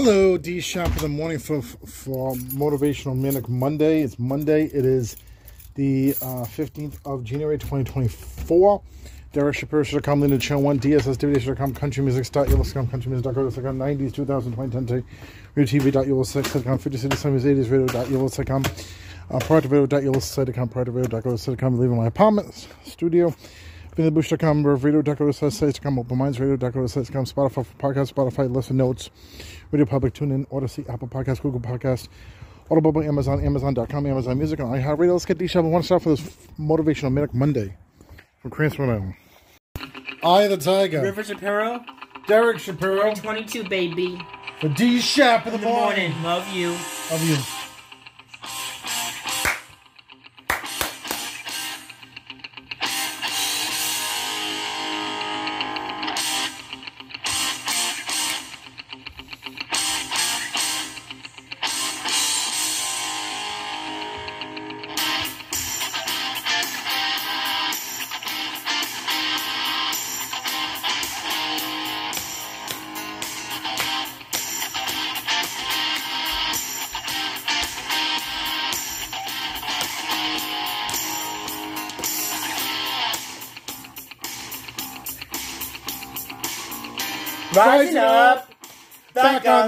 Hello, D Shap in the morning for for Motivational Manic Monday. It's Monday. It is the uh, 15th of January 2024. Derek Shapiro should come in the channel one DSSDVD.com, countrymusic.com, countrymusic.com, 90s, 2000, 2010, RadioTV.com, 50 cities, 70s, 80s, radio.com, uh, prior to radio.com, prior to radio.com, leaving my apartment, studio, VinnyBush.com, radio.com, Open Minds, radio radio.com, Spotify for podcast, Spotify, listen notes, Radio Public, TuneIn, Odyssey, Apple Podcast, Google Podcast, Audible, Amazon, Amazon.com, Amazon Music, and iHeartRadio. Let's get these show. One start for this motivational Manic Monday from Chris Rhode Eye of the Tiger. River Shapiro, Derek Shapiro. 22, baby. For D Shap in the, In the morning. Love you. Love you.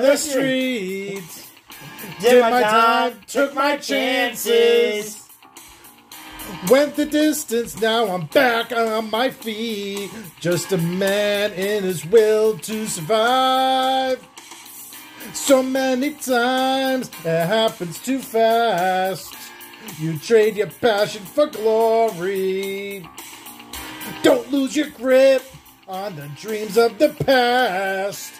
The streets. Did my time, took my chances. Went the distance, now I'm back on my feet. Just a man in his will to survive. So many times it happens too fast. You trade your passion for glory. Don't lose your grip on the dreams of the past.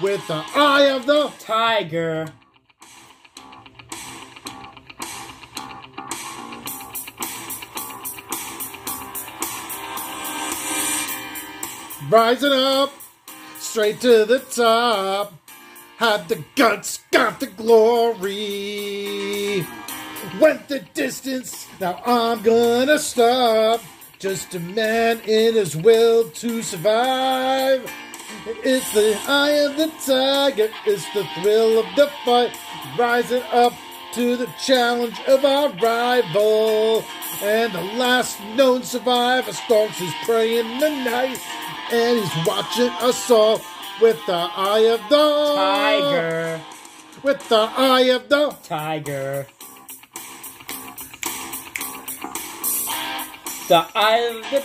with the eye of the Tiger. rising up straight to the top. Had the guts, got the glory. Went the distance, now I'm gonna stop. Just a man in his will to survive. It's the eye of the tiger, it's the thrill of the fight. Rising up to the challenge of our rival. And the last known survivor stalks his prey in the night. And he's watching us all with the eye of the Tiger. With the eye of the Tiger. The eye of the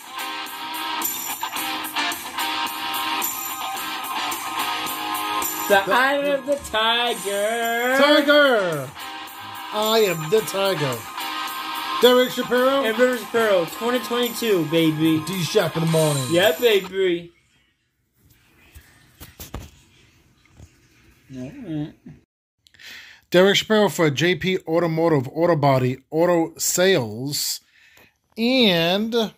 The eye of the tiger. Tiger. I am the tiger. Derek Shapiro. And River Shapiro, 2022, baby. D Shap in the morning. Yeah, baby. Derek Shapiro for JP Automotive, Auto Body, Auto Sales, and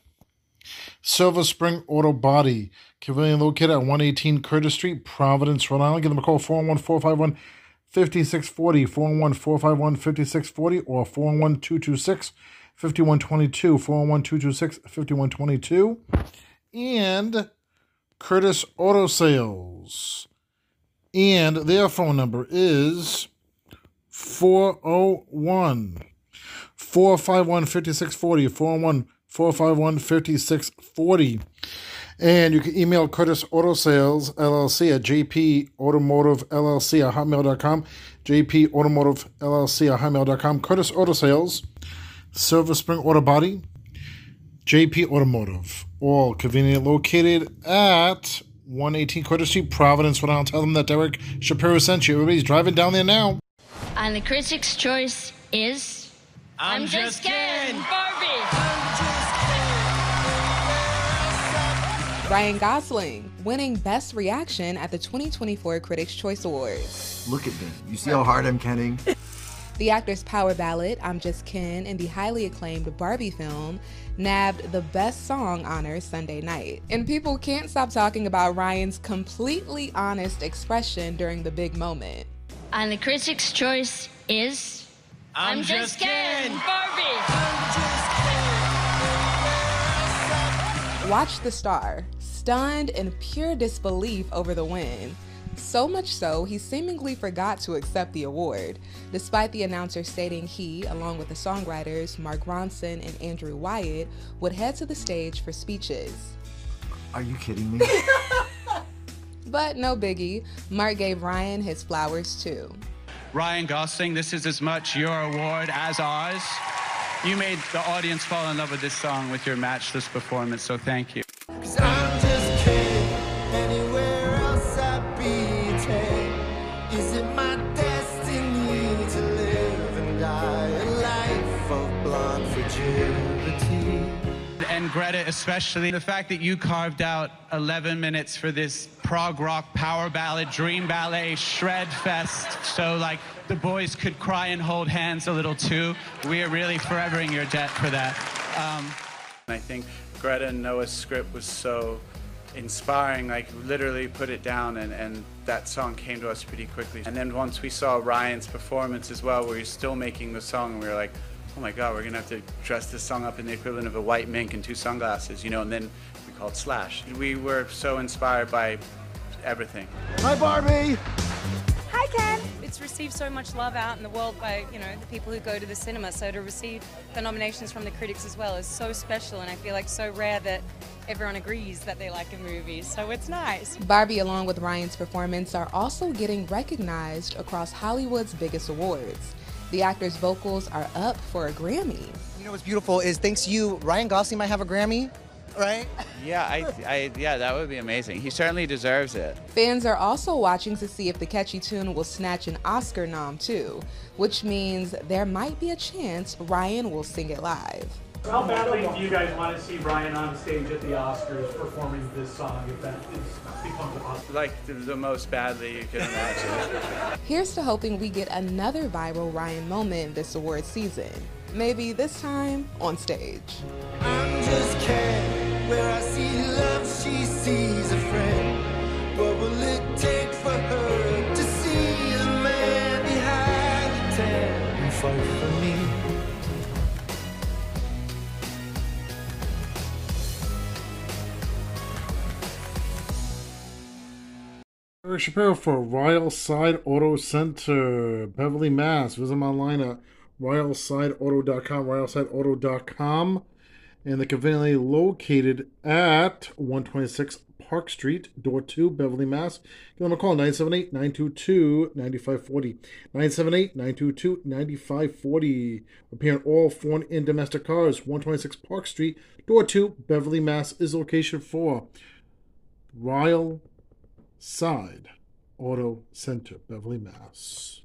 Silver Spring Auto Body. Conveniently located at 118 Curtis Street, Providence, Rhode Island. Give them a call 414 451 5640, 401 451 5640, or 401 226 5122, 401 226 5122. And Curtis Auto Sales. And their phone number is 401 451 5640, 401 451 5640. And you can email Curtis Auto Sales LLC at JP Automotive LLC at hotmail.com. JP Automotive LLC at hotmail.com. Curtis Auto Sales, Silver Spring Auto Body, JP Automotive, all conveniently located at 118 Curtis Street, Providence. When I'll tell them that Derek Shapiro sent you. Everybody's driving down there now. And the critic's choice is. I'm, just kidding. Barbie. Ryan Gosling winning Best Reaction at the 2024 Critics' Choice Awards. Look at me. You see how hard I'm kenning? The actor's power ballad, I'm Just Ken, in the highly acclaimed Barbie film, nabbed the Best Song honor Sunday night. And people can't stop talking about Ryan's completely honest expression during the big moment. And the critic's choice is. I'm, just kidding. Barbie. Watch the star, stunned in pure disbelief over the win. So much so, he seemingly forgot to accept the award, despite the announcer stating he, along with the songwriters Mark Ronson and Andrew Wyatt, would head to the stage for speeches. Are you kidding me? But no biggie, Mark gave Ryan his flowers too. Ryan Gosling, this is as much your award as ours. You made the audience fall in love with this song with your matchless performance, so thank you. Greta, especially the fact that you carved out 11 minutes for this prog rock power ballad, dream ballet, shred fest, so like the boys could cry and hold hands a little too. We are really forever in your debt for that. Um, I think Greta and Noah's script was so inspiring, like literally put it down and, and that song came to us pretty quickly. And then once we saw Ryan's performance as well, where he's still making the song, we were like, oh my god, we're gonna have to dress this song up in the equivalent of a white mink and two sunglasses, you know, and then we called Slash. We were so inspired by everything. Hi, Barbie. Hi, Ken. It's received so much love out in the world by you know the people who go to the cinema. So to receive the nominations from the critics as well is so special, and I feel like so rare that everyone agrees that they like a movie. So it's nice. Barbie, along with Ryan's performance, are also getting recognized across Hollywood's biggest awards. The actor's vocals are up for a Grammy. You know what's beautiful is thanks to you, Ryan Gosling might have a Grammy, right? Yeah, I, I, yeah, that would be amazing. He certainly deserves it. Fans are also watching to see if the catchy tune will snatch an Oscar nom too, which means there might be a chance Ryan will sing it live. How badly do you guys want to see Ryan on stage at the Oscars performing this song if that is, becomes possible? Like the, the most badly you can imagine. Here's to hoping we get another viral Ryan moment this award season. Maybe this time on stage. I'm just kidding. Where I see love, she sees a friend. What will it take for her Eric Shapiro for Royal Side Auto Center, Beverly, Mass. Visit them online at royalsideauto.com, royalsideauto.com. And they're conveniently located at 126 Park Street, door 2, Beverly, Mass. Give them a call, 978 922 9540. 978 922 9540. Appear all foreign and domestic cars. 126 Park Street, door 2, Beverly, Mass. is location for Royal Side Auto Center, Beverly, Mass.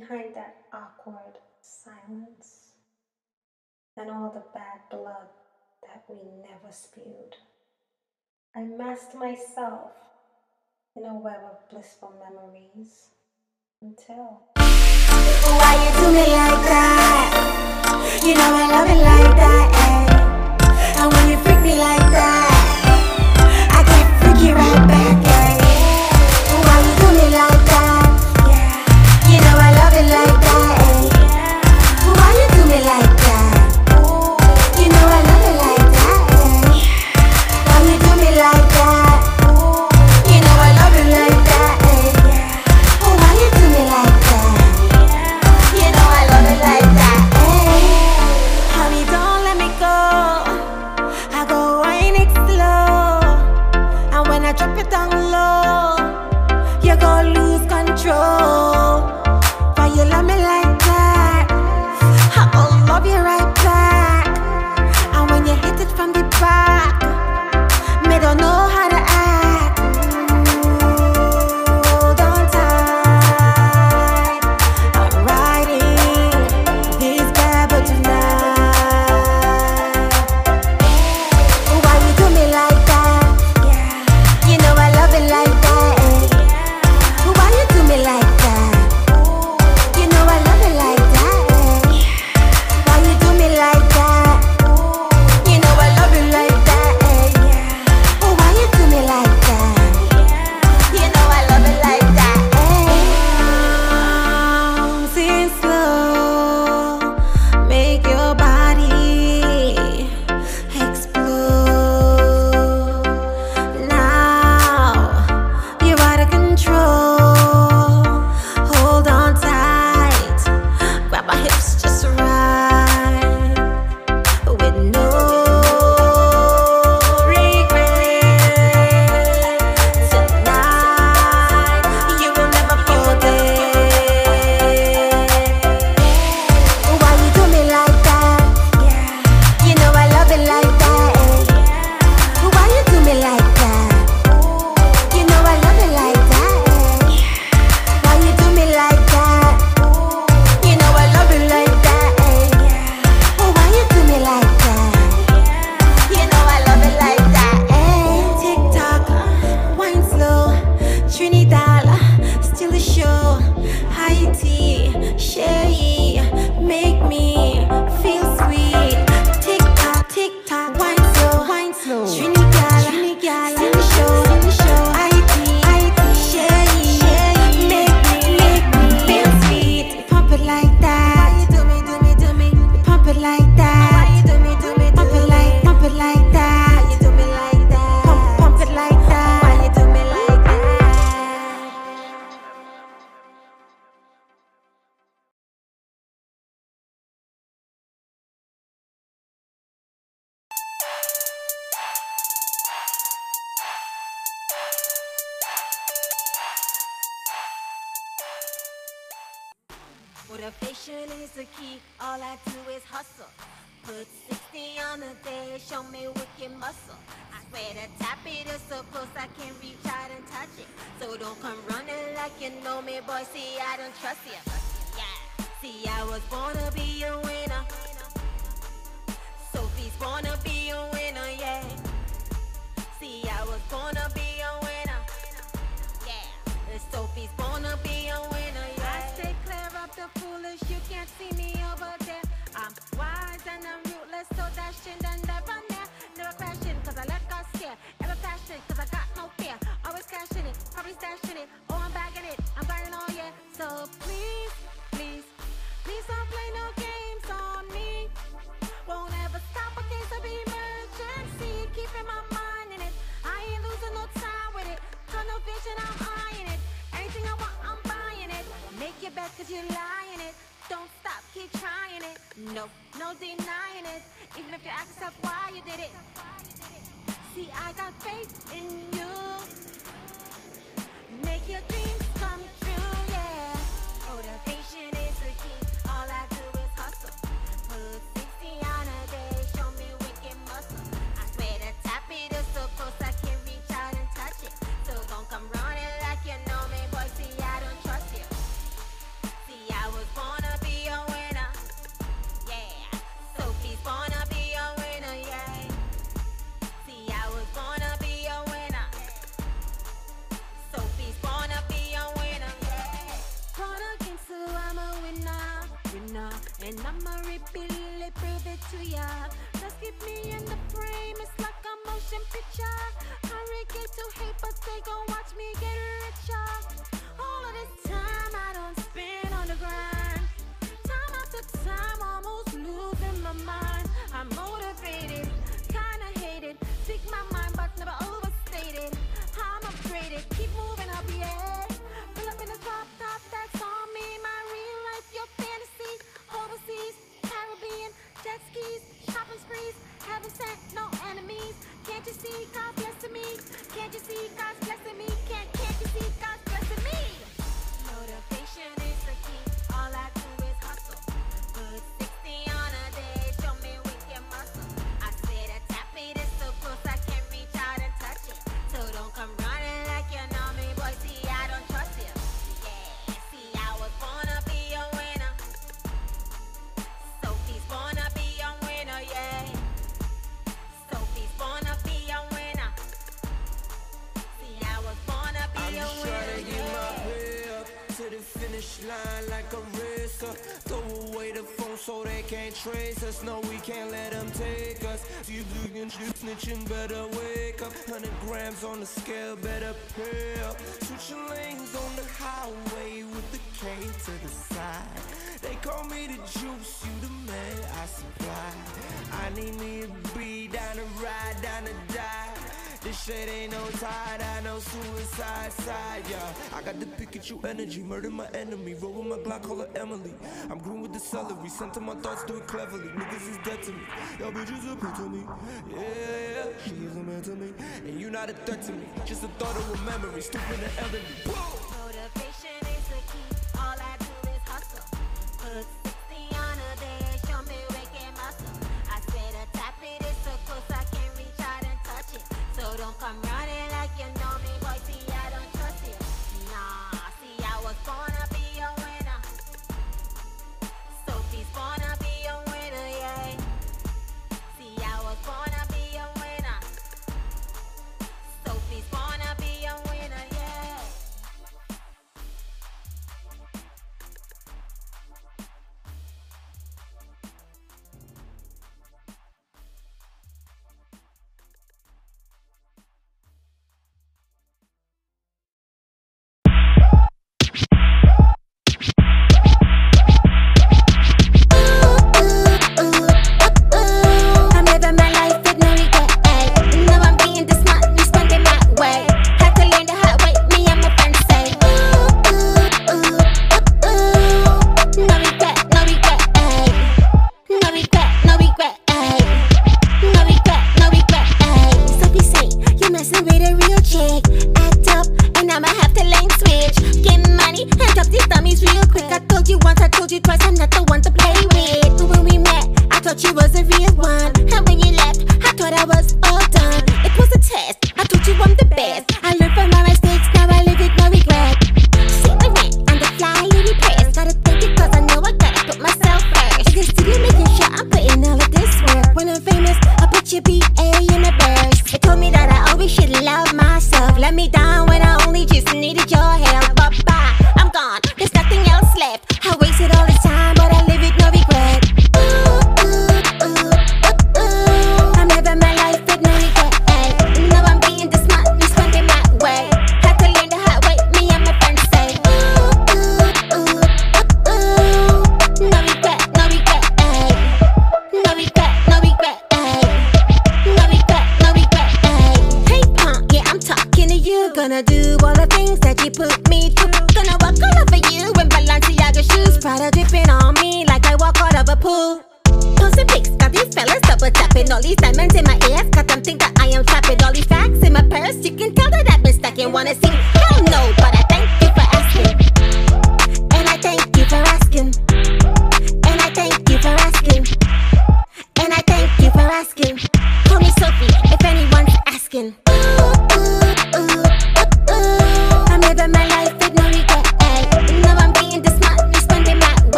behind that awkward silence and all the bad blood that we never spewed. I masked myself in a web of blissful memories until. Why you do me like that? You know I love it like that, eh? And when you freak me like that. shine like a razor. Throw away the phone so they can't trace us. No, we can't let them take us. You looking, you snitching, better wake up. 100 grams on the scale, better pay up. Switching lanes on the highway with the K to the side. They call me the juice, you the man I supply. I need me a B, down to ride, down to die. Shit ain't no tide, I know suicide side, yeah. I got the Pikachu energy, murder my enemy, roll with my Glock, call her Emily. I'm green with the celery, center my thoughts, do it cleverly. Niggas is dead to me, y'all bitches are pit to me, yeah. She is a man to me, and you not a threat to me, just a thought of a memory, stupid and elderly. Whoa!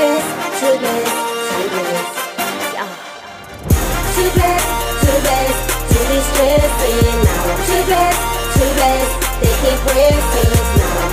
Blessed, too blessed. Yeah. Too blessed to be stressing. Now too blessed. They can't press us. Now I'm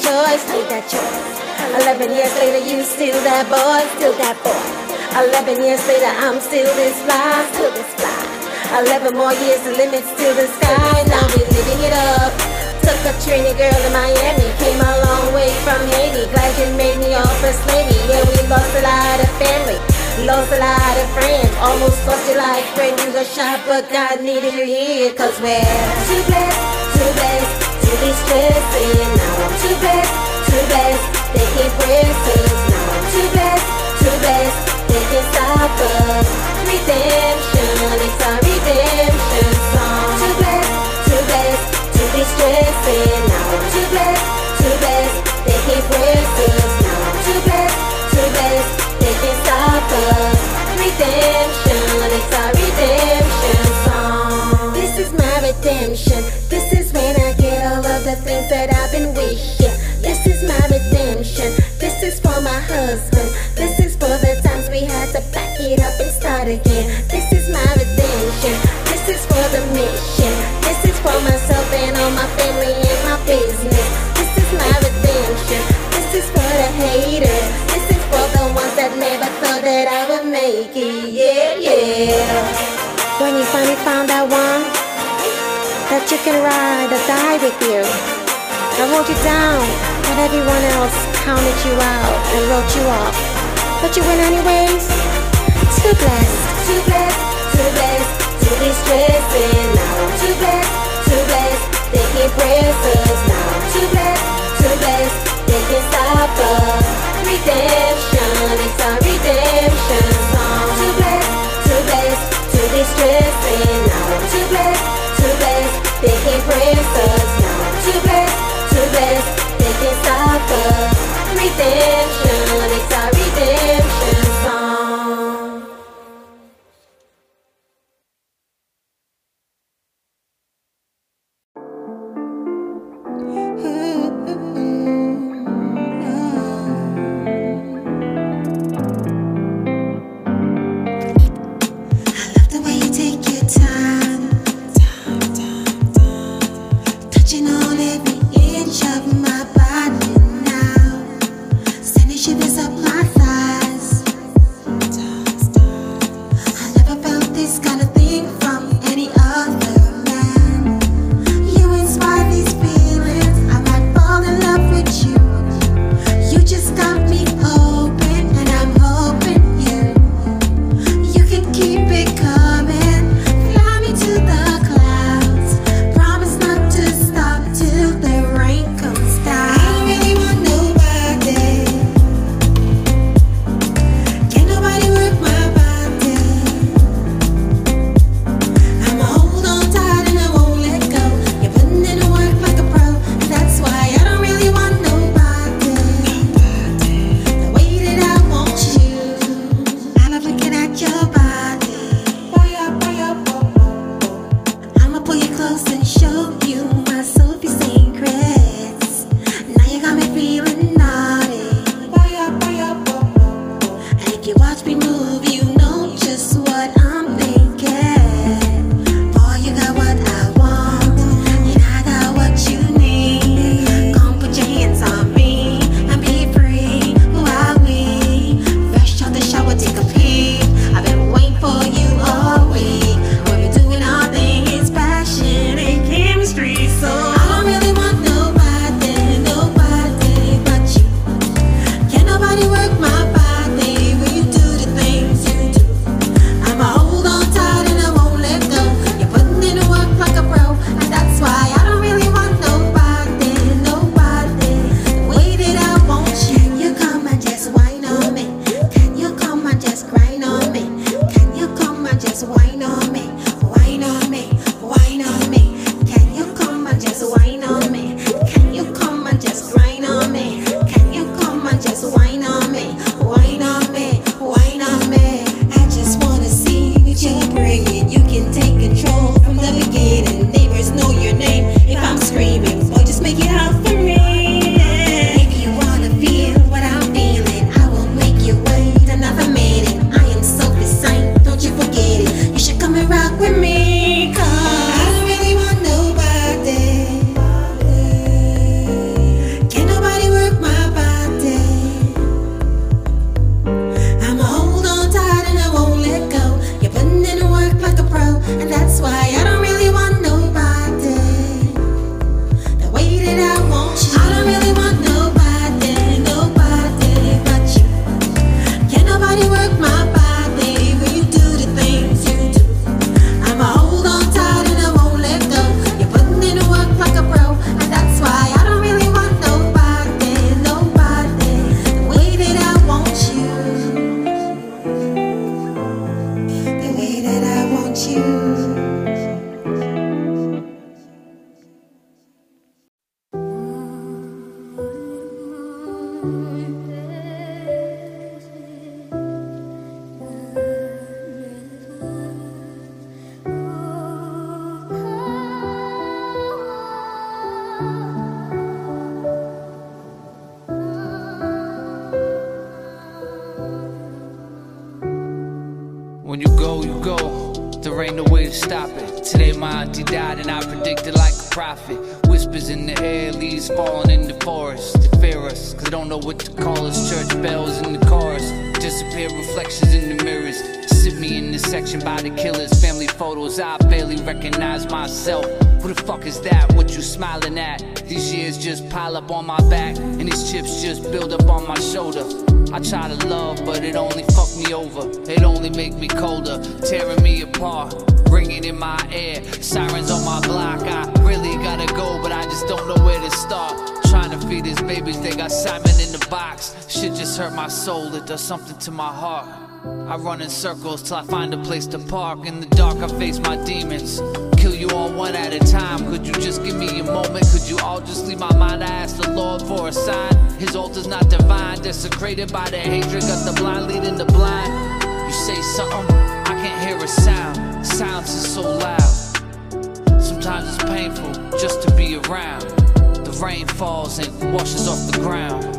choice, made that choice. Eleven years later you still that boy, still that boy. Eleven years later I'm still this fly, still this fly. Eleven more years the limits to the sky, now we're living it up. Took a Trini girl in Miami, came a long way from Haiti. Glad you made me your first lady. Yeah, we lost a lot of family, lost a lot of friends. Almost lost your life when you got shot, but God needed you here. Cause we're too blessed, too blessed to be stressing. Now I'm too blessed, too blessed. They can't press us. Now I'm too blessed, too blessed. They can't stop us. Redemption, it's our redemption song. Too blessed, too blessed to be stressing. Now I'm too blessed, too blessed. They can't press us. Now I'm too blessed, too blessed. They can't stop us. Redemption, again. This is my redemption. This is for the mission. This is for myself and all my family and my business. This is my redemption. This is for the haters. This is for the ones that never thought that I would make it. Yeah, yeah. When you finally found that one that you can ride or die with you. I wrote you down when everyone else counted you out and wrote you off. But you win anyways. Too blessed, too blessed, too blessed to be stressing. Now too blessed, too blessed. They press us. Now too blessed, too blessed. They can't stop us. Redemption, it's our redemption song. Too blessed, too blessed to be stressing. Now too blessed, too blessed. They press us. Now too blessed, too blessed. They can't stop us. Redemption, circles till I find a place to park. In the dark, I face my demons. Kill you all one at a time. Could you just give me a moment? Could you all just leave my mind? I ask the Lord for a sign. His altar's not divine, desecrated by the hatred. Got the blind leading the blind. You say something, I can't hear a sound. Silence is so loud. Sometimes it's painful just to be around. The rain falls and washes off the ground.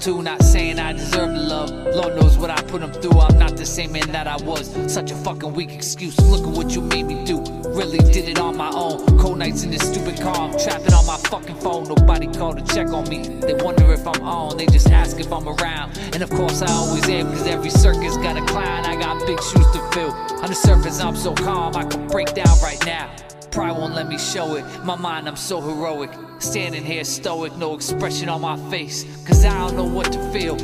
Too. Not saying I deserve the love. Lord knows what I put them through. I'm not the same man that I was. Such a fucking weak excuse. Look at what you made me do. Really did it on my own. Cold nights in this stupid car. I'm trapping on my fucking phone. Nobody called to check on me. They wonder if I'm on. They just ask if I'm around. And of course I always am. Cause every circus got a clown. I got big shoes to fill. On the surface I'm so calm. I could let me show it. My mind, I'm so heroic. Standing here stoic, no expression on my face. Cause I don't know what to feel.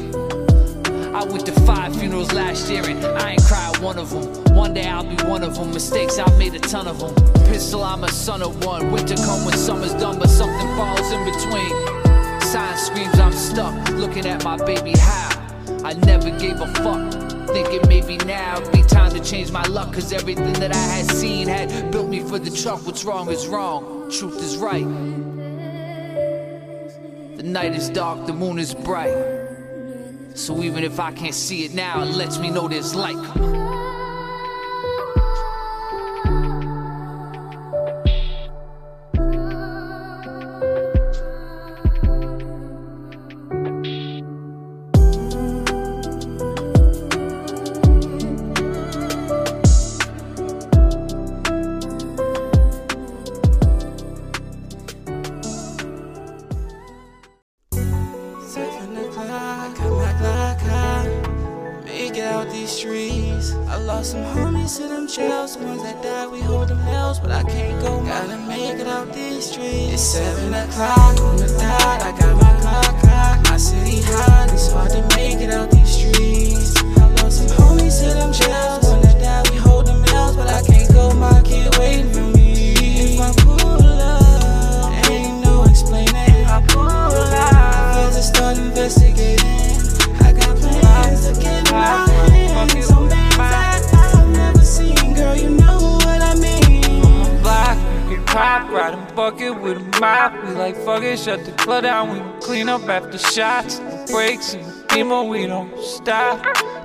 I went to five funerals last year and I ain't cried one of them. One day I'll be one of them. Mistakes, I've made a ton of them. Pistol, I'm a son of one. Winter come when summer's done, but something falls in between. Sign screams, I'm stuck. Looking at my baby, how? I never gave a fuck. Thinking maybe now time to change my luck. Cause everything that I had seen had built me for the truck. What's wrong is wrong, truth is right. The night is dark, the moon is bright. So even if I can't see it now, it lets me know there's light.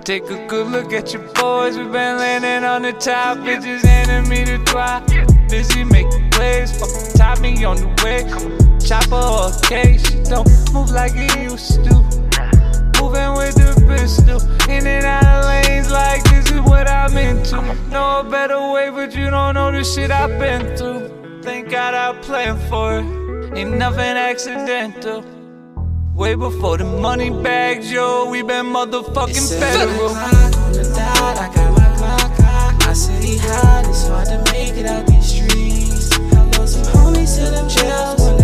Take a good look at your boys. We been landing on the top. Bitches me the drop. Busy making plays, fucking top me on the way. Chopper or a case, she don't move like it used to. Moving with the pistol, in and out of lanes like this is what I'm into. Know a better way, but you don't know the shit I've been through. Thank God I planned for it, ain't nothing accidental. Way before the money bags, yo, we been motherfucking federal. on the dot, I got my high. My city hot, it's hard to make it out these streets. I lost some homies to them jails.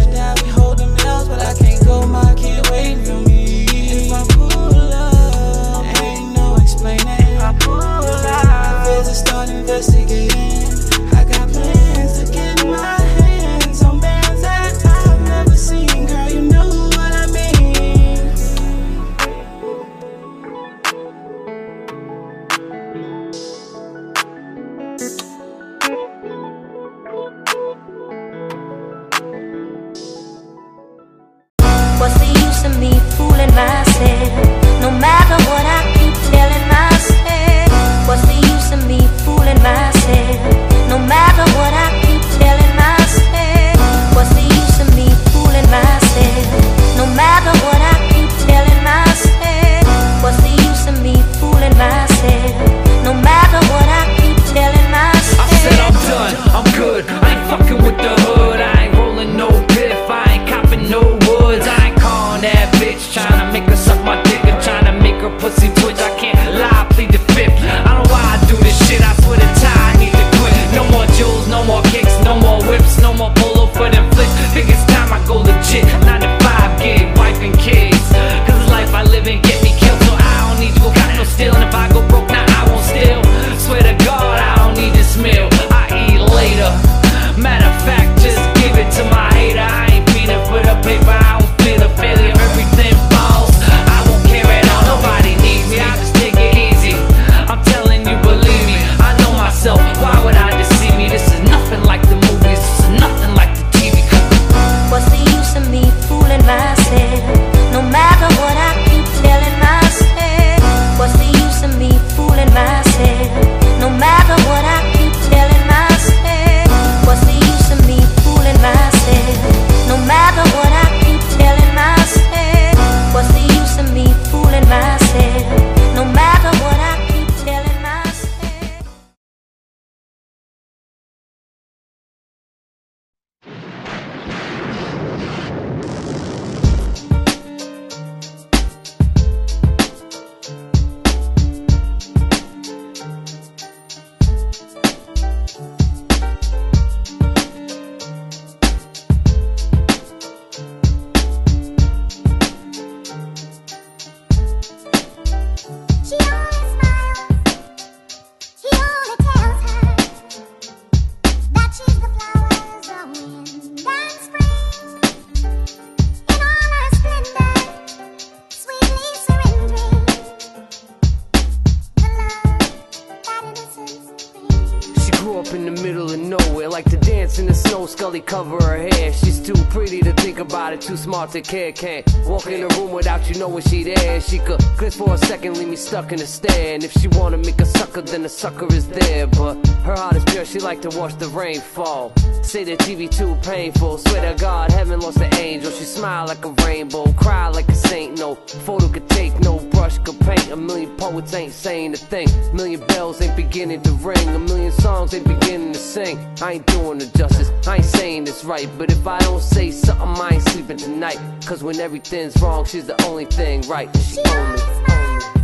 Can't walk in the room without you knowing she there. She could glitch for a second, leave me stuck in the stare. And if she wanna make a sucker, then the sucker is there. But her heart is pure, she like to watch the rain fall. Say the TV too painful. Swear to God, heaven lost an angel. She smile like a rainbow, cry like a saint. No photo could take, no brush could paint. A million poets ain't saying a thing. A million bells ain't beginning to ring. A million songs ain't beginning to sing. I ain't doing it justice. I ain't saying it's right. But if I don't say something, I ain't sleeping tonight. Cause when everything's wrong, she's the only thing right. She only. He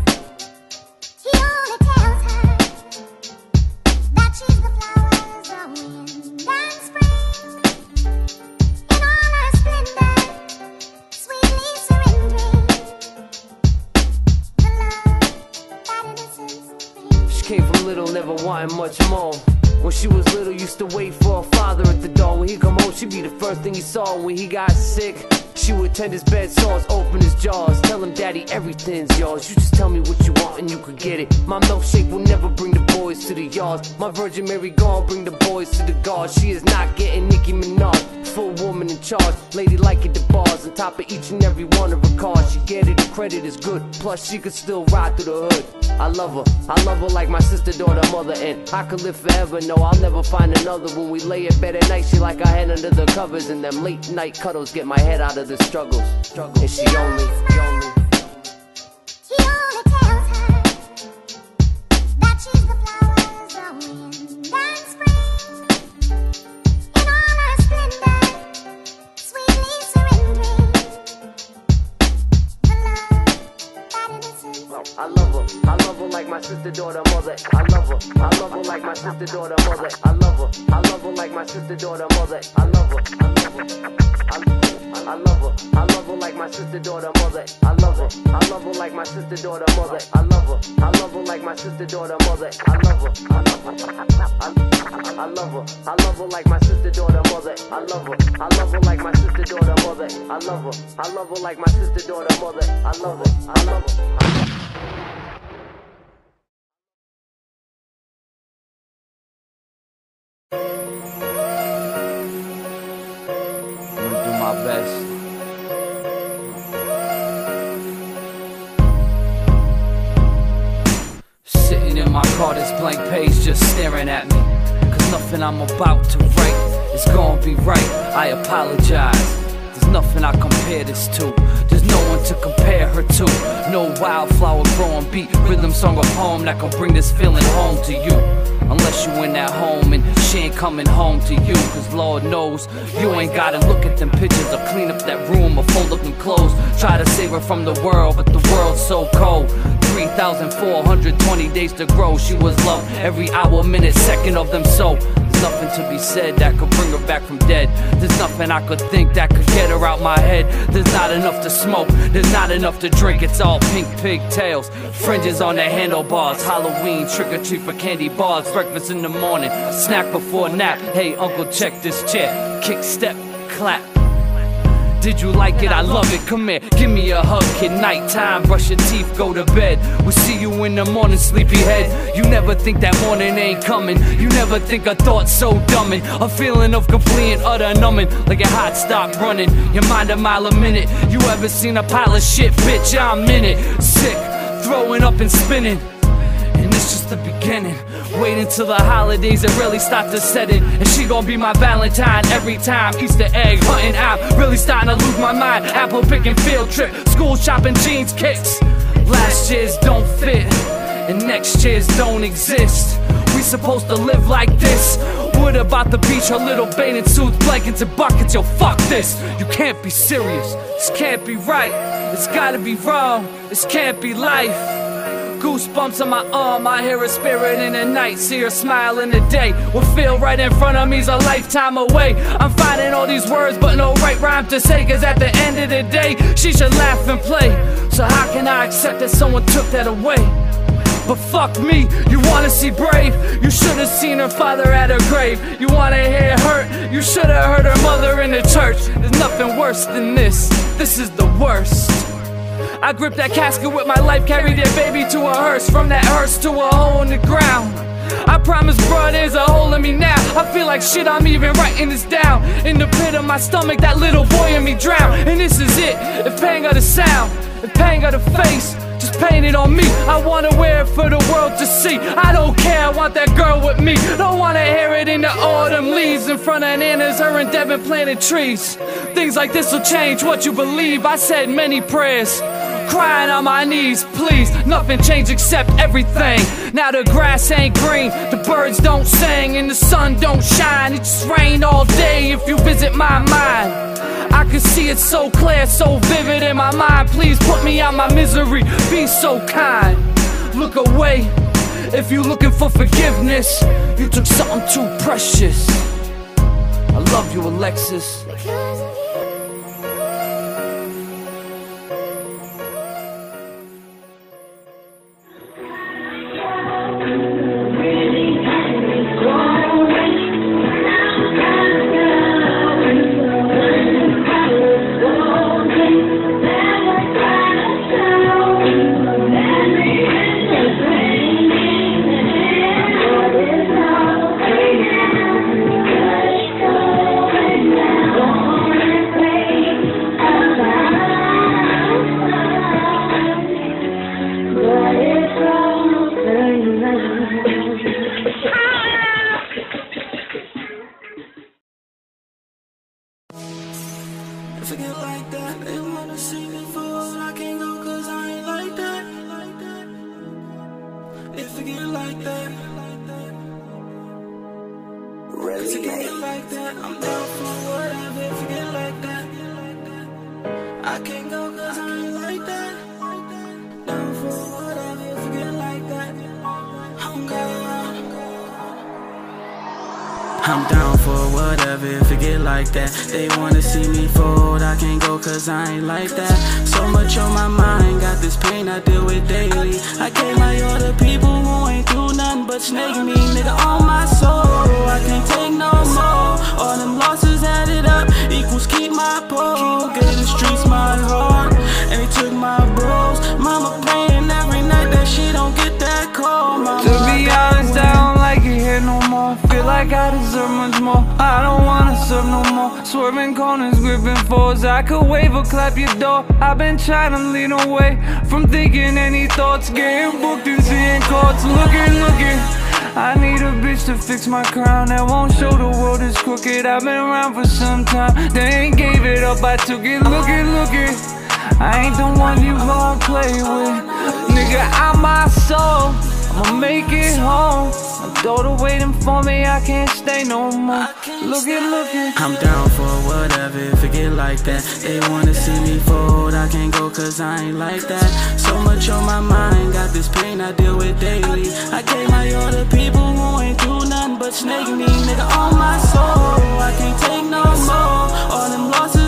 wanting much more. When she was little, used to wait for her father at the door. When he come home, she'd be the first thing he saw. When he got sick, she would tend his bed sores, open his jaws, tell him, Daddy, everything's yours. You just tell me what you want and you could get it. My milkshake will never bring the boys to the yards. My Virgin Mary gone bring the boys to the guards. She is not getting Nicki Minaj, full woman in charge. Lady like it the bars, on top of each and every one of her cars. She get it, the credit is good. Plus, she could still ride through the hood. I love her, I love her like my sister, daughter, mother, and I could live forever. No, I'll never find another. When we lay in bed at night, she like her head under the covers, and them late night cuddles get my head out of the struggles. And she only, she only. He only tells her that she's the flowers of wind spring. In all her splendor, sweetly surrendering the love that innocence I love her, I love her like my sister, daughter, mother. I love her, I love her like my sister, daughter, mother. I love her, I love her like my sister, daughter, mother. I love her, I love her. I, I love her, I love her like my sister, daughter, mother. I love her, I love her like my sister, daughter, mother. I love her, I love her like my sister, daughter, mother. I love her, I love her, I, love her, I love her like my sister, daughter, mother. I love her, I love her like my sister, daughter, mother. I love her, I love her like my sister, daughter, mother. I love her, I love her. Sitting in my car, this blank page just staring at me. Cause nothing I'm about to write is gonna be right. I apologize. There's nothing I compare this to. There's no one to compare her to. No wildflower growing beat, rhythm song or poem that can bring this feeling home to you. Unless you in that home and she ain't coming home to you. Cause Lord knows you ain't gotta look at them pictures or clean up that room or fold up them clothes. Try to save her from the world, but the world's so cold. 3,420 days to grow. She was loved every hour, minute, second of them. So nothing to be said that could bring her back from dead. There's nothing I could think that could get her out my head. There's not enough to smoke, there's not enough to drink. It's all pink pigtails, fringes on the handlebars. Halloween, trick or treat for candy bars. Breakfast in the morning, snack before nap. Hey, uncle, check this chair. Kick, step, clap. Did you like it? I love it. Come here, give me a hug, kid. Nighttime, brush your teeth, go to bed. We'll see you in the morning, sleepyhead. You never think that morning ain't coming. You never think a thought so dumbing. A feeling of complete utter numbing. Like your heart stop running. Your mind a mile a minute. You ever seen a pile of shit? Bitch, I'm in it. Sick, throwing up and spinning. And it's just the beginning. Wait until the holidays that really start to set in. And she gon' be my Valentine every time. Easter egg hunting out. Really starting to lose my mind. Apple picking field trip. School shopping jeans kicks. Last year's don't fit. And next year's don't exist. We supposed to live like this. What about the beach? Her little bathing suits, blankets, and buckets. Yo, fuck this. You can't be serious. This can't be right. It's gotta be wrong. This can't be life. Goosebumps on my arm, I hear a spirit in the night, see her smile in the day. What feel right in front of me's a lifetime away. I'm finding all these words, but no right rhyme to say, cause at the end of the day, she should laugh and play. So how can I accept that someone took that away? But fuck me, you wanna see brave? You should've seen her father at her grave. You wanna hear hurt? You should've heard her mother in the church. There's nothing worse than this. This is the worst. I gripped that casket with my life, carried that baby to a hearse. From that hearse to a hole in the ground. I promise, bruh, there's a hole in me now. I feel like shit, I'm even writing this down. In the pit of my stomach, that little boy in me drown. And this is it. If pain got a sound, if pain got a face, just paint it on me. I wanna wear it for the world to see. I don't care, I want that girl with me. Don't wanna hear it in the autumn leaves in front of Nana's, her and Devin planted trees. Things like this will change what you believe. I said many prayers. Crying on my knees, please. Nothing changed except everything. Now the grass ain't green, the birds don't sing, and the sun don't shine. It just rain all day if you visit my mind. I can see it so clear, so vivid in my mind. Please put me out my misery, be so kind. Look away if you're looking for forgiveness. You took something too precious. I love you, Alexis. Gave it I took it. Looking, looking. I ain't the one you gonna play with. Nigga, I'm my soul. I'ma make it home. My daughter waiting for me, I can't stay no more. Looking, looking. I'm down for whatever if it get like that. They wanna see me fold, I can't go cause I ain't like that. So much on my mind, got this pain I deal with daily. I can't lie all the people who ain't do nothing but snake me, nigga, on my soul. I can't take no more. All them losses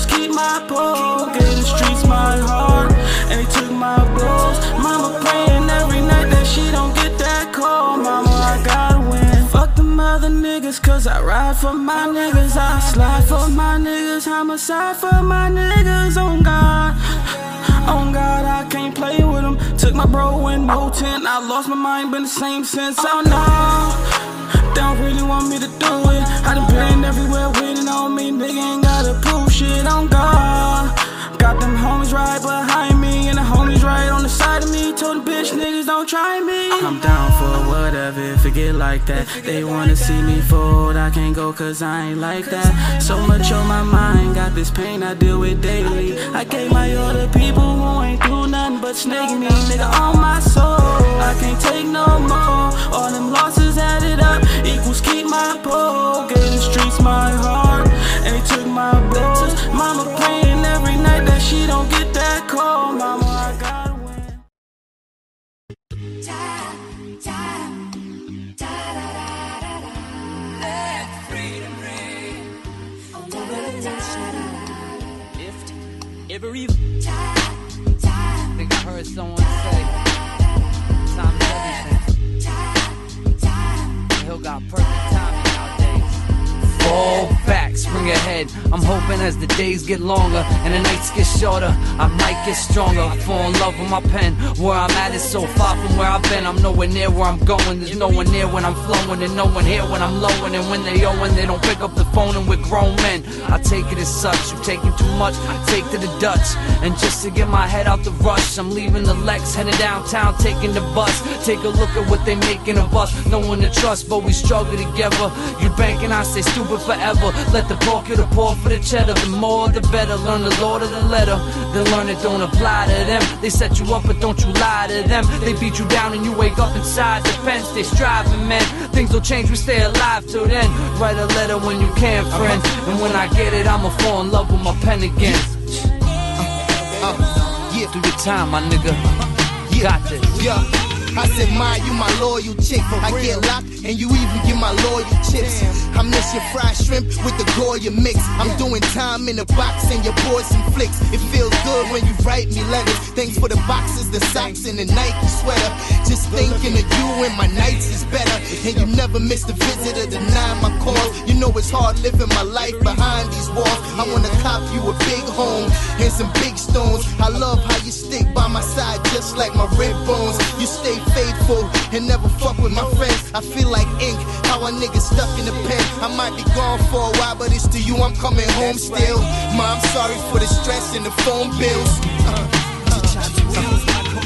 equals keep my pole. Gave the streets my heart, and they took my bros. Mama praying every night that she don't get that call. Mama, I gotta win. Fuck them other niggas, cause I ride for my niggas. I slide for my niggas. Homicide for my niggas. On God. On God, I can't play with them. Took my bro in Moten. I lost my mind, been the same since. Oh no. They don't really want me to do it. I done been everywhere waiting on me. Nigga ain't gotta prove shit on God. Got them homies right behind me, and the right on the side of me. Told the bitch niggas don't try me. I'm down for whatever if get like that. They wanna see me fold, I can't go cause I ain't like that. So much on my mind, got this pain I deal with daily. I gave my to people who ain't do nothing but snake me, nigga, on my soul. I can't take no more. All them losses added up equals keep my pole. Gave the streets my heart, and they took my bros. Mama praying every night that she don't get that call. Mama, Every I think I heard someone say time is everything. Hill got perfect timing. Fall back, spring ahead. I'm hoping as the days get longer and the nights get shorter, I might get stronger. I Fall in love with my pen. Where I'm at is so far from where I've been. I'm nowhere near where I'm going. There's no one near when I'm flowing, and no one here when I'm lowing. And when they owe, and they don't pick up the phone, and we're grown men. I take it as such. You're taking too much, I take to the Dutch. And just to get my head out the rush, I'm leaving the Lex, heading downtown, taking the bus. Take a look at what they making of us. No one to trust, but we struggle together. You bank and I say stupid forever. Let the poor get a pour for the cheddar. The more the better. Learn the Lord of the letter. Then learn it don't apply to them. They set you up, but don't you lie to them. They beat you down and you wake up inside the fence. They striving, man. Things will change, we stay alive till then. Write a letter when you can, friend. And when I get it, I'ma fall in love with my pen again. Uh, yeah. Do your time, my nigga. You got this. Yeah. I said, Ma, you my loyal chick. I get locked and you even get my loyal chips. I miss your fried shrimp with the Goya mix. I'm doing time in the box and your boys some flicks. It feels good when you write me letters. Thanks for the boxes, the socks, and the Nike sweater. Just thinking of you and my nights is better. And you never miss the visit or deny my calls. You know it's hard living my life behind these walls. I wanna cop you a big home and some big stones. I love how you stick by my side just like my rib bones. You stay faithful and never fuck with my friends. I feel like ink, how a nigga stuck in the pen. I might be gone for a while, but it's to you I'm coming home still. Ma, I'm sorry for the stress and the phone bills. Uh,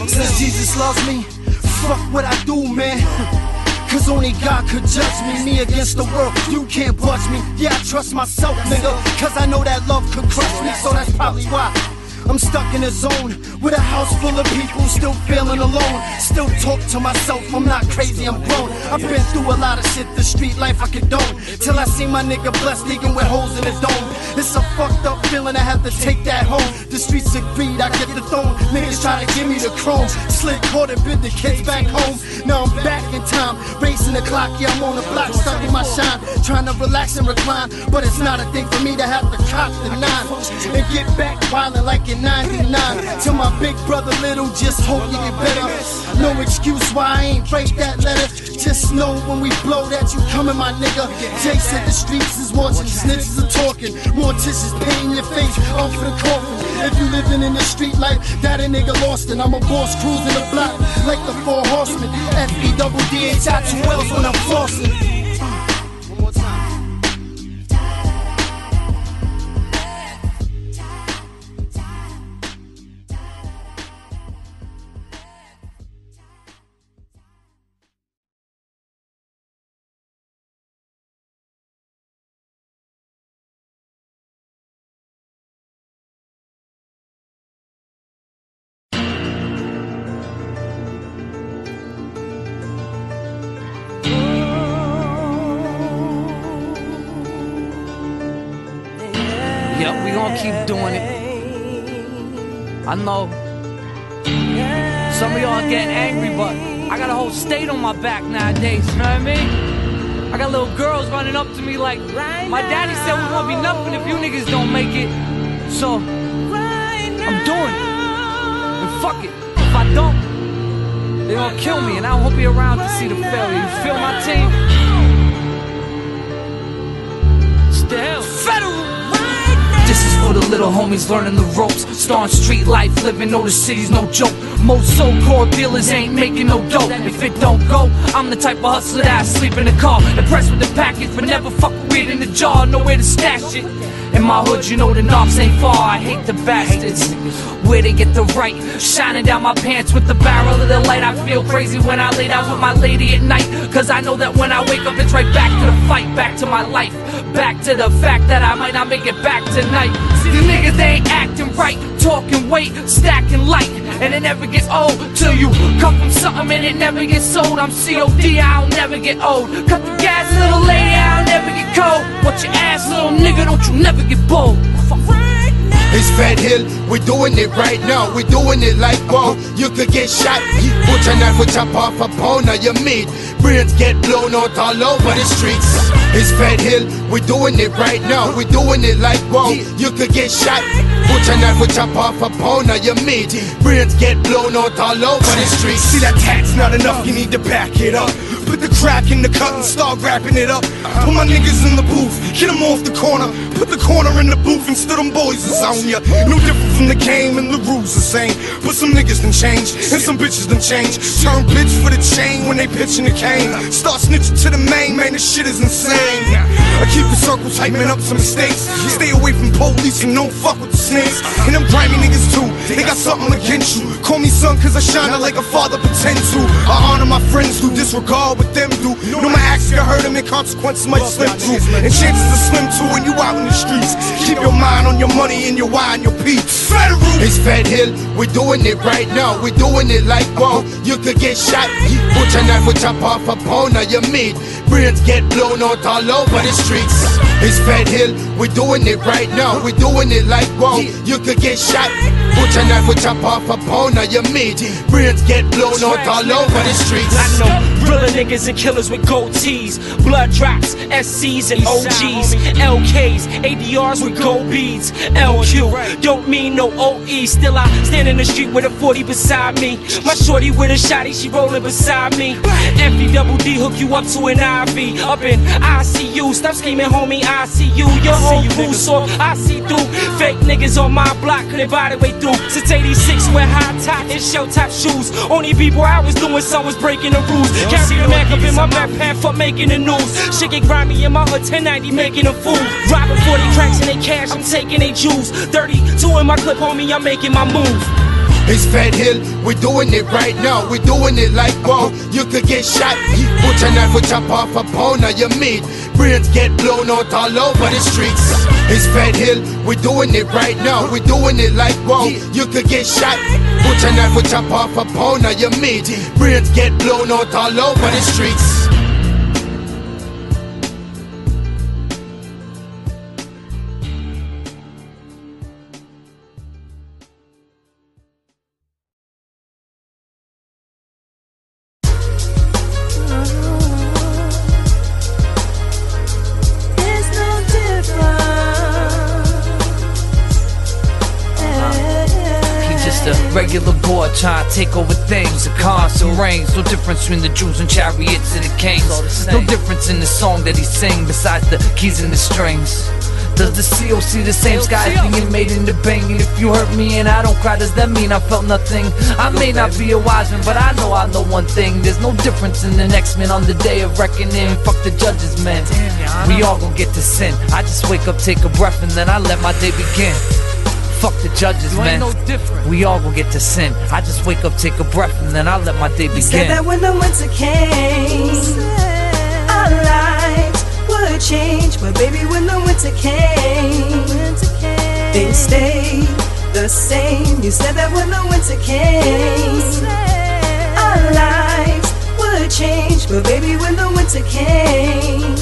since Jesus loves me, fuck what I do, man. Cause only God could judge me, me against the world. You can't budge me. Yeah, I trust myself, nigga. Cause I know that love could crush me, so that's probably why. I'm stuck in a zone with a house full of people still feeling alone. Still talk to myself, I'm not crazy, I'm grown. I've been through a lot of shit, the street life I condone. Till I see my nigga blessed, leaking with holes in his dome. It's a fucked up feeling, I have to take that home. The streets agreed, I get the throne. Niggas try to give me the chrome. Slick caught and bid the kids back home. Now I'm back in time, racing the clock, yeah, I'm on the block, stuck in my shine. Trying to relax and recline, but it's not a thing for me to have to cop the nine. And get back wildin' like in 99. To my big brother Little, just hope you get better. No excuse why I ain't break that letter. Just know when we blow that you coming, my nigga. Jay said the streets is watching, snitches are talking. Morticians pain your face, off for the coffin. If you living in the street life, that a nigga lost and I'm a boss cruising the block like the four horsemen. F E double D H I two L's when I'm flossing. I know some of y'all are getting angry, but I got a whole state on my back nowadays, you know what I mean? I got little girls running up to me like, my daddy said we won't be nothing if you niggas don't make it. So, I'm doing it. And fuck it. If I don't, they gonna kill me, and I won't be around to see the failure. You feel my team? Still. Federal! Is for the little homies learning the ropes. Starring street life, living, know the city's no joke. Most so-called dealers ain't making no dough. If it don't go, I'm the type of hustler that I sleep in the car. Impressed with the package, but never fuck with it in the jar. Nowhere to stash it. In my hood, you know the knobs ain't far. I hate the bastards. Where they get the right, shining down my pants with the barrel of the light. I feel crazy when I lay down with my lady at night. Cause I know that when I wake up, it's right back to the fight, back to my life. Back to the fact that I might not make it back tonight. The niggas they ain't acting right, talking weight, stacking light. And it never gets old till you come from something and it never gets sold. I'm COD, I'll never get old. Cut the gas, little lady, I'll never get cold. Watch your ass, little nigga, don't you never get bold. It's Fed Hill, we're doing it right now. We're doing it like wow. You could get shot, your knife, will chop off a pound of your meat. Brains get blown out all over the streets. It's Fed Hill, we're doing it right now. We're doing it like wow. You could get shot, your knife, will chop off a pound of your meat. Brains get blown out all over the streets. See that tat's not enough, you need to back it up. Put the crack in the cut and start wrapping it up. Put my niggas in the booth, get them off the corner. Put the corner in the booth and still them boys is No different from the game and the rules the same. But some niggas done change and some bitches done change. Turn bitch for the chain when they pitching the cane. Start snitching to the main, man, this shit is insane. I keep the circle tight, up some mistakes. Stay away from police and don't fuck with the snakes. And them grimy niggas too, they got something against you. Call me son, cause I shine like a father pretend to. I honor my friends who disregard what them do. Know my acts get hurt them and consequences might slip through. And chances are slim too when you out in the streets. Keep your mind on your money and your and your peace. Federal! It's Fed Hill, we're doing it right now. We're doing it like wow. You could get shot, put your knife will chop off a pound of your meat. Brains get blown out all over the streets. It's Fed Hill, we're doing it right now. We're doing it like wow. You could get shot, put your knife will chop off a pound of your meat. Brains get blown out all over the streets. I know realer niggas and killers with gold tees, blood drops, SCs and OGs, LKs, ADRs with gold beads, LQ. Don't mean no OE. Still I stand in the street with a 40 beside me. My shorty with a shotty, she rolling beside me. FD double D hook you up to an IV. Up in ICU, stop screaming, homie. I see you. Your whole crew so I see through. Fake niggas on my block couldn't buy their way through. Since 86, wear high top and shell top shoes. Only people I was doing some was breaking the rules. Carry the Mac up in my backpack for making the news. Shit get grimy in my hood, 1090 making a fool. Robbing 40 cracks in they cash, I'm taking they jewels. 32 in my clip, homie, I'm making my move. It's Fed Hill, we're doing it right now. We're doing it like wow. You could get shot, your knife will chop off a pound of your meat. Brains get blown out all over the streets. It's Fed Hill, we're doing it right now. We're doing it like wow. You could get shot, your knife will chop off a pound of your meat. Brains get blown out all over the streets. Take over things. A constant reigns. No difference between the Jews and chariots and the kings. No difference in the song that he sing besides the keys and the strings. Does the CO see the same skies being made in the bang? And if you hurt me and I don't cry, does that mean I felt nothing? I may not be a wise man, but I know I know one thing. There's no difference in the next man on the day of reckoning. Fuck the judges, man. We all gon' get to sin. I just wake up, take a breath, and then I let my day begin. Fuck the judges, You ain't man. no different. We all gon' get to sin. I just wake up, take a breath, and then I let my day begin. You said that when the winter came, our lives would change. But baby, when the winter came, things stayed the same. You said that when the winter came, our lives would change. But baby, when the winter came,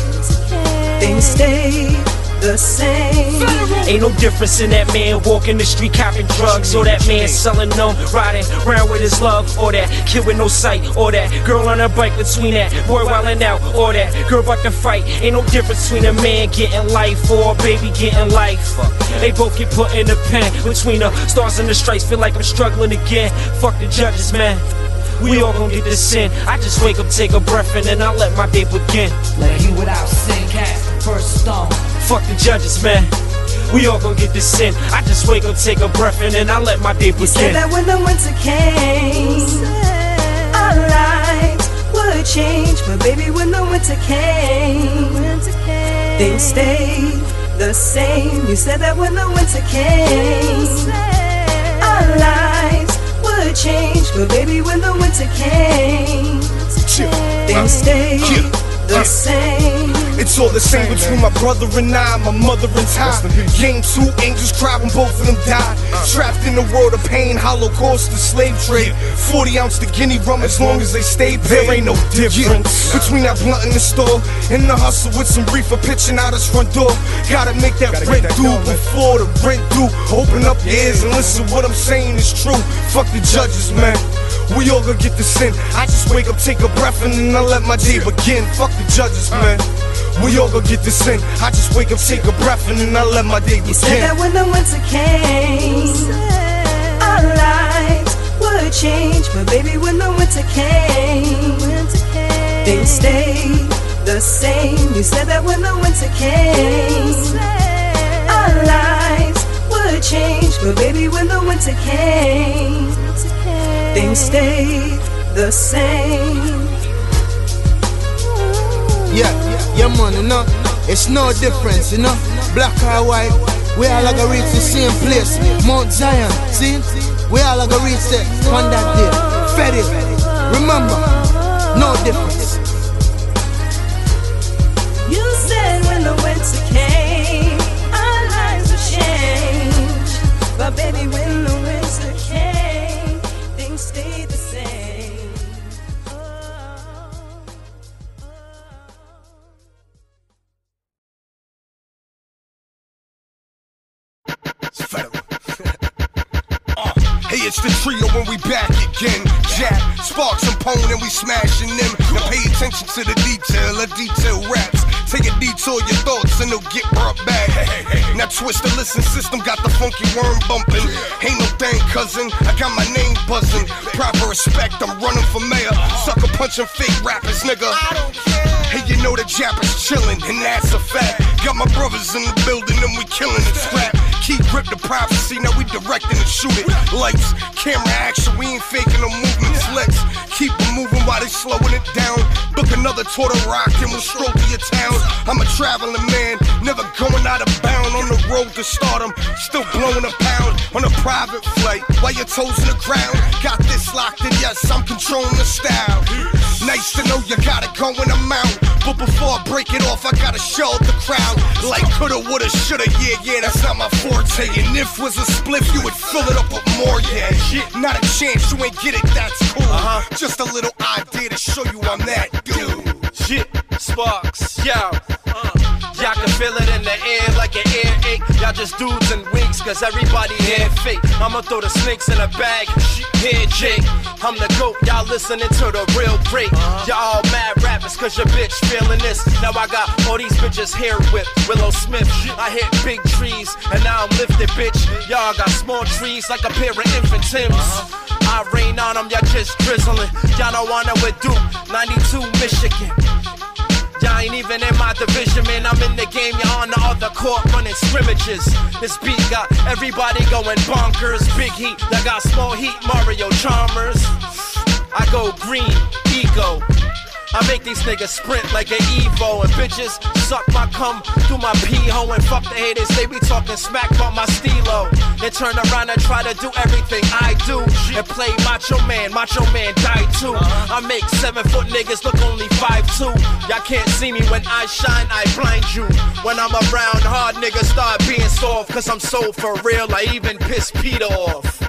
things stayed the same. Ain't no difference in that man walking the street copping drugs, or that man selling them, riding around with his love, or that kid with no sight, or that girl on her bike between that boy wildin' out, or that girl about to fight. Ain't no difference between a man getting life or a baby getting life. They both get put in the pen between the stars and the stripes. Feel like I'm struggling again. Fuck the judges, man. We all gon' get this sin. I just wake up, take a breath, and then I let my day begin. Let he without sin cast the first stone. Fuck the judges, man. We all gon' get this sin. I just wake up, take a breath, and then I let my day You said that when the winter came, our lives would change. But baby, when the winter came, things stayed the same. You said that when the winter came, our lives would change. But baby, when the winter came, things stayed the same. It's all the same between my brother and I, my mother and Ty. Game two, angels cry when both of them died. Trapped in the world of pain, holocaust, the slave trade. 40 ounce the guinea rum as long as they stay paid. There ain't no difference between that blunt in the store and the hustle with some reefer pitching out his front door. Gotta make that rent due before the rent due. Open up your ears and listen, what I'm saying is true. Fuck the judges, man. We all gonna get the sin. I just wake up, take a breath, and then I let my day begin. Fuck the judges, man. We all gonna get this in. I just wake up, take a breath, and then I let my day You said that when the winter came, our lives would change. But baby, when the winter came, things stayed the same. You said that when the winter came, our lives would change. But baby, when the winter came, things stayed the same. Yeah, yeah, money, you know, it's no difference, you know. Black or white, we all are gonna reach the same place. Mount Zion, see? We all are gonna reach there on that day. Fed it. Remember, no difference. You said when the winter came, our lives would change. But baby, when the again. Jack, Sparks, and Pone, and we smashing them. Now pay attention to the detail of detail raps. Take a detour your thoughts and they'll get brought back. Now twist the listen system, got the funky worm bumping. Ain't no thing, cousin. I got my name buzzing. Proper respect, I'm running for mayor. Sucker punching fake rappers, nigga. Hey, you know the Jap is chillin', and that's a fact. Got my brothers in the building, and we killing it. Scrap. Keep grip the prophecy, now we directing and shoot it. Lights, camera action, we ain't faking no movements. Let's keep it moving while they slowing it down. Book another tour to rock and we'll stroll through your town. I'm a traveling man, never going out of bound on the road to stardom. Still blowing a pound on a private flight while your toes in the ground. Got this locked in, yes, I'm controlling the style. Nice to know you got it going, I'm out. But before I break it off, I gotta show the crowd. Like coulda, woulda, shoulda, yeah, yeah, that's not my forte. And if was a spliff, you would fill it up with more, yeah. Shit, Not a chance, you ain't get it, that's cool. Uh-huh. Just a little idea to show you I'm that dude. Shit, sparks, yo. Uh, y'all can feel it in the air like an earache. Y'all just dudes and winks, cause everybody here fake. I'ma throw the snakes in a bag. Here, Jake. I'm the goat, y'all listening to the real break. Y'all all mad rappers, cause your bitch feeling this. Now I got all these bitches hair whipped. Willow Smith, I hit big trees, and now I'm lifted, bitch. Y'all got small trees like a pair of infant Tims. I rain on them, y'all just drizzling. Y'all don't wanna with Duke, 92 Michigan. Y'all ain't even in my division, man. I'm in the game, y'all on the other court running scrimmages. This beat got everybody going bonkers. Big heat, I got small heat, Mario Chalmers. I go green, ego. I make these niggas sprint like an Evo and bitches suck my cum through my pee hole and fuck the haters. They be talking smack about my stilo. Then turn around and try to do everything I do and play Macho Man. Macho Man die too. I make seven foot niggas look only five two. Y'all can't see me when I shine, I blind you. When I'm around, hard niggas start being soft. Cause I'm so for real, I even piss Peter off.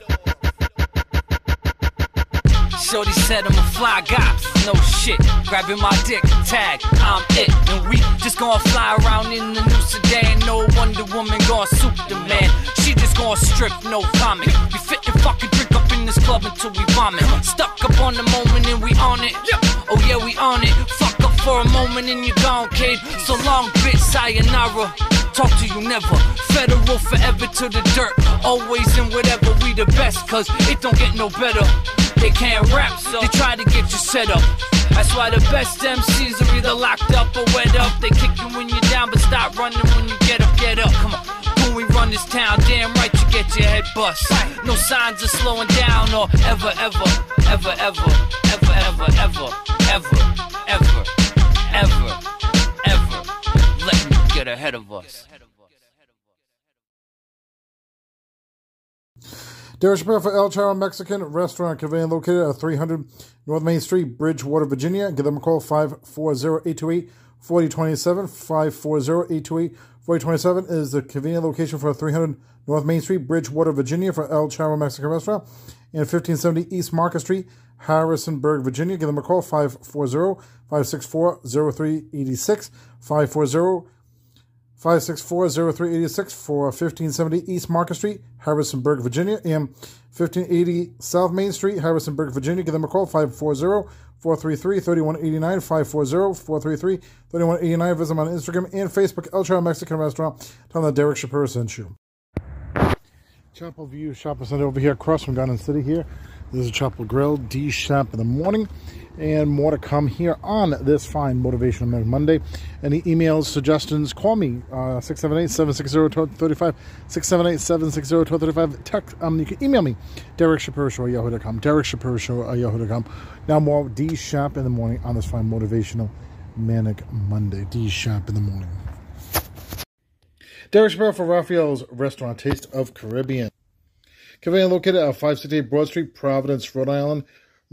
Shorty said I'm a fly guy, no shit. Grabbing my dick, tag, I'm it. And we just gonna fly around in the new sedan. No Wonder Woman gonna suit the man. She just gonna strip, no comment. We fit and fucking drink up in this club until we vomit. Stuck up on the moment and we on it. Oh yeah, we on it. Fuck up for a moment and you gone, kid. So long, bitch, sayonara. Talk to you never. Federal forever to the dirt. Always and whatever, we the best, cause it don't get no better. They can't rap, so they try to get you set up. That's why the best MCs are either locked up or wet up. They kick you when you're down, but stop running when you get up, get up. Come on. When we run this town, damn right you get your head bust. No signs of slowing down or ever, ever, ever, ever, ever, ever, ever, ever, ever, ever, ever get ahead of us. Derek Chappelle for El Charro Mexican Restaurant, convenient located at 300 North Main Street, Bridgewater, Virginia. Give them a call 540-828-4027. 540-828-4027 is the convenient location for 300 North Main Street, Bridgewater, Virginia for El Charro Mexican Restaurant. And 1570 East Market Street, Harrisonburg, Virginia. Give them a call 540-564-0386. 540 564-0386 for 1570 East Market Street, Harrisonburg, Virginia, and 1580 South Main Street, Harrisonburg, Virginia. Give them a call, 540-433-3189, 540-433-3189. Visit them on Instagram and Facebook, El Charro Mexican Restaurant. Tell them that Derek Shapiro sent you. Chapel View Shopping Center over here across from Garden City here. This is Chapel Grill, D Shap in the morning. And more to come here on this fine Motivational Monday. Monday. Any emails, suggestions, call me uh, 678 760 1235. 678 760 1235. Text, um, you can email me, Derek Shapiro Show at yahoo.com. Derek Shapiro Show at yahoo.com. Now, more D Shap in the morning on this fine Motivational Manic Monday. D Shap in the morning. Derek Shapiro for Raphael's Restaurant Taste of Caribbean. Conveniently located at 568 Broad Street, Providence, Rhode Island.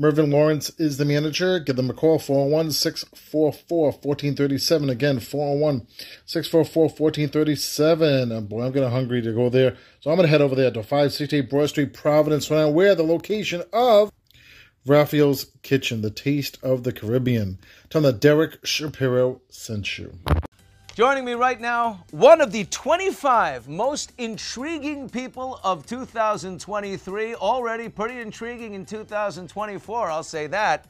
Mervyn Lawrence is the manager. Give them a call, 401 644 1437. Again, 401 644 1437. Boy, I'm getting hungry to go there. So I'm going to head over there to 568 Broad Street, Providence, Island, where the location of Raphael's Kitchen, the taste of the Caribbean. Tell them that Derek Shapiro sent you. Joining me right now, one of the 25 most intriguing people of 2023, already pretty intriguing in 2024, I'll say that.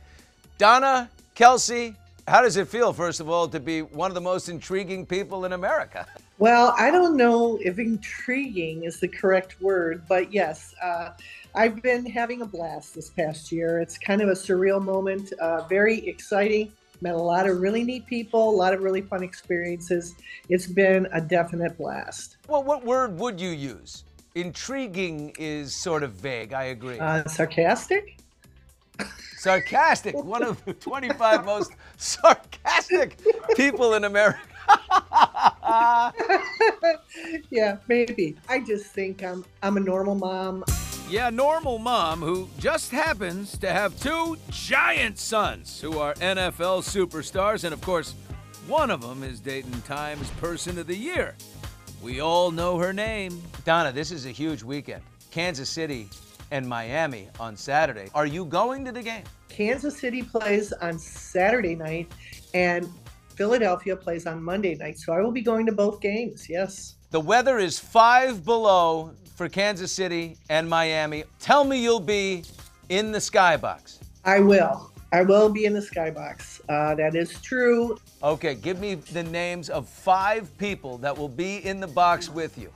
Donna Kelce, how does it feel, first of all, to be one of the most intriguing people in America? Well, I don't know if intriguing is the correct word, but yes, uh, I've been having a blast this past year. It's kind of a surreal moment, uh, very exciting. Met a lot of really neat people, a lot of really fun experiences. It's been a definite blast. Well, what word would you use? Intriguing is sort of vague, I agree. Uh, sarcastic? Sarcastic, one of the 25 most sarcastic people in America. yeah, maybe. I just think I'm I'm a normal mom. Yeah, normal mom who just happens to have two giant sons who are NFL superstars, and of course, one of them is dating Times Person of the Year. We all know her name. Donna, this is a huge weekend. Kansas City and Miami on Saturday. Are you going to the game? Kansas City plays on Saturday night, and Philadelphia plays on Monday night. So I will be going to both games. Yes. The weather is five below for Kansas City and Miami. Tell me you'll be in the skybox. I will. I will be in the skybox. Uh, that is true. Okay, give me the names of five people that will be in the box with you.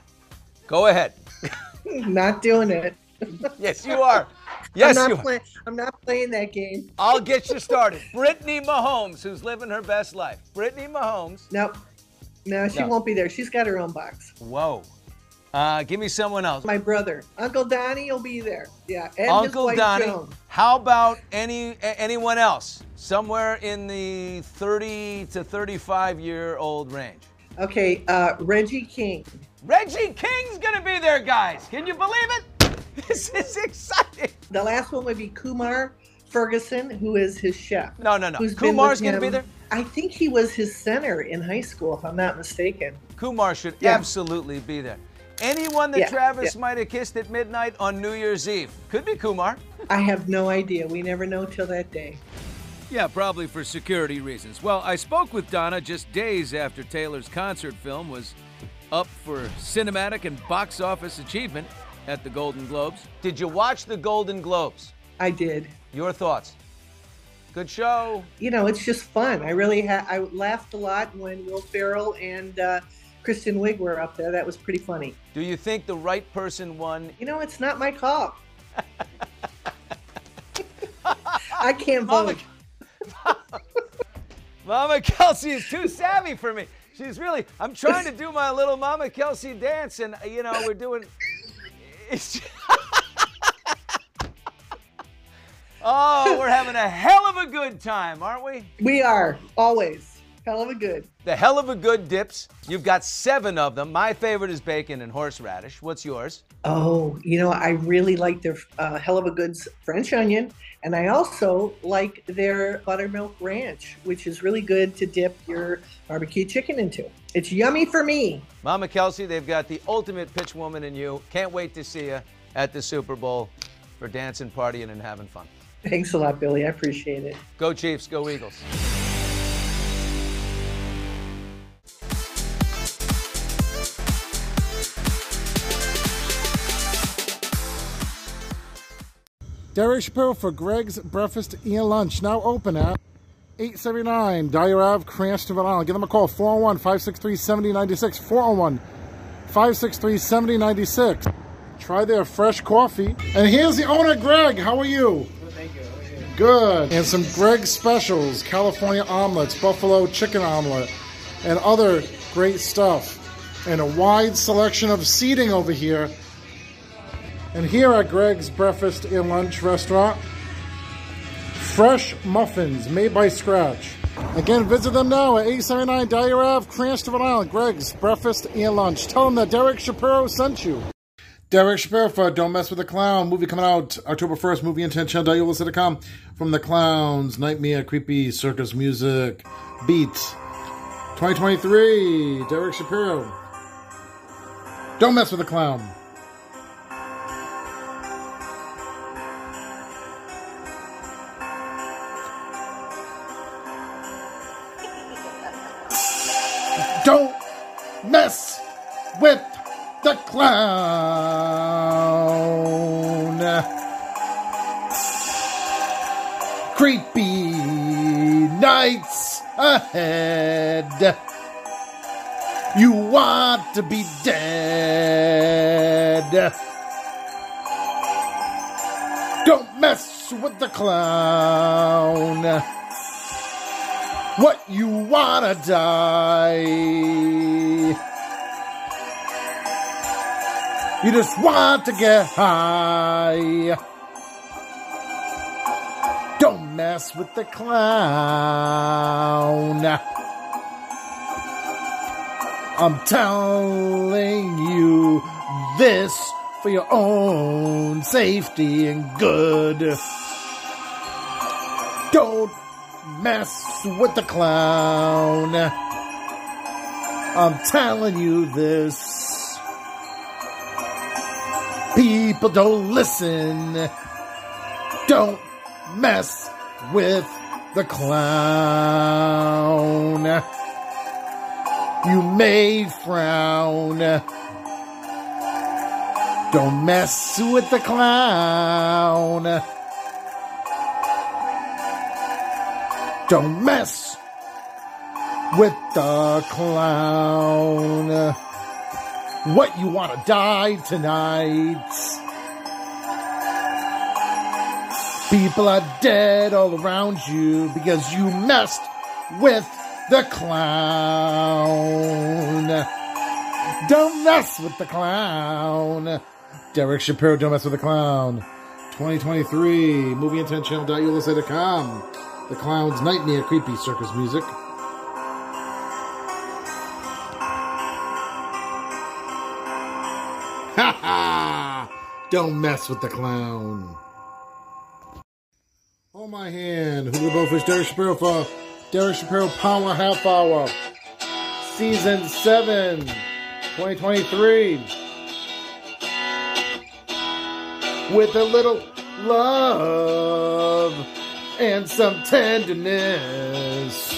Go ahead. Not doing it. yes, you are. Yes, I'm you not, are. play- I'm not playing that game. I'll get you started. Brittany Mahomes, who's living her best life. Brittany Mahomes. Nope. No, she No. won't be there. She's got her own box. Whoa. Uh, give me someone else. My brother, Uncle Donnie, will be there. Yeah, and Uncle his wife Donnie. Joan. How about any anyone else? Somewhere in the 30 to 35 year old range. Okay, uh, Reggie King. Reggie King's gonna be there, guys. Can you believe it? This is exciting. The last one would be Kumar Ferguson, who is his chef. No, no, no. Kumar's gonna be there? I think he was his center in high school, if I'm not mistaken. Kumar should Yeah. absolutely be there. Anyone that Yeah, Travis yeah. might have kissed at midnight on New Year's Eve. Could be Kumar. I have no idea. We never know till that day. Yeah, probably for security reasons. Well, I spoke with Donna just days after Taylor's concert film was up for cinematic and box office achievement at the Golden Globes. Did you watch the Golden Globes? I did. Your thoughts? Good show. You know, it's just fun. I really ha- I laughed a lot when Will Ferrell and uh, Kristen Wiig were up there. That was pretty funny. Do you think the right person won? You know, it's not my call. I can't vote. Mama Kelce is too savvy for me. She's really. I'm trying to do my little Mama Kelce dance, and you know we're doing. It's, oh, we're having a hell of a good time, aren't we? We are always hell of a good. The Heluva Good dips. You've got seven of them. My favorite is bacon and horseradish. What's yours? Oh, you know, I really like their uh, Heluva Good's French onion, and I also like their buttermilk ranch, which is really good to dip your barbecue chicken into. It's yummy for me. Mama Kelce, they've got the ultimate pitch woman in you. Can't wait to see you at the Super Bowl for dancing, partying, and having fun. Thanks a lot, Billy. I appreciate it. Go Chiefs, go Eagles. Derek Shapiro for Greg's Breakfast and Lunch, now open at 879 Dyer Ave, Cranston, Rhode Island. Give them a call, 401 563 7096. 401 563 7096. Try their fresh coffee. And here's the owner, Greg. How are you? Thank you. good. And some Greg specials, California omelets, buffalo chicken omelet, and other great stuff. And a wide selection of seating over here. And here at Greg's Breakfast and Lunch Restaurant, fresh muffins made by scratch. Again, visit them now at 879 Dyer Ave, Cranston, Rhode Island. Greg's Breakfast and Lunch. Tell them that Derek Shapiro sent you. Derek Shapiro for Don't Mess with the Clown. Movie coming out October 1st. Movie intention.ulissa.com. From the Clowns. Nightmare, Creepy, Circus Music, Beats. 2023. Derek Shapiro. Don't Mess with the Clown. Mess with the clown. Creepy nights ahead. You want to be dead. Don't mess with the clown. What you wanna die? You just want to get high. Don't mess with the clown. I'm telling you this for your own safety and good. Don't mess with the clown. I'm telling you this. People don't listen. Don't mess with the clown. You may frown. Don't mess with the clown. Don't mess with the clown. What you want to die tonight? People are dead all around you because you messed with the clown. Don't mess with the clown. Derek Shapiro, Don't Mess with the Clown. 2023, movie intention.ulsa.com. The Clown's Nightmare Creepy Circus Music. Ha ha! Don't mess with the clown. Hold my hand. Hula Bowfish, Derek Shapiro for Derek Shapiro Power Half Hour. Season 7, 2023. With a little love and some tenderness.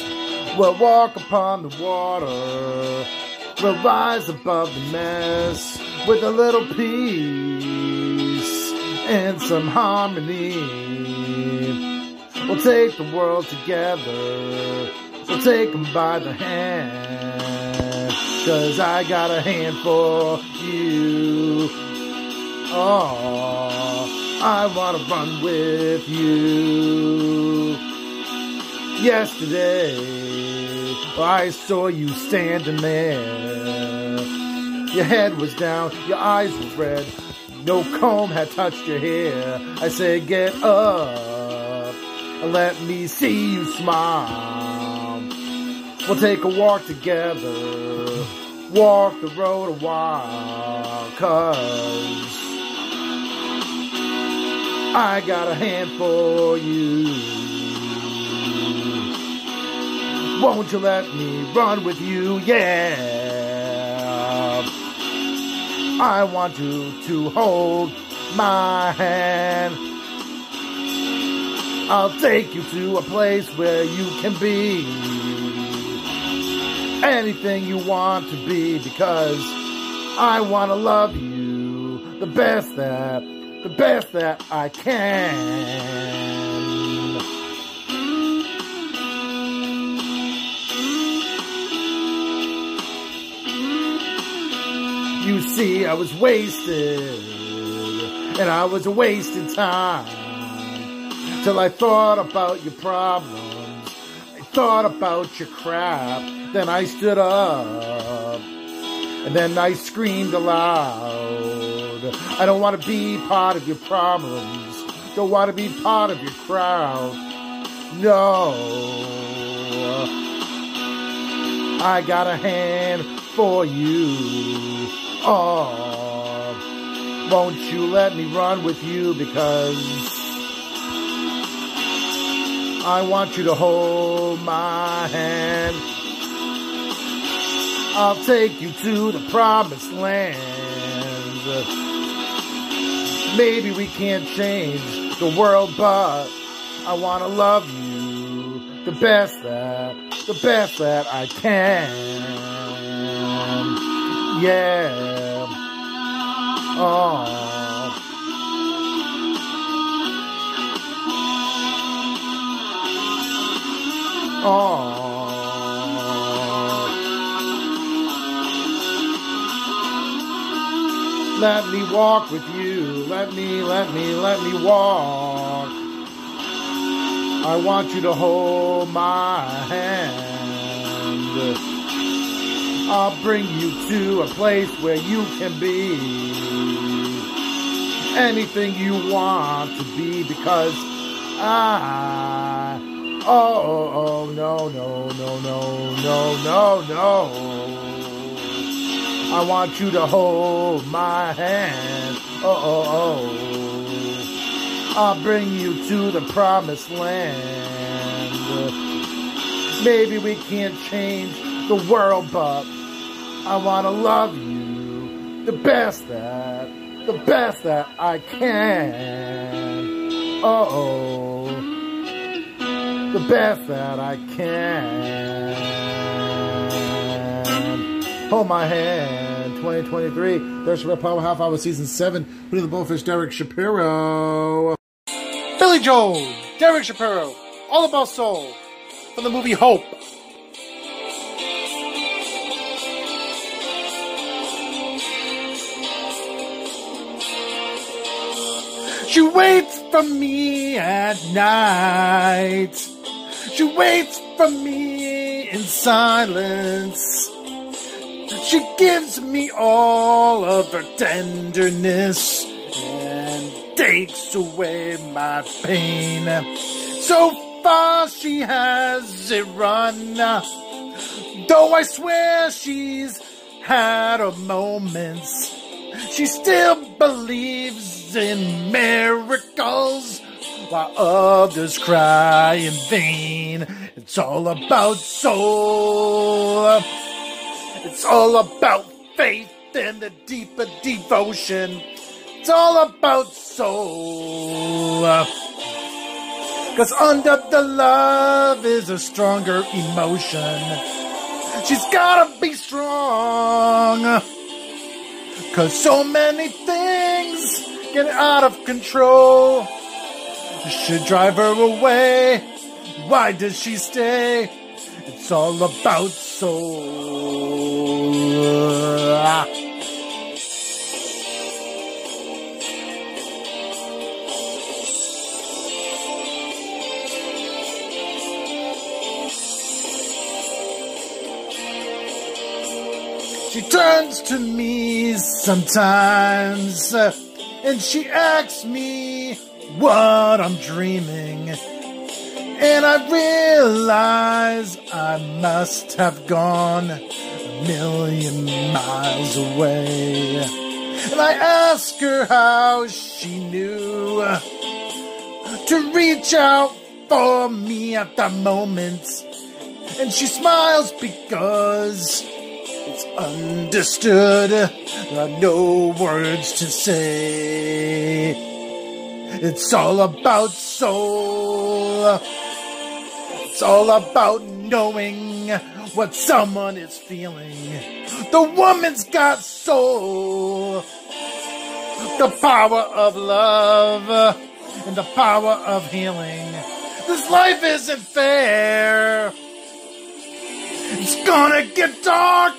We'll walk upon the water. We'll rise above the mess with a little peace and some harmony. We'll take the world together. We'll take them by the hand. Cause I got a hand for you. Oh, I wanna run with you. Yesterday, I saw you standing there. Your head was down, your eyes were red. No comb had touched your hair. I said, get up and let me see you smile. We'll take a walk together, walk the road a while, cause I got a hand for you. Won't you let me run with you? Yeah. I want you to hold my hand. I'll take you to a place where you can be anything you want to be because I want to love you the best that the best that I can. You see, I was wasted, and I was a wasting time. till I thought about your problems. I thought about your crap. Then I stood up and then I screamed aloud. I don't want to be part of your problems. Don't want to be part of your crowd. No. I got a hand for you. Oh, won't you let me run with you because I want you to hold my hand. I'll take you to the promised land. Maybe we can't change the world, but I want to love you the best that, the best that I can. Yeah. Oh. Oh. Let me walk with you. Let me, let me, let me walk. I want you to hold my hand. I'll bring you to a place where you can be anything you want to be because I. Oh, oh, oh, no, no, no, no, no, no, no. I want you to hold my hand. Oh, oh, oh. I'll bring you to the promised land. Maybe we can't change the world, but I want to love you the best that, the best that I can. Oh, oh. The best that I can. Hold my hand, 2023. There's Red Power Half Hour Season 7. Putting the Bullfish, Derek Shapiro. Billy Joel, Derek Shapiro, All About Soul, from the movie Hope. She waits for me at night. She waits for me in silence. She gives me all of her tenderness and takes away my pain. So far she has it run. Though I swear she's had her moments, she still believes in miracles while others cry in vain. It's all about soul. It's all about faith and the deeper devotion. It's all about soul. Cause under the love is a stronger emotion. She's gotta be strong. Cause so many things get out of control. Should drive her away. Why does she stay? It's all about soul. She turns to me sometimes uh, and she asks me what I'm dreaming. And I realize I must have gone million miles away. And I ask her how she knew to reach out for me at that moment. And she smiles because it's understood. There are no words to say. It's all about soul. It's all about knowing what someone is feeling. The woman's got soul. The power of love and the power of healing. This life isn't fair. It's gonna get dark.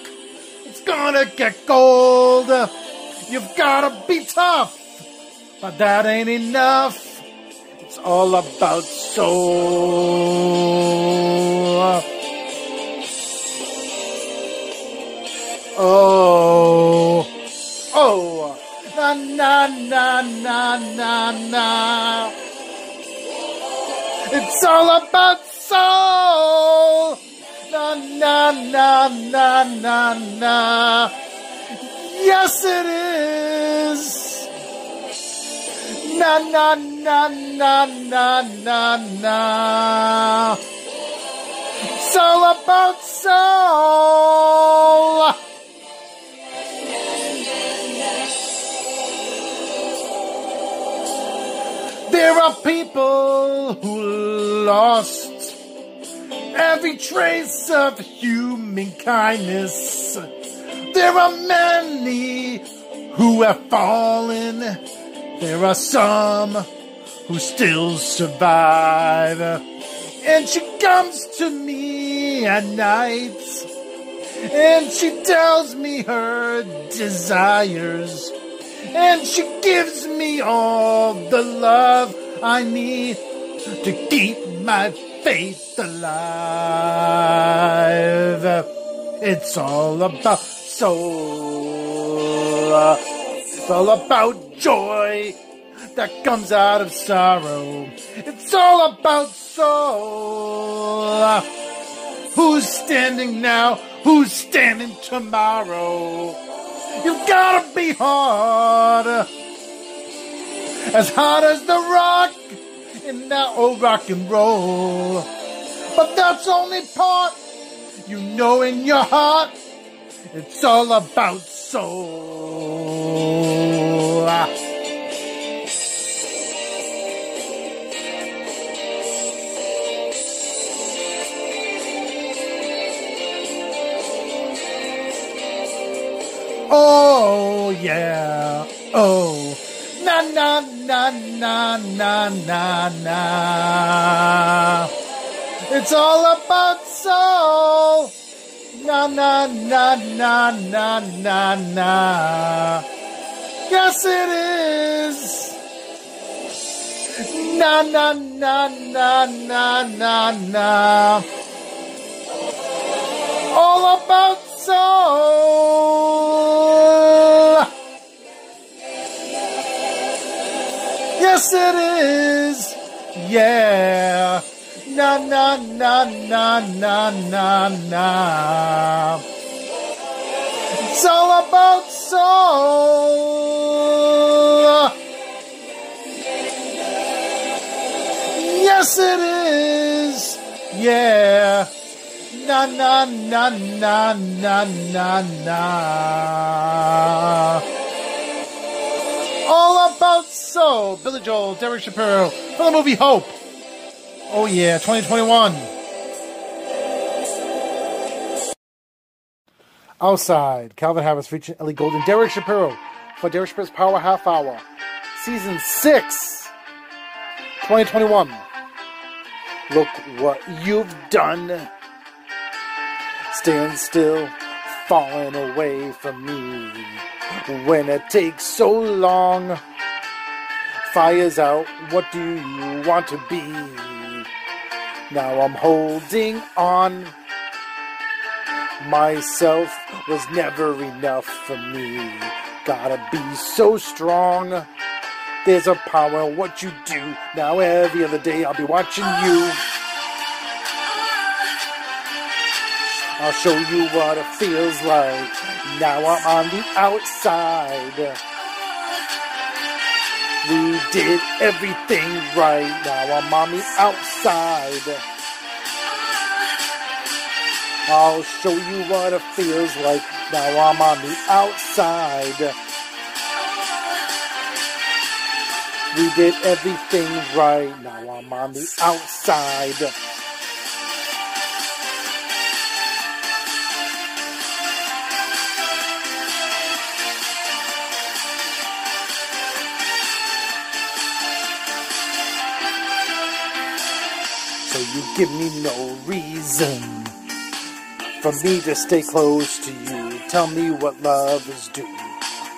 It's gonna get cold. You've gotta be tough, but that ain't enough. It's all about soul. Oh, oh, na na na na na na. It's all about soul. Na na na na na na. Yes, it is. Na na na na na na na. It's all about soul. There are people who lost every trace of human kindness. There are many who have fallen. There are some who still survive. And she comes to me at night and she tells me her desires. And she gives me all the love I need to keep my faith alive. It's all about soul. It's all about joy that comes out of sorrow. It's all about soul. Who's standing now? Who's standing tomorrow? You've gotta be hard. As hard as the rock in that old rock and roll. But that's only part you know in your heart. It's all about soul. Oh yeah. Oh. Na na na na na na na. It's all about soul. Na na na na na na na. Yes it is. Na na na na na na na. All about soul. Yes, it is. Yeah. Na na na na na na na. It's all about soul. Yes, it is. Yeah. Na na na na na na na. All about soul. Billy Joel, Derek Shapiro for the movie Hope. Oh yeah, 2021. Outside, Calvin Harris featuring Ellie Goulding, Derek Shapiro for Derek Shapiro's Power Half Hour, Season 6, 2021. Look what you've done. Stand still, falling away from me. When it takes so long, fire's out. What do you want to be? Now I'm holding on. Myself was never enough for me. Gotta be so strong. There's a power what you do. Now every other day I'll be watching you. I'll show you what it feels like. Now I'm on the outside. We did everything right. Now I'm on the outside. I'll show you what it feels like. Now I'm on the outside. We did everything right. Now I'm on the outside. You give me no reason for me to stay close to you. Tell me what love is due.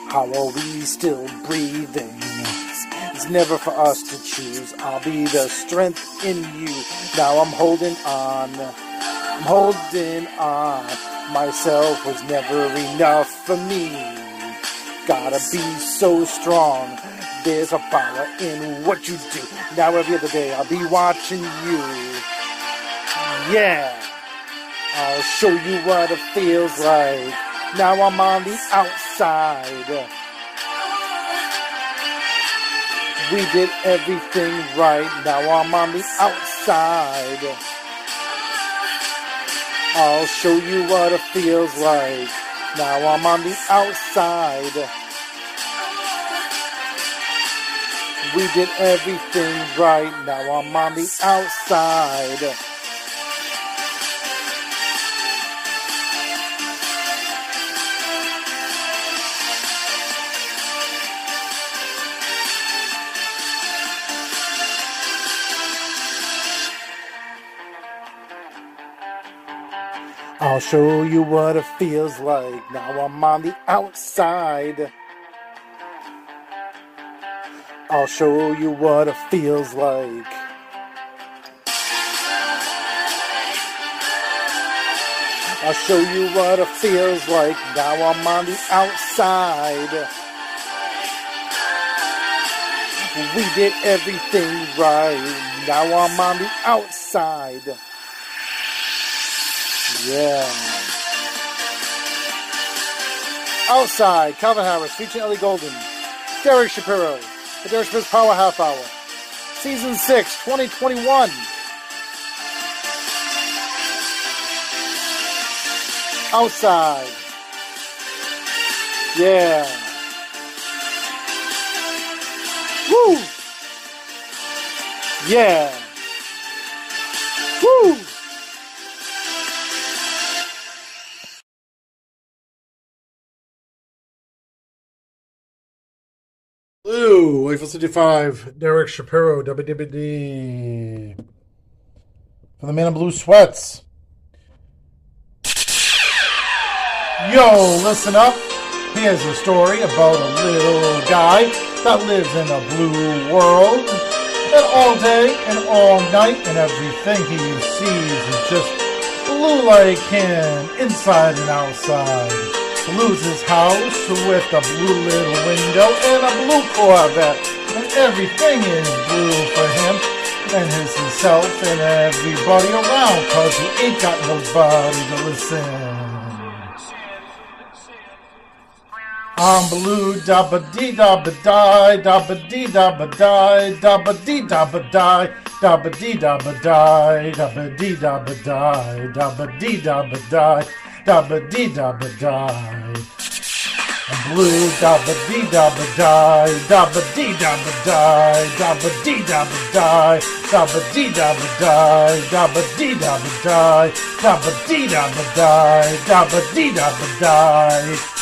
How are we still breathing? It's never for us to choose. I'll be the strength in you. Now I'm holding on. I'm holding on. Myself was never enough for me. Gotta be so strong. There's a power in what you do. Now every other day I'll be watching you. Yeah. I'll show you what it feels like. Now I'm on the outside. We did everything right. Now I'm on the outside. I'll show you what it feels like. Now I'm on the outside. We did everything right. Now I'm on the outside. I'll show you what it feels like. Now I'm on the outside. I'll show you what it feels like. I'll show you what it feels like. Now I'm on the outside. We did everything right. Now I'm on the outside. Yeah. Outside, Calvin Harris featuring Ellie Goulding, Derek Shapiro, the Derek Smith Power Half Hour, Season 6, 2021. Outside. Yeah. Woo! Yeah. Woo! Blue, Eiffel 65, Derek Shapiro, WWD. For the man in blue sweats. Yo, listen up. Here's a story about a little guy that lives in a blue world. And all day and all night, and everything he sees is just blue like him, inside and outside. His house with a blue little window and a blue Corvette. And everything is blue for him and his himself and everybody around cause he ain't got nobody to listen. I'm blue, dabba dee dabba die, dabba dee dabba die, dabba dee dabba die, dabba dee dabba die, dabba dee dabba die, dabba dee dabba die, dabba dee dabba die. I'm blue, dabba dee dabba die, dabba dee dabba die, dabba dee dabba die, dabba dee dabba die, dabba dee dabba die, dabba dee dabba die, dabba dee dabba die.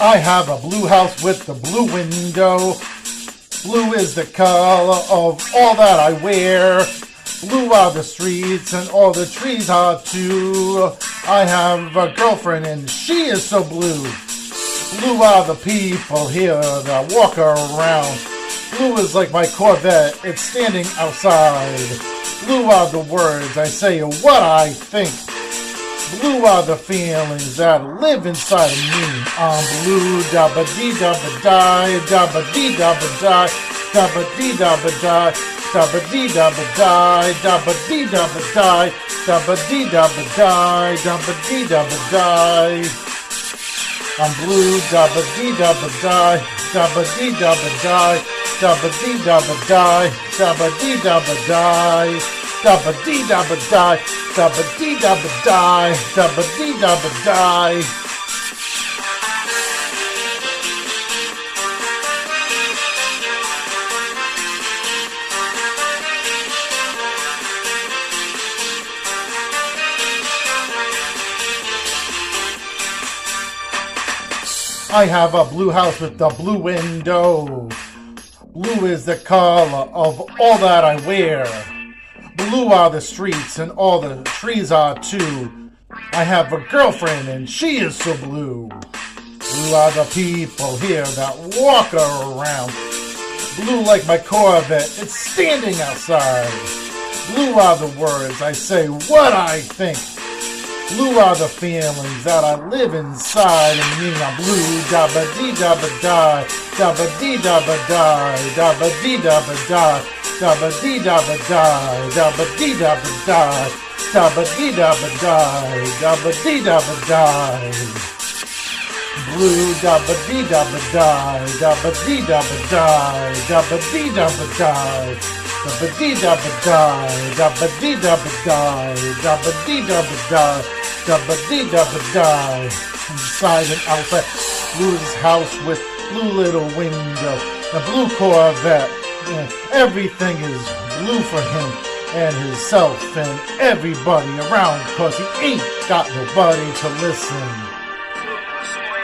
I have a blue house with the blue window. Blue is the color of all that I wear. Blue are the streets and all the trees are too. I have a girlfriend and she is so blue. Blue are the people here that walk around. Blue is like my Corvette, it's standing outside. Blue are the words I say what I think. Blue are the feelings that live inside of me. I'm blue, dabba dee dabba die, dabba dee dabba die, dabba dee dabba die, dabba dee dabba die, dabba dee dabba die, dabba dee dabba die, dabba dee dabba die. I'm blue, dabba dee dabba die, dabba dee dabba die, dabba dee dabba die, dabba dee dabba die, dabba dee dabba die, dabba dee dabba die, dabba dee dabba die. I have a blue house with a blue window. Blue is the color of all that I wear. Blue are the streets and all the trees are too. I have a girlfriend and she is so blue. Blue are the people here that walk around. Blue like my Corvette, it's standing outside. Blue are the words I say what I think. Blue are the feelings that I live inside and me I'm blue dabba dee dabba die dabba dee dabba die dabba dee dabba die dabba dee dabba die dabba dee dabba die dabba dee dabba die dabba dee dabba die Blue dabba dee dabba die dabba dee dabba die dabba dee dabba die dabba dee dabba die dabba dee dabba die dabba dee dabba die dabba dee dabba die inside an outfit blue's house with blue little window a blue corvette Yeah, everything is blue for him and himself and everybody around cause he ain't got nobody to listen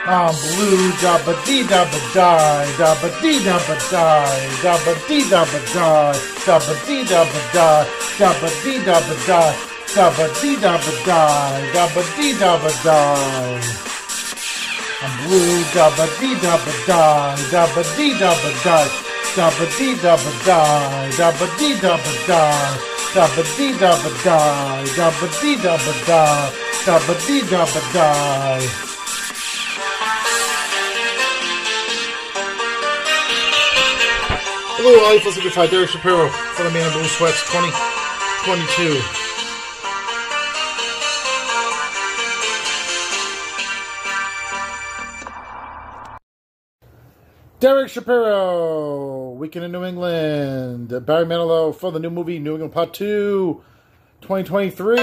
I'm blue, dabba dee dabba die, dabba dee dabba die, dabba dee dabba die, dabba dee dabba die, dabba dee dabba die, dabba dee dabba die, dabba dee dabba die. I'm blue, dabba dee dabba die, dabba dee dabba die, dabba dee dabba die, dabba dee dabba die, dabba dee dabba die, dabba dee dabba die, dabba dee dabba die. Blue Life was a fight. Derek Shapiro for the Man Blue Sweats 2022. Derek Shapiro, Weekend in New England. Barry Manilow for the new movie New England Part 2 2023.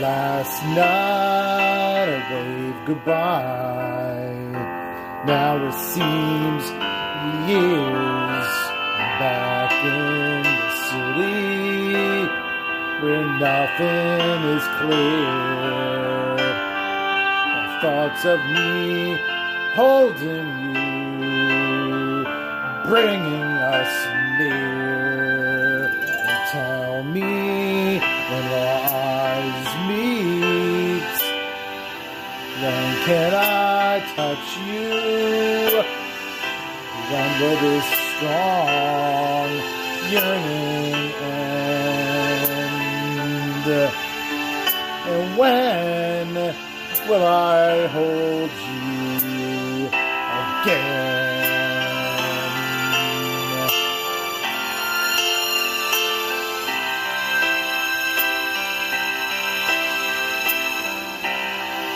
Last night I waved goodbye. Now it seems years back in the city where nothing is clear. The thoughts of me holding you, bringing us near. And tell me when our eyes can I touch you? Will this strong yearning end? And when will I hold you again?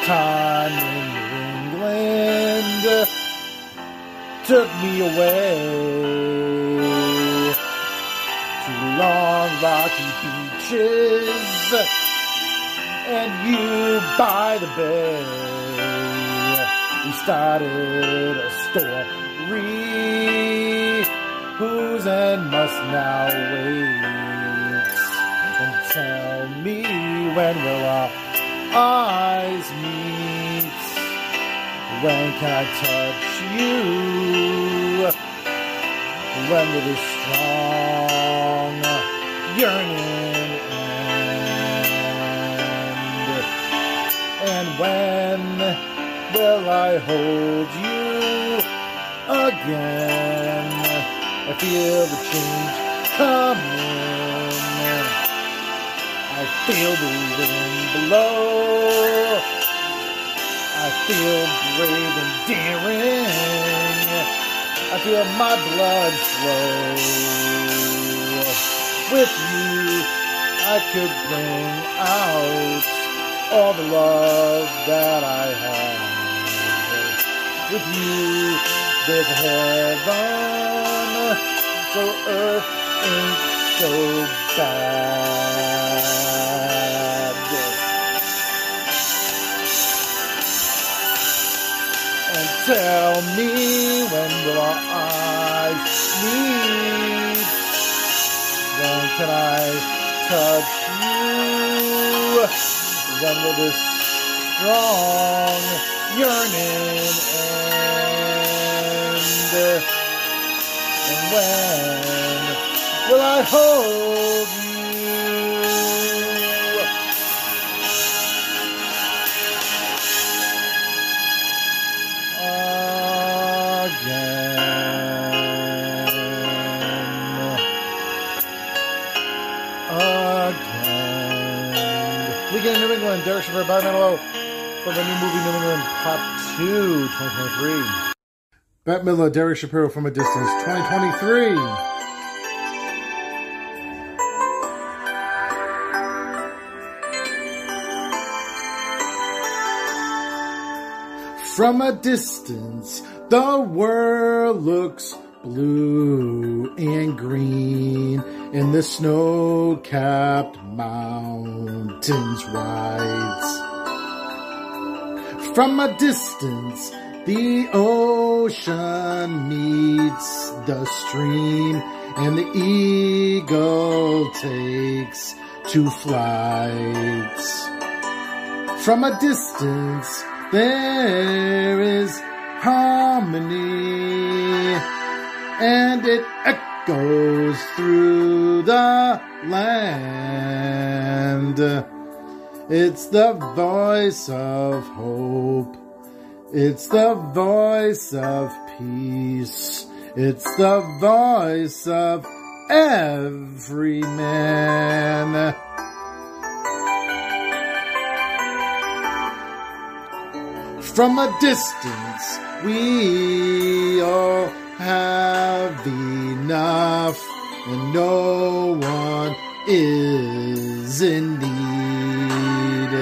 time took me away to long rocky beaches and you by the bay. We started a story whose end must now wait. And tell me when will our eyes meet? When can I touch you? When will this strong yearning end? And when will I hold you again? I feel the change coming. I feel the wind blow. I feel brave and daring. I feel my blood flow. With you, I could bring out all the love that I have. With you, there's heaven, so earth ain't so bad. Tell me when will our eyes meet? When can I touch you? When will this strong yearning end? And when will I hold you? Derek Shapiro, Bob Manilow for the new movie England Part 2, 2023. Bette Midler, Derek Shapiro from a Distance, 2023. From a distance, the world looks blue and green, and the snow capped mountains rise. From a distance, the ocean meets the stream, and the eagle takes to flight. From a distance, there is harmony, and it echoes through the land. It's the voice of hope. It's the voice of peace. It's the voice of every man. From a distance, we all have enough, and no one is in need.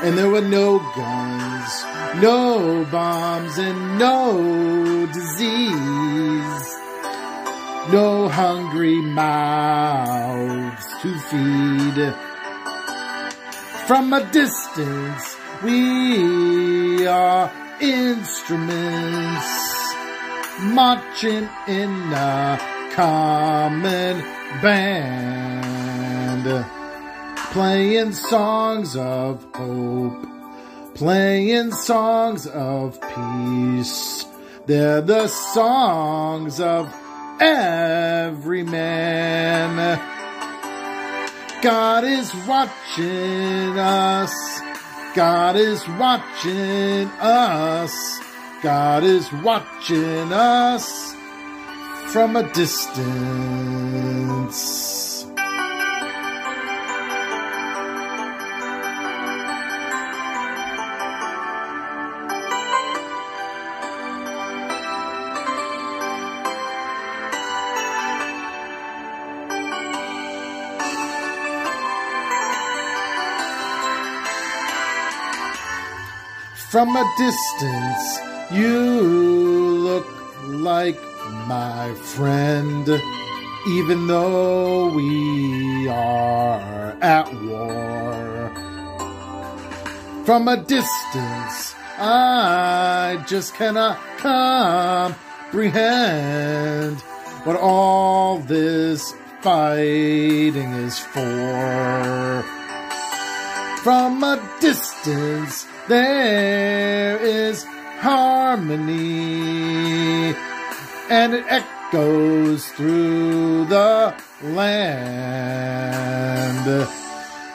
And there were no guns, no bombs, and no disease. No hungry mouths to feed. From a distance, we are instruments marching in a common band, playing songs of hope, playing songs of peace. They're the songs of every man. God is watching us. God is watching us. God is watching us from a distance. From a distance, you look like my friend, even though we are at war. From a distance, I just cannot comprehend what all this fighting is for. From a distance, there is harmony, and it echoes through the land.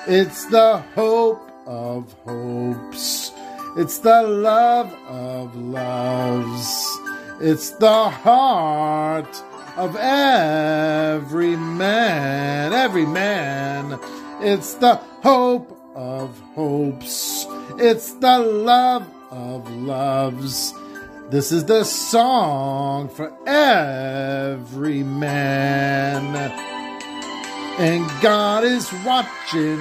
It's the hope of hopes, it's the love of loves, it's the heart of every man, every man. It's the hope of hopes. It's the love of loves. This is the song for every man. And God is watching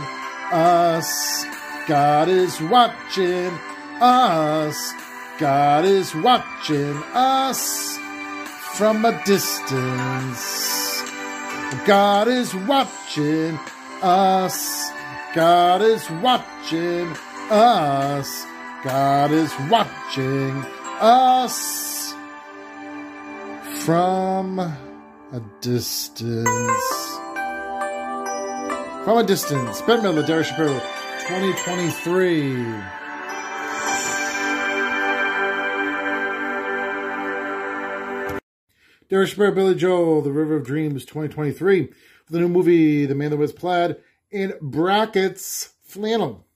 us. God is watching us. God is watching us from a distance. God is watching us. God is watching us. God is watching us from a distance. From a distance. Ben Miller, Derek Shapiro, 2023. Derek Shapiro, Billy Joel, The River of Dreams, 2023. For the new movie, The Man That Was Plaid, in brackets, flannel.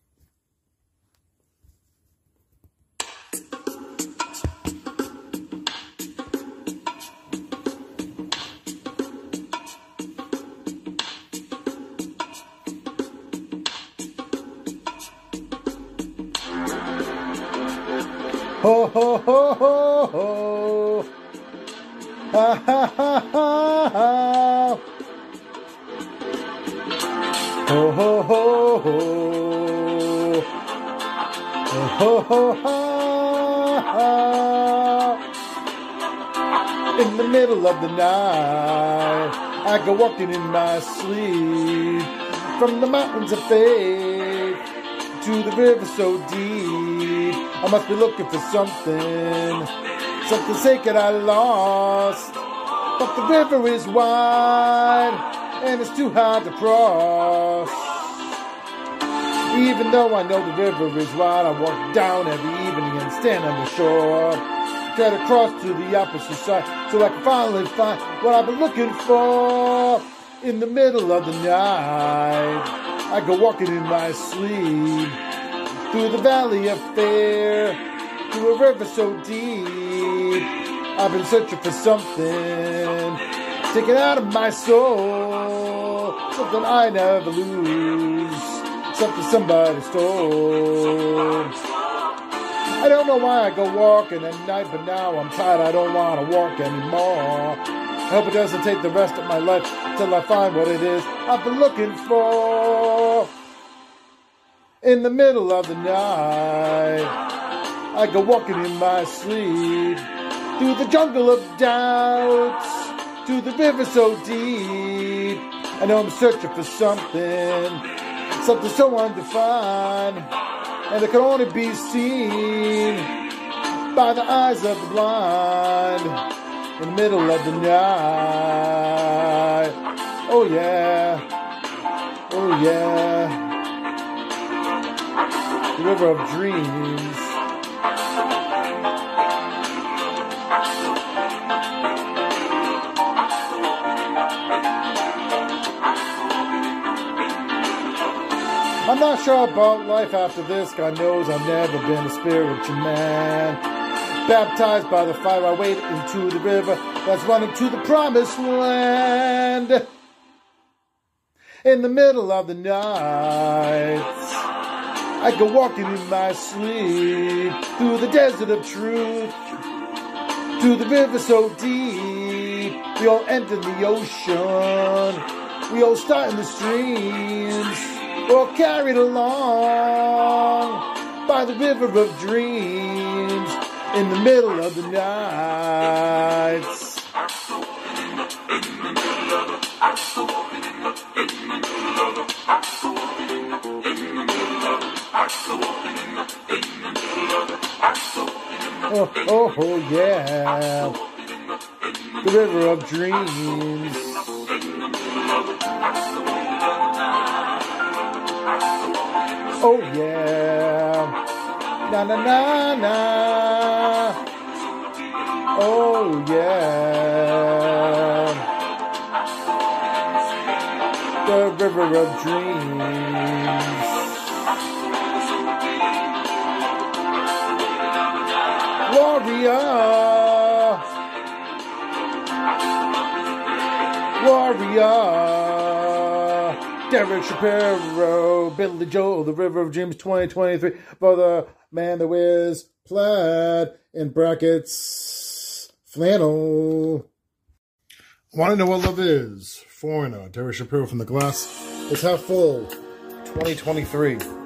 Middle of the night, I go walking in my sleep from the mountains of faith to the river so deep. I must be looking for something, something sacred I lost. But the river is wide and it's too hard to cross. Even though I know the river is wide, I walk down every evening and stand on the shore. Try to cross to the opposite side so I can finally find what I've been looking for. In the middle of the night, I go walking in my sleep through the valley of fear, through a river so deep. I've been searching for something taken out of my soul, something I never lose, something somebody stole. I don't know why I go walking at night, but now I'm tired. I don't want to walk anymore. I hope it doesn't take the rest of my life till I find what it is I've been looking for. In the middle of the night, I go walking in my sleep through the jungle of doubts, to the river so deep. I know I'm searching for something, something so undefined, and it can only be seen by the eyes of the blind. In the middle of the night, oh yeah, oh yeah the river of dreams. I'm not sure about life after this. God knows I've never been a spiritual man. Baptized by the fire, I wade into the river that's running to the promised land. In the middle of the night. I go walking in my sleep through the desert of truth, to the river so deep. We all end in the ocean, we all start in the streams, we're carried along by the river of dreams in the middle of the night. Oh, oh, oh, yeah. The river of dreams. Oh, yeah. Na, na, na, na. Oh, yeah. The river of dreams. Warrior. Warrior. Derek Shapiro, Billy Joel, The River of Dreams 2023 for the man that wears plaid in brackets flannel. Want to know what love is? Foreigner, Derek Shapiro from The Glass is half full 2023.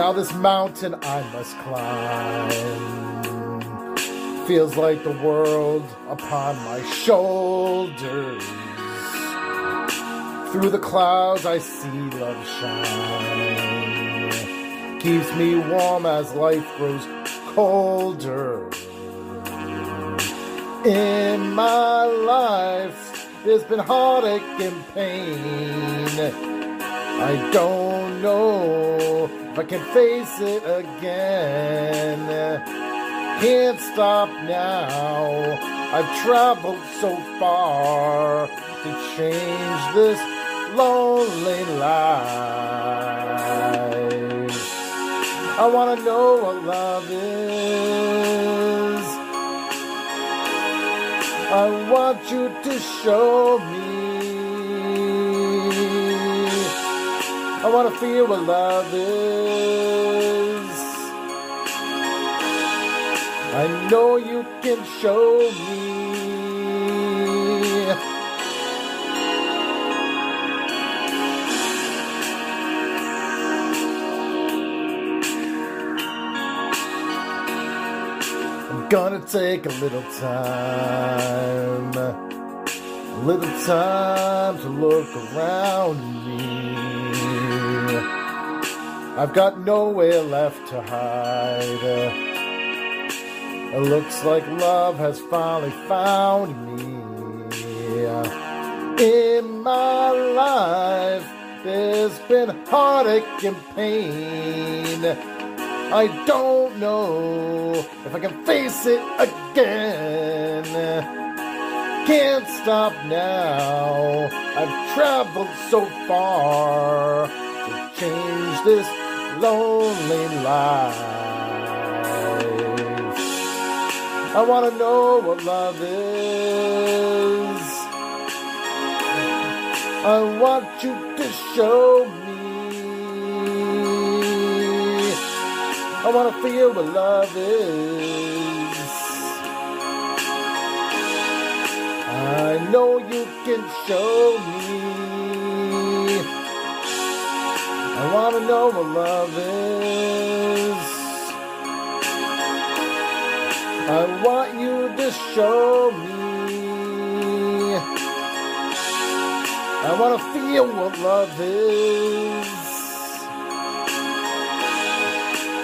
Now, this mountain I must climb feels like the world upon my shoulders. Through the clouds, I see love shine. Keeps me warm as life grows colder. In my life, there's been heartache and pain. I don't know if I can face it again. Can't stop now. I've traveled so far to change this lonely life. I want to know what love is. I want you to show me. I want to feel what love is. I know you can show me. I'm gonna take a little time, a little time to look around me. I've got nowhere left to hide. Uh, it looks like love has finally found me. In my life, there's been heartache and pain. I don't know if I can face it again. Can't stop now. I've traveled so far to change this lonely life. I want to know what love is. I want you to show me. I want to feel what love is. I know you can show me. I want to know what love is. I want you to show me. I want to feel what love is.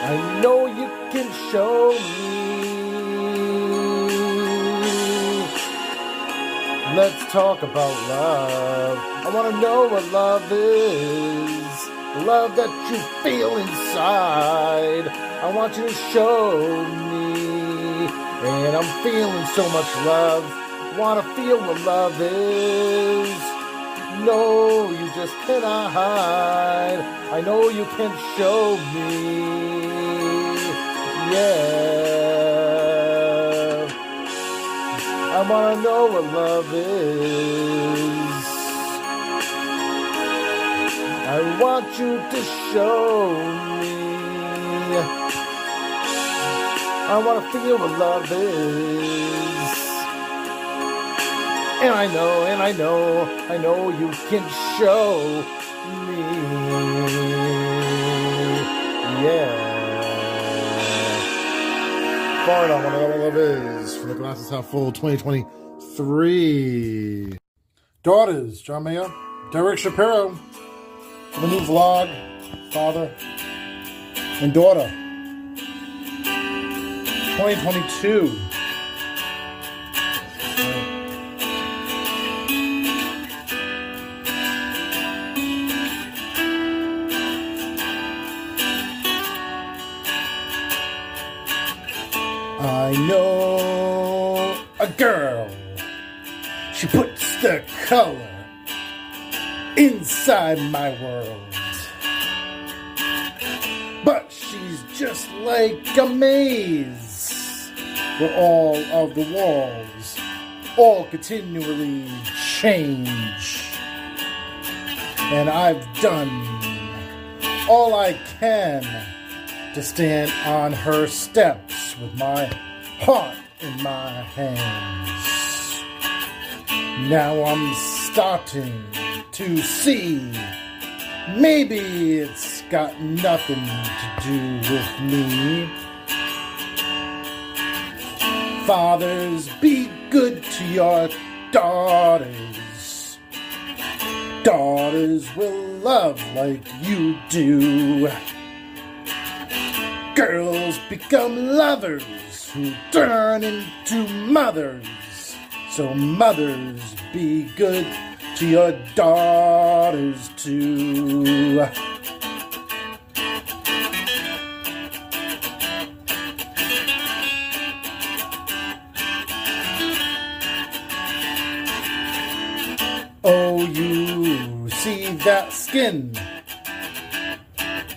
I know you can show me. Let's talk about love. I want to know what love is. Love that you feel inside. I want you to show me. And I'm feeling so much love. Want to feel what love is. No, you just cannot hide. I know you can show me. Yeah. I wanna know what love is. I want you to show me. I wanna feel what love is. And I know, and I know, I know you can show me. Yeah. Foreigner what love is from the Glasses Half Full 2023. Daughters, John Mayer, Derek Shapiro, the new vlog, father and daughter. 2022. I know a girl. She puts the color inside my world. But she's just like a maze where all of the walls all continually change. And I've done all I can to stand on her steps with my heart in my hands. Now I'm starting to see maybe it's got nothing to do with me. Fathers, be good to your daughters. Daughters will love like you do. Girls become lovers who turn into mothers. So, mothers, be good to your daughters too. Oh, you see that skin?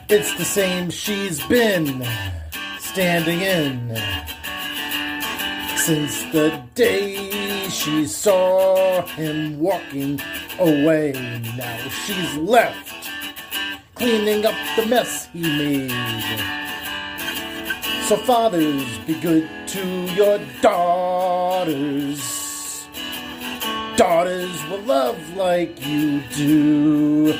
It's the same she's been standing in since the day she saw him walking away. Now she's left cleaning up the mess he made. So, fathers, be good to your daughters. Daughters will love like you do.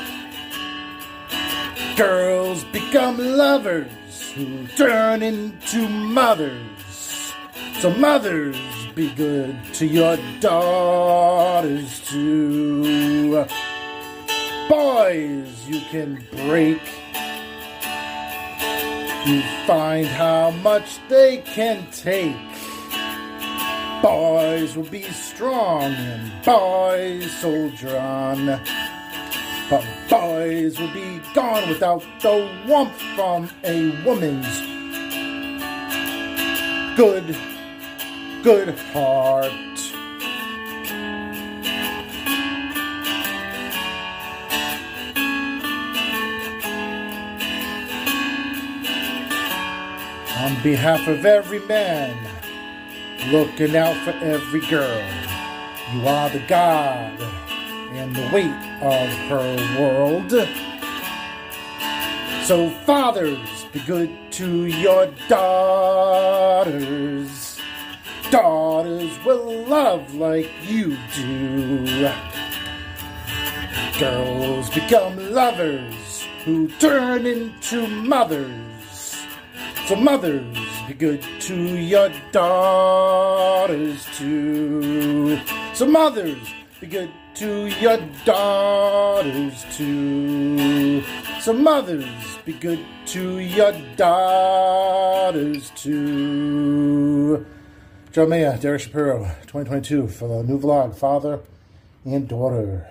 Girls become lovers who turn into mothers. So, mothers, be good to your daughters too. Boys, you can break. You find how much they can take. Boys will be strong and boys soldier on. But boys will be gone without the warmth from a woman's good, good heart. On behalf of every man, looking out for every girl, you are the God and the weight of her world. So, fathers, be good to your daughters. Daughters will love like you do. Girls become lovers who turn into mothers. So, mothers, be good to your daughters too. So, mothers, be good to your daughters too. So, mothers, be good to your daughters too. John Mayer, Derek Shapiro, 2022, for the new vlog, Father and Daughter.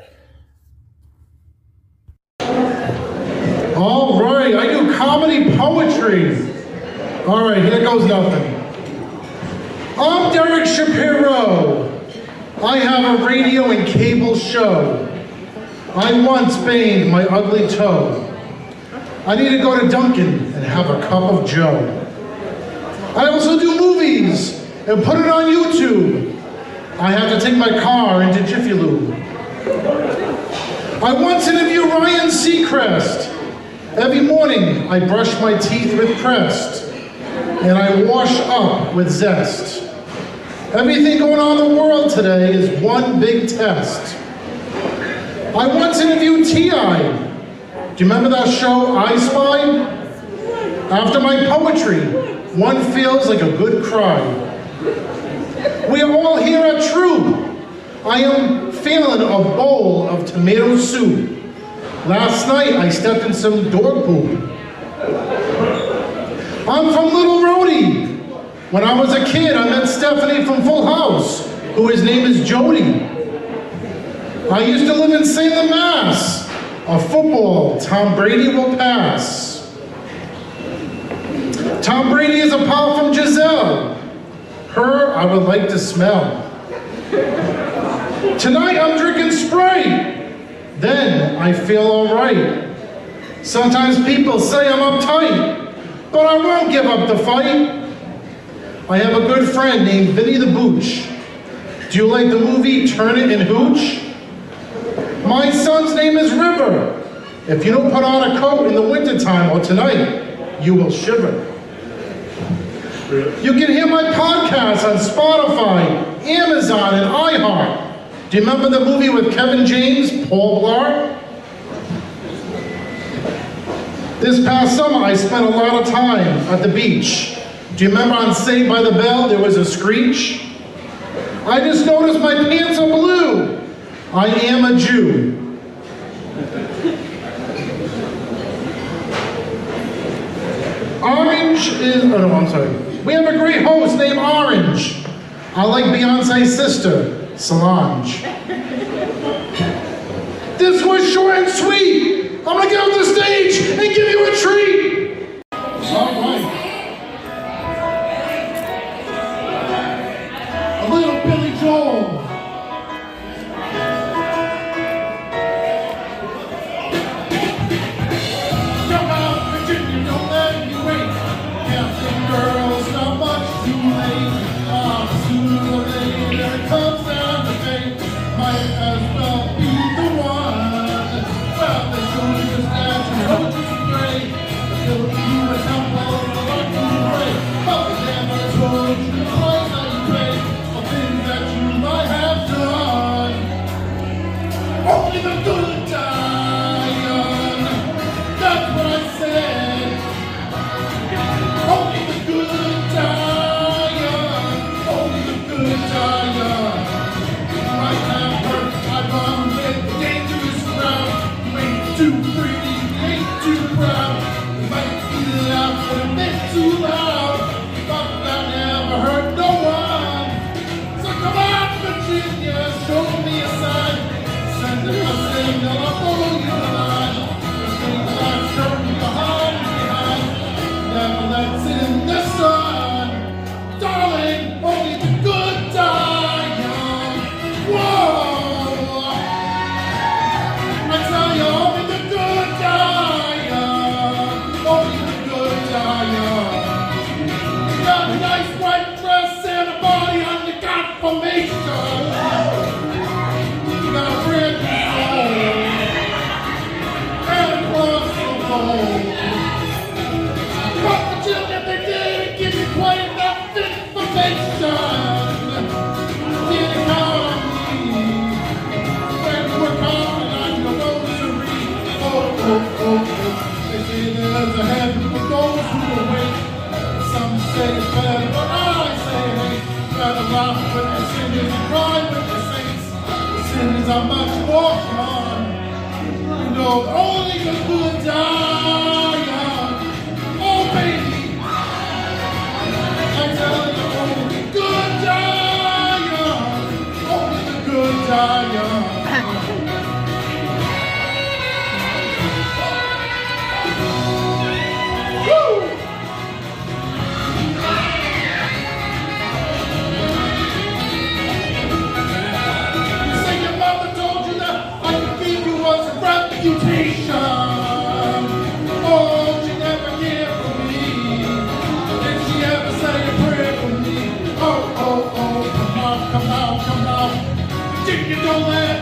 All right, I do comedy poetry. All right, here goes nothing. I'm Derek Shapiro. I have a radio and cable show. I once banged my ugly toe. I need to go to Dunkin' and have a cup of Joe. I also do movies and put it on YouTube. I have to take my car into Jiffy Lube. I once interviewed Ryan Seacrest. Every morning I brush my teeth with Crest and I wash up with zest. Everything going on in the world today is one big test. I once interviewed T.I. Do you remember that show, I Spy? After my poetry, one feels like a good cry. We are all here at True. I am feeling a bowl of tomato soup. Last night I stepped in some dog poop. I'm from Little Rhody. When I was a kid, I met Stephanie from Full House, who his name is Jodie. I used to live in Salem, Mass. A football, Tom Brady will pass. Tom Brady is apart from Gisele. Her, I would like to smell. Tonight I'm drinking Sprite. Then I feel all right. Sometimes people say I'm uptight, but I won't give up the fight. I have a good friend named Vinny the Booch. Do you like the movie Turner & Hooch? My son's name is River. If you don't put on a coat in the wintertime or tonight, you will shiver. You can hear my podcast on Spotify, Amazon, and iHeart. Do you remember the movie with Kevin James, Paul Blart? This past summer, I spent a lot of time at the beach. Do you remember on Saved by the Bell, there was a screech? I just noticed my pants are blue. I am a Jew. Orange is, oh no, I'm sorry. We have a great host named Orange. I like Beyonce's sister, Solange. this was short and sweet. I'm gonna get off the stage and give you a treat. All right. A little Billy Joel. I must walk on. You know, only the good die young. Oh, baby. I tell you, only the good die young. Only the good die don't let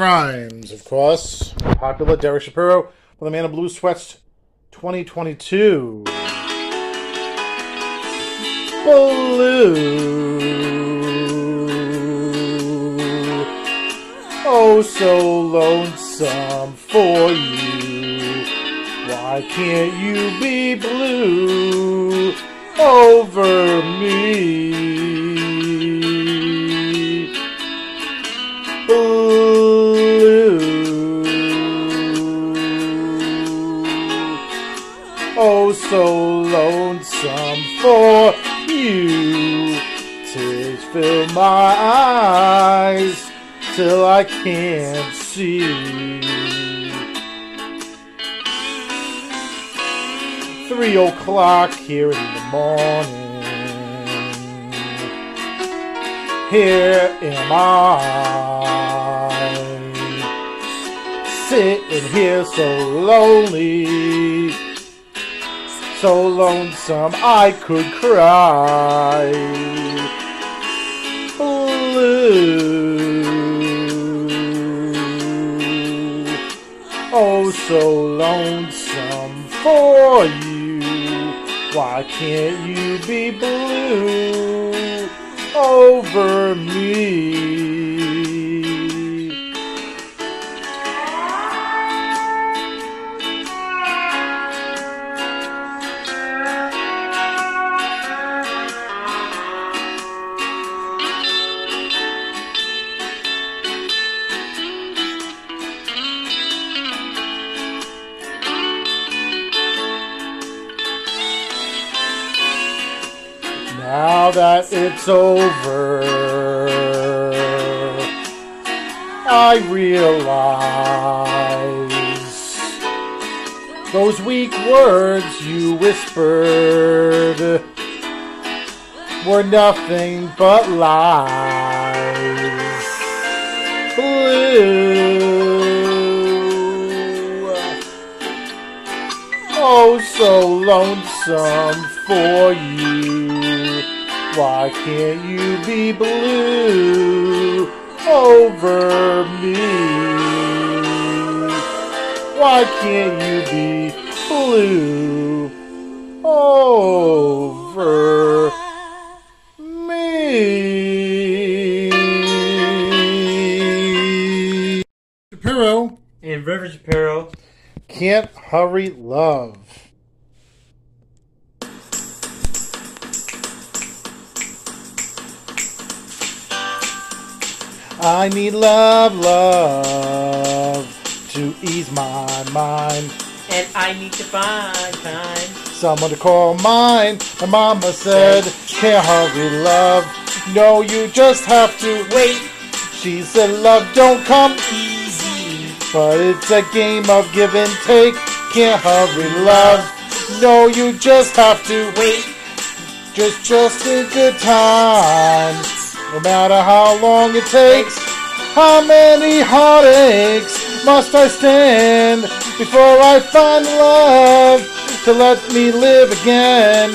Rhymes, of course. Popular Derek Shapiro with the Man in Blue Sweats 2022. Blue. Oh, so lonesome for you. Why can't you be blue over me? Oh, so lonesome for you. Tears fill my eyes till I can't see. Three o'clock here in the morning. Here am I, sitting here so lonely, so lonesome I could cry. Blue, oh so lonesome for you. Why can't you be blue over me? Now that it's over, I realize those weak words you whispered were nothing but lies. Blue, oh so lonesome for you. Why can't you be blue over me? Why can't you be blue over me? Shapiro And River Shapiro. can't hurry love. I need love, love to ease my mind. And I need to find time. Someone to call mine. My mama said, can't hurry love. No, you just have to wait. She said, love don't come easy. But it's a game of give and take. Can't hurry love. No, you just have to wait. Just, just in good times. No matter how long it takes. How many heartaches must I stand before I find love to let me live again?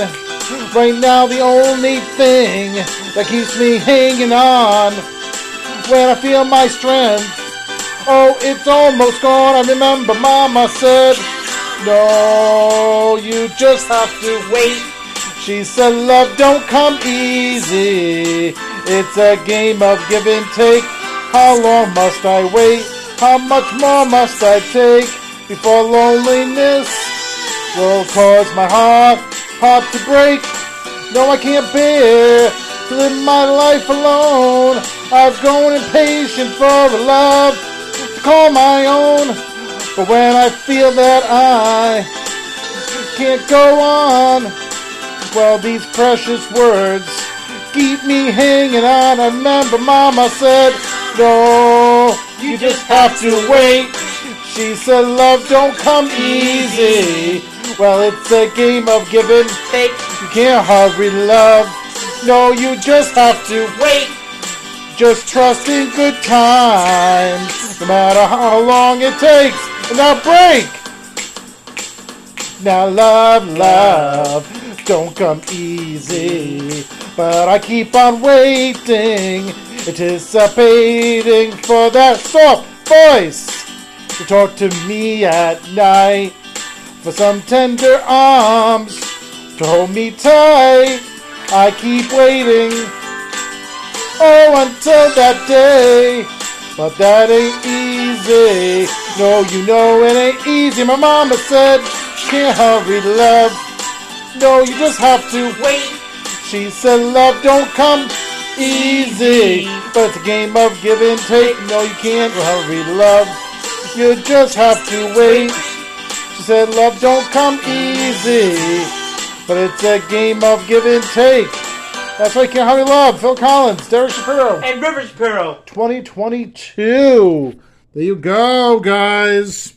Right now, the only thing that keeps me hanging on when I feel my strength. Oh, it's almost gone. I remember Mama said, No, you just have to wait. She said, Love don't come easy. It's a game of give and take. How long must I wait? How much more must I take before loneliness will cause my heart, heart to break? No, I can't bear to live my life alone. I've grown impatient for a love to call my own. But when I feel that I can't go on, well, these precious words keep me hanging on. I remember Mama said, No, you just have to wait. She said, Love don't come easy. Well, it's a game of give and take. You can't hurry love. No, you just have to wait. Just trust in good times, no matter how long it takes. And now break. Now love, love, don't come easy. But I keep on waiting, anticipating for that soft voice to talk to me at night. For some tender arms to hold me tight. I keep waiting, oh, until that day. But that ain't easy. No, you know it ain't easy. My mama said, can't hurry love. No, you just have to wait. She said love don't come easy, but it's a game of give and take. No, you can't hurry love. You just have to wait. She said love don't come easy, but it's a game of give and take. That's why you can't hurry love. Phil Collins, Derek Shapiro, and River Shapiro. 2022. There you go, guys.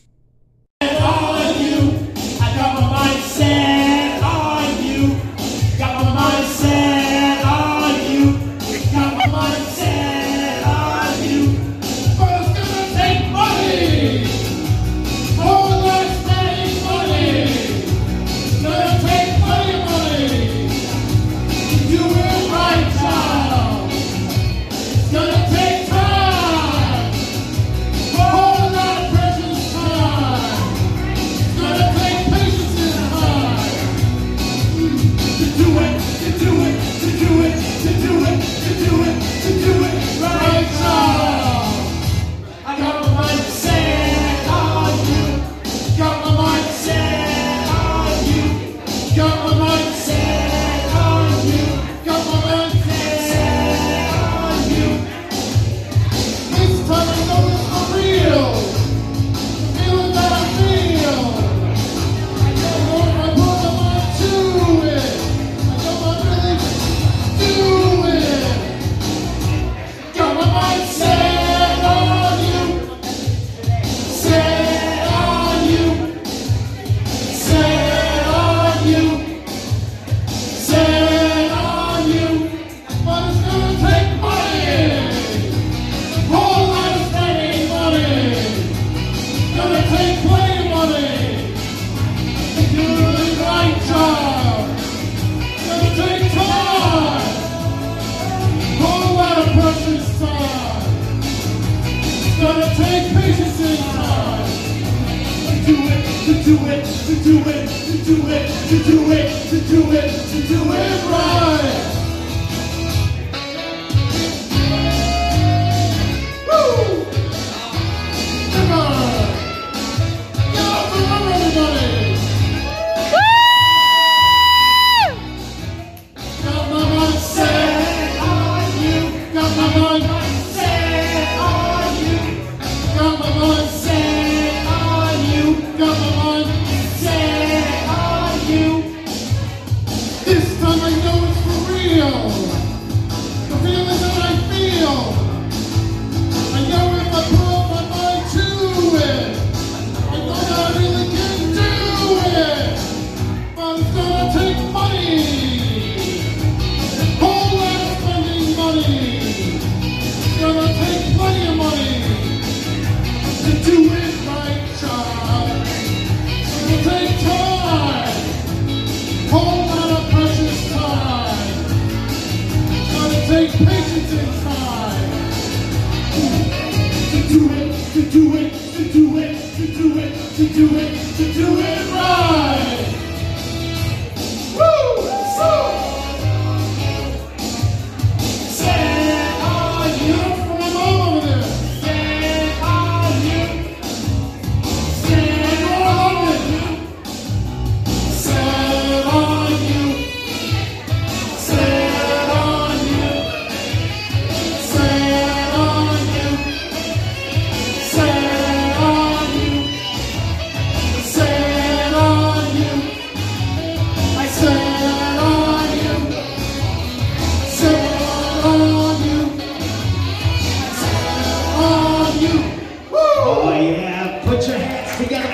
And all of you, I got my mindset. to do it, to do it.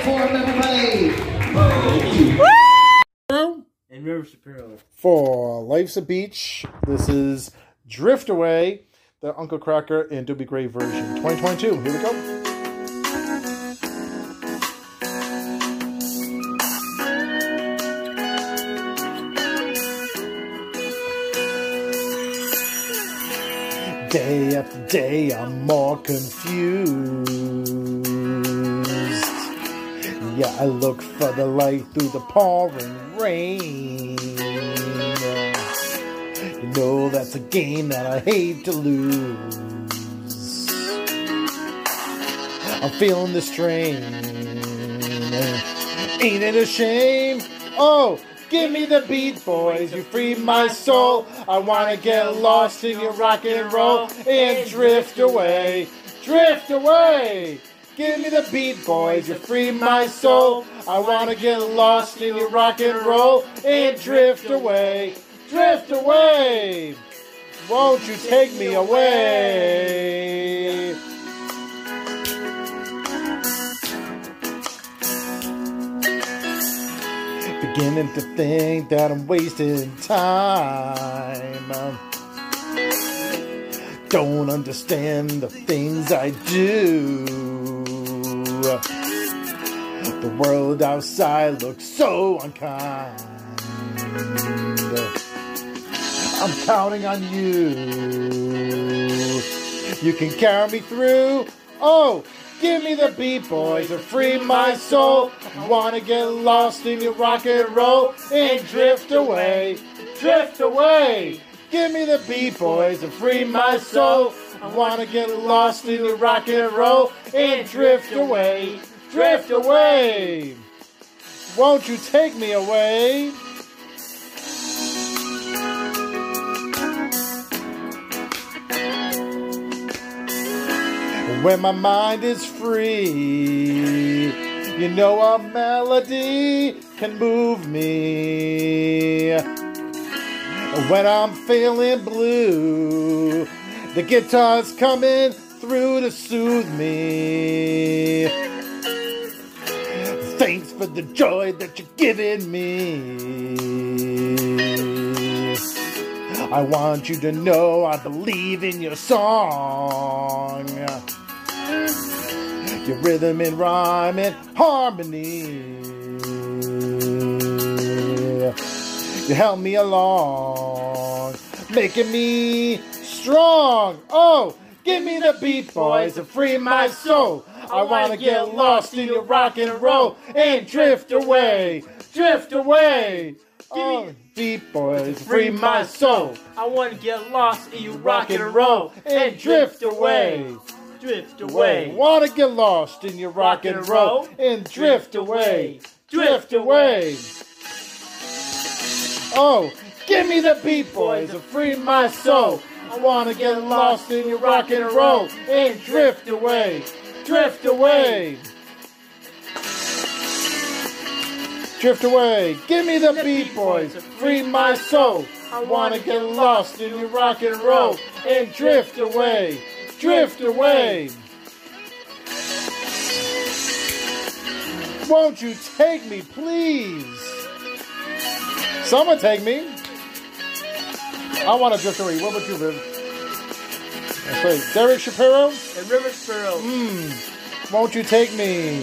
for him, everybody. And River Shapiro. For Life's a Beach, this is Drift Away, the Uncle Kracker and Dobie Gray version. 2022. Here we go. Day after day, I'm more confused. Yeah, I look for the light through the pouring rain. You know that's a game that I hate to lose. I'm feeling the strain. Ain't it a shame? Oh, give me the beat, boys. You free my soul. I wanna get lost in your rock and roll and drift away. Drift away. Give me the beat, boys. You free my soul. I wanna get lost in your rock and roll and drift away. Drift away. Won't you take me away? Beginning to think that I'm wasting time. Don't understand the things I do. The world outside looks so unkind. I'm counting on you. You can carry me through. Oh, give me the beat, boys, and free my soul. I wanna get lost in your rock and roll and drift away, drift away. Give me the beat, boys, and free my soul. I wanna get lost in the rock and roll and drift away, drift away. Won't you take me away? When my mind is free, you know a melody can move me. When I'm feeling blue, the guitar's coming through to soothe me. Thanks for the joy that you're giving me. I want you to know I believe in your song. Your rhythm and rhyme and harmony. You help me along, making me strong. Oh, give me the beat, boys, and free my soul. I wanna get lost in your rock and roll and drift away, drift away. Oh, beat boys, free my soul. I want to get lost in you Rock and roll and drift away. Drift away. Wanna get lost in your rock and roll and drift away. Drift away. Oh, give me the beat, boys, and free my soul. I wanna get lost in your rock and roll and drift away. Drift away. Drift away. Give me the beat, boys, free my soul. I wanna get lost in your rock and roll and drift away. Drift away. Won't you take me, please? Someone take me. I want to drift away. What about you, Viv? That's right. Derek Shapiro? And River Sparrow. Mmm. Won't you take me?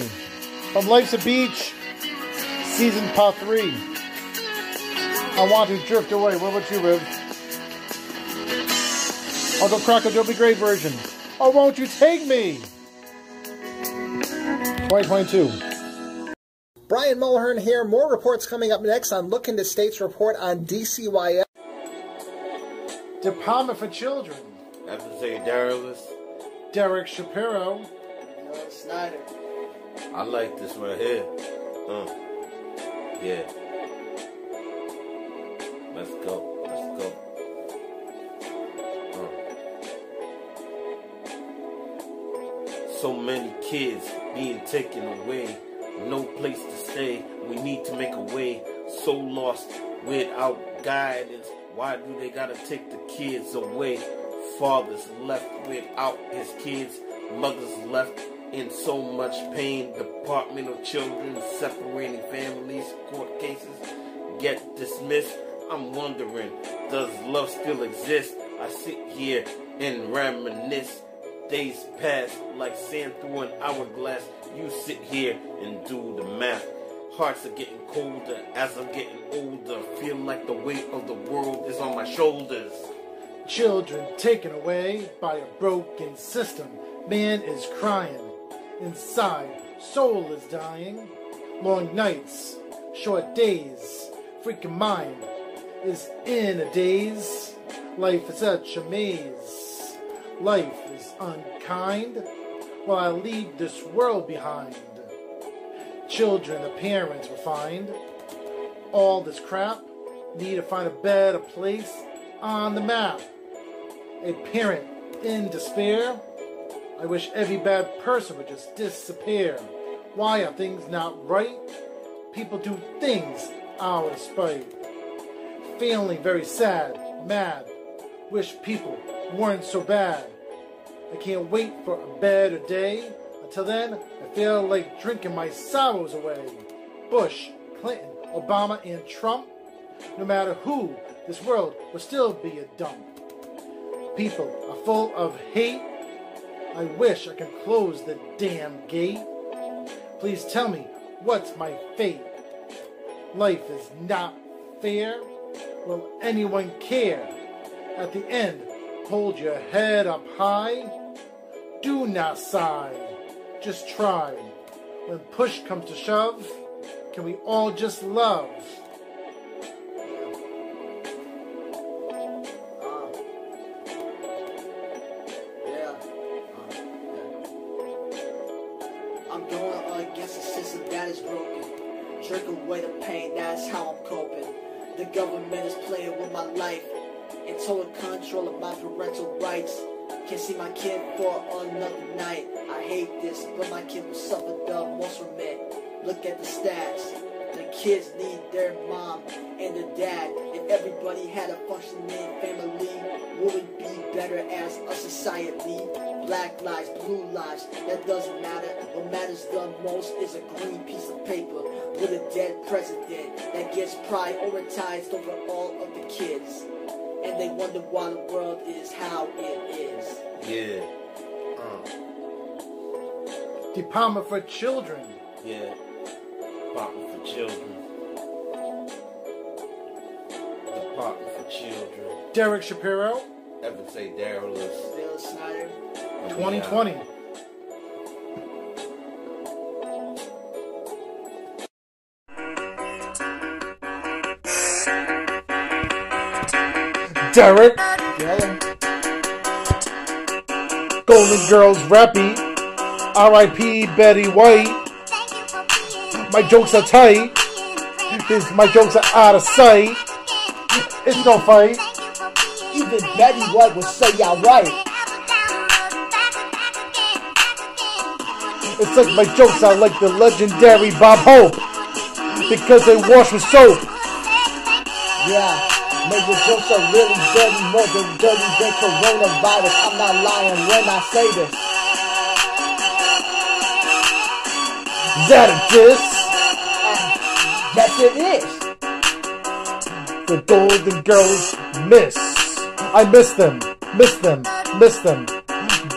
From Life's a Beach, season part three. I want to drift away. What about you, Viv? Uncle Kracker Dobie Gray version. Oh, won't you take me? 2022. Brian Mulhern here. More reports coming up next on Look into State's report on DCYF. Department for Children. I have to say, Darius, Derek Shapiro. Snyder. I like this right here. Uh, yeah. Let's go. Let's go. Uh. So many kids being taken away, no place to stay. We need to make a way. So lost without guidance. Why do they gotta take the kids away? Fathers left without his kids, mothers left in so much pain. Department of Children separating families, court cases get dismissed. I'm wondering, does love still exist? I sit here and reminisce. Days pass like sand through an hourglass. You sit here and do the math. Hearts are getting colder as I'm getting older. Feel like the weight of the world is on my shoulders. Children taken away by a broken system. Man is crying. Inside, soul is dying. Long nights, short days. Freaking mind is in a daze. Life is such a maze. Life is unkind. while I leave this world behind. Children, the parents will find all this crap. Need to find a better place on the map. A parent in despair. I wish every bad person would just disappear. Why are things not right? People do things out of spite. Feeling very sad, mad. Wish people weren't so bad. I can't wait for a better day. Until then, feel like drinking my sorrows away. Bush, Clinton, Obama, and Trump. No matter who, this world will still be a dump. People are full of hate. I wish I could close the damn gate. Please tell me what's my fate. Life is not fair. Will anyone care? At the end, hold your head up high. Do not sigh. Just try. When push comes to shove, can we all just love? Kid will suffer the. Look at the stats. The kids need their mom and their dad. If everybody had a functioning family, would we be better as a society? Black lives, blue lives, that doesn't matter. What matters the most is a green piece of paper with a dead president that gets prioritized over all of the kids. And they wonder why the world is how it is. Yeah. Uh, Department for Children. yeah. Department for Children. Department for Children. Derek Shapiro, Ever say Darylus. Bill Snyder. 2020. Derek. Yeah. Golden Girls Rappy. R.I.P. Betty White. My jokes are tight. His, my jokes are out of sight. It's no fight. Even Betty White would say y'all right. It's like my jokes are like the legendary Bob Hope. Because they wash with soap. Yeah. Make your jokes are really dirty, more than dirty than coronavirus. I'm not lying when I say this. That a diss? Yes, it is. The Golden Girls miss. I miss them, miss them, miss them.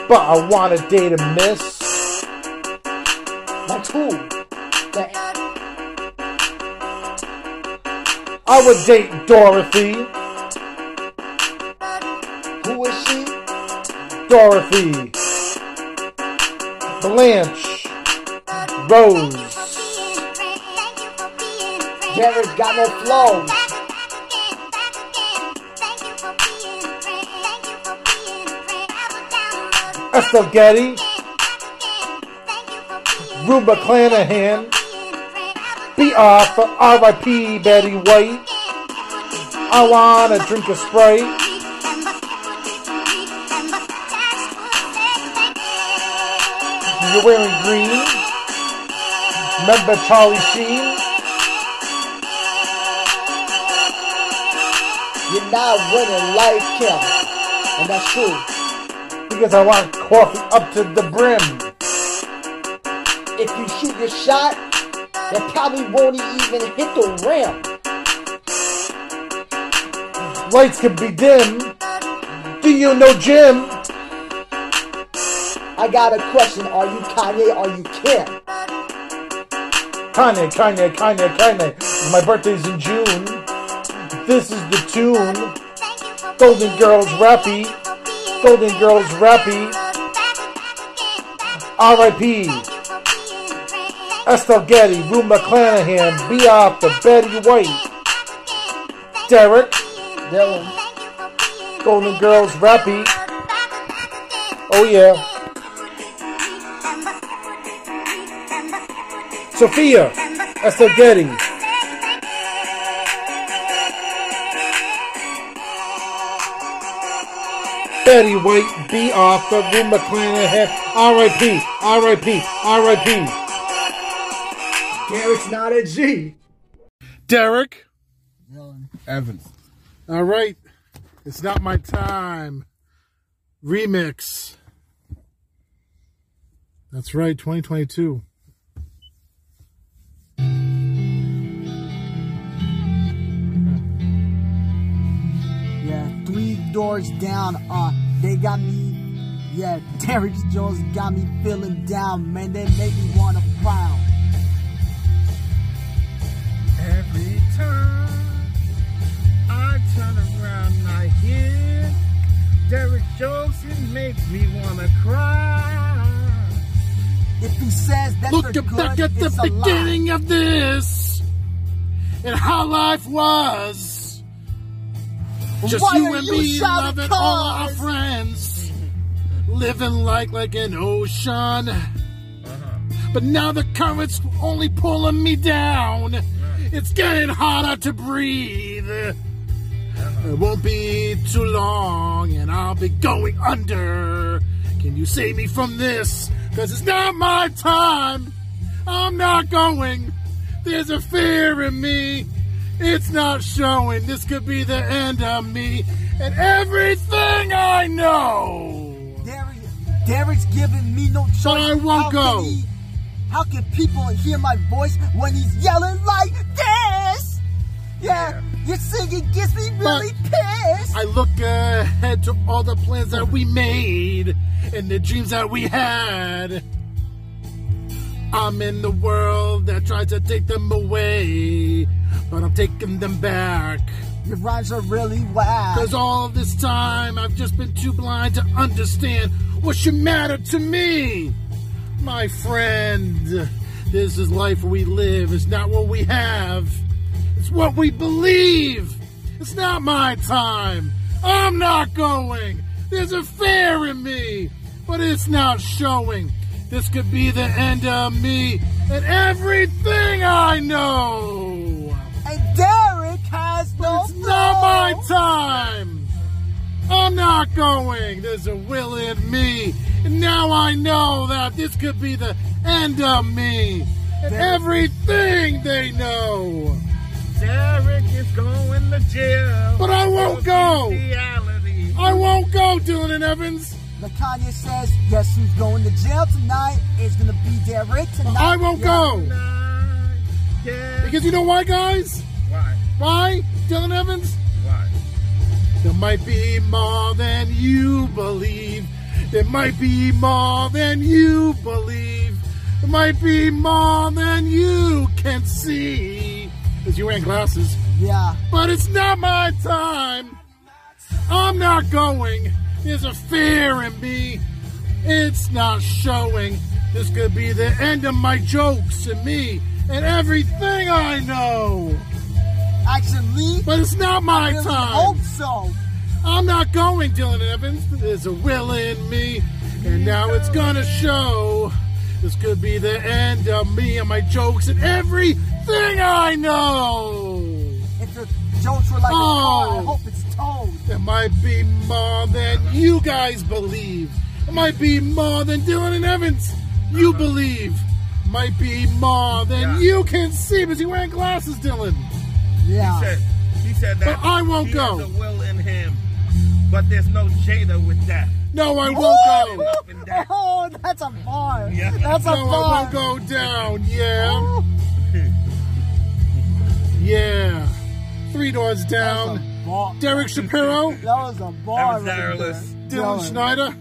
But I want a day to miss. Like who? That I would date Dorothy. who is she? Dorothy. Blanche. Rose. Jared got no flow. Estelle Getty. Rue McClanahan. Off for R.I.P. Betty White. I wanna drink a Sprite. You're wearing green. Remember Charlie Sheen? You're not winning life, him. And that's true. Because I want coffee up to the brim. If you shoot your shot, it probably won't even hit the rim. Lights can be dim. Do you know Jim? I got a question. Are you Kanye? Are you Kim? Kanye, Kanye, Kanye, Kanye. My birthday's in June. This is the tune. Golden Girls Rappy. Golden Girls Rappy. R.I.P. Estelle Getty, Rue McClanahan, Be Off the Betty White. Derek. Dylan. Golden Girls Rappy. Oh yeah. Sophia Estoghetti. Betty White, Bea Arthur, Rue McClanahan, R.I.P., R.I.P., R.I.P. Derek's not a G. Derek. Evans. All right. It's not my time. Remix. That's right, 2022. Yeah, three doors down. Uh, they got me. Yeah, Derek Jones got me feeling down. Man, they make me wanna frown. Every time I turn around, I hear Derek Johnson make me wanna cry. If he says that Look they're back at the it's a lie. beginning of this and how life was. Just Why you and you me shouting loving all our friends, living like like an ocean. Uh-huh. But now the current's only pulling me down. It's getting harder to breathe. It won't be too long, and I'll be going under. Can you save me from this? Cause it's not my time. I'm not going. There's a fear in me. It's not showing. This could be the end of me and everything I know. Derek, Derek's giving me no choice. But I won't How go. Can he, how can people hear my voice when he's yelling like this? Yeah, your singing gets me really pissed. I look ahead to all the plans that we made and the dreams that we had. I'm in the world that tries to take them away, but I'm taking them back. Your rhymes are really whack. Cause all this time I've just been too blind to understand what should matter to me. My friend, this is life we live, it's not what we have. It's what we believe. It's not my time. I'm not going. There's a fear in me, but it's not showing. This could be the end of me and everything I know. And Derek has no It's not my time. I'm not going. There's a will in me. And now I know that this could be the end of me. And everything they know. Derek is going to jail. But I won't go. Reality. I won't go, Dylan and Evans. The Kanye says, guess who's going to jail tonight? It's gonna be Derek tonight. I won't Yeah. go. Because you know why, guys? Why? Why, Dylan Evans? Why? There might be more than you believe. There might be more than you believe. There might be more than you can see. Because you're wearing glasses. Yeah. But it's not my time. I'm not going. There's a fear in me. It's not showing. This could be the end of my jokes and me and everything I know. Actually, But it's not my time. I really time. hope so. I'm not going, Dylan Evans. There's a will in me, and now it's gonna show. This could be the end of me and my jokes and everything I know. If your jokes were like a car, I Oh. hope it's towed. There might be more than you guys believe. It might be more than Dylan and Evans you uh-huh. believe. Might be more than you can see because you're wearing glasses, Dylan. Yeah. He said, he said that But I won't he go. has a will in him, but there's no Jada with that. No, I won't go. Oh, that's a bar. Yeah. That's a no, bar. I won't go down. Yeah. Oh. yeah. Three doors down. Bar. Derek Shapiro. That was a bar. That was right there. Direless. Dylan Schneider.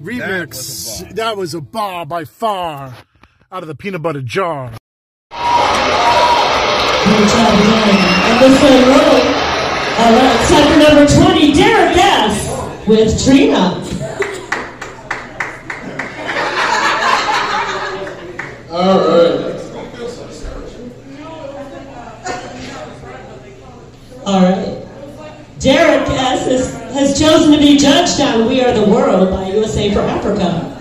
Remix. That was a bar by far. Out of the peanut butter jar. And this one roll. All right, time for number 20, Derek S. with Trina. All right. All right. Derek S. Is, has chosen to be judged on We Are the World by USA for Africa.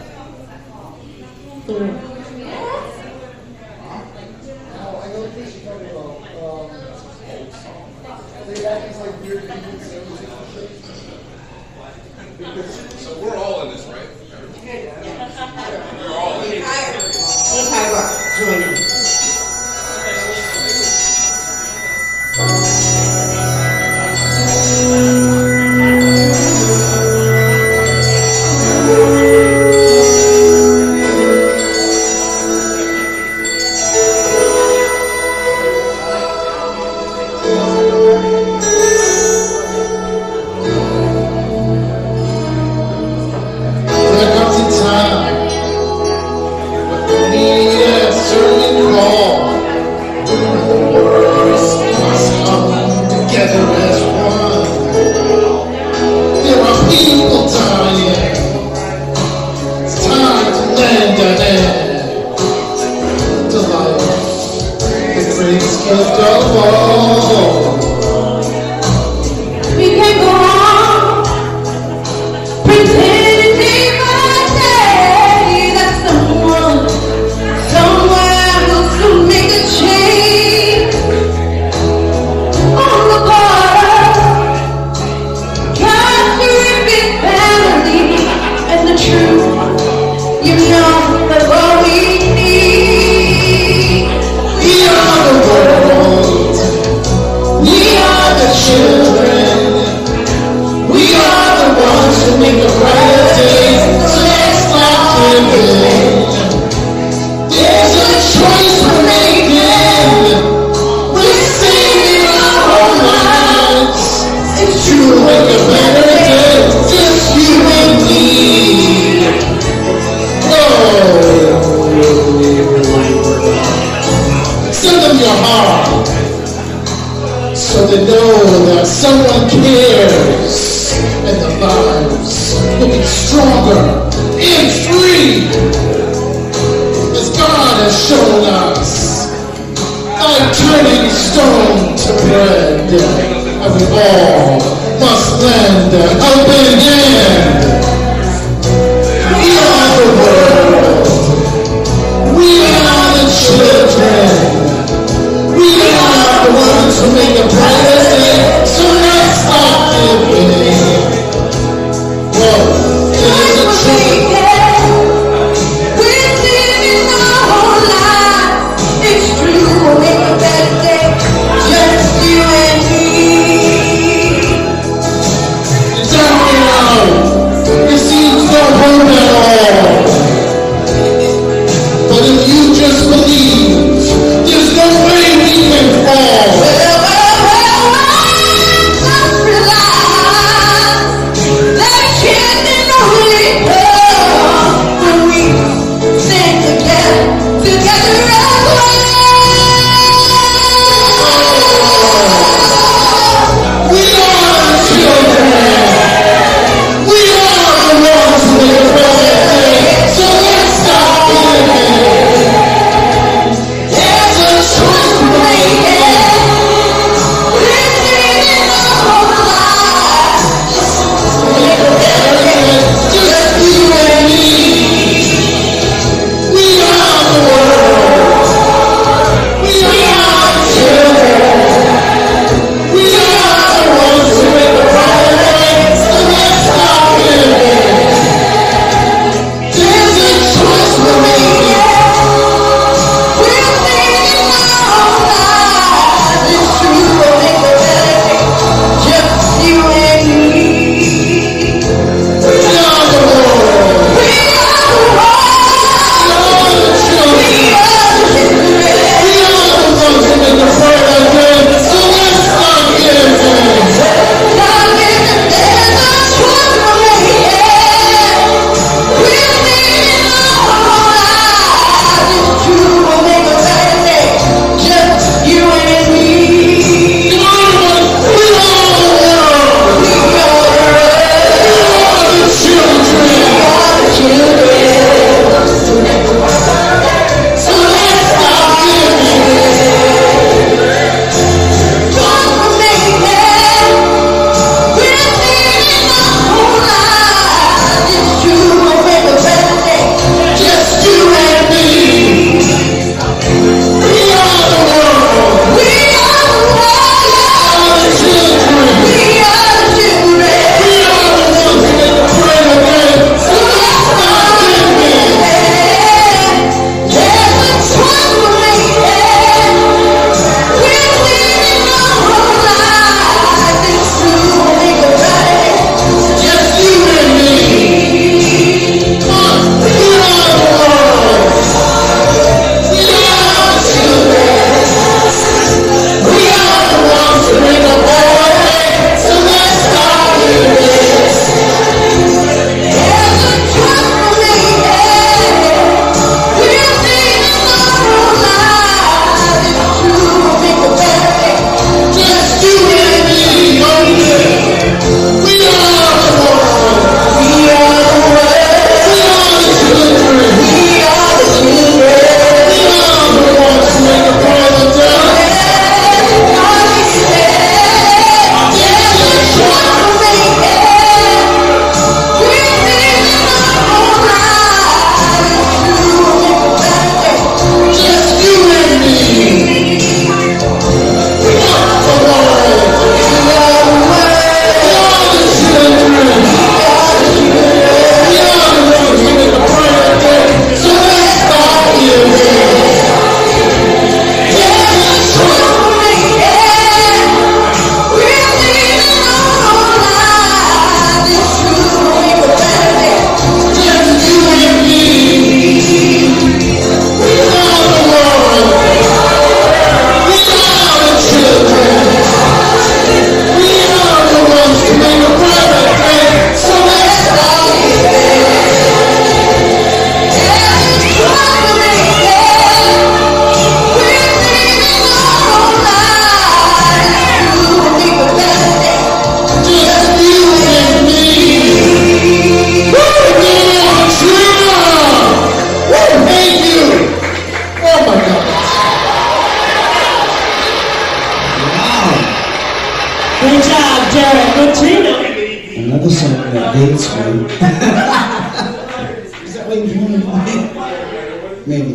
Song that. Is that what you want to Maybe.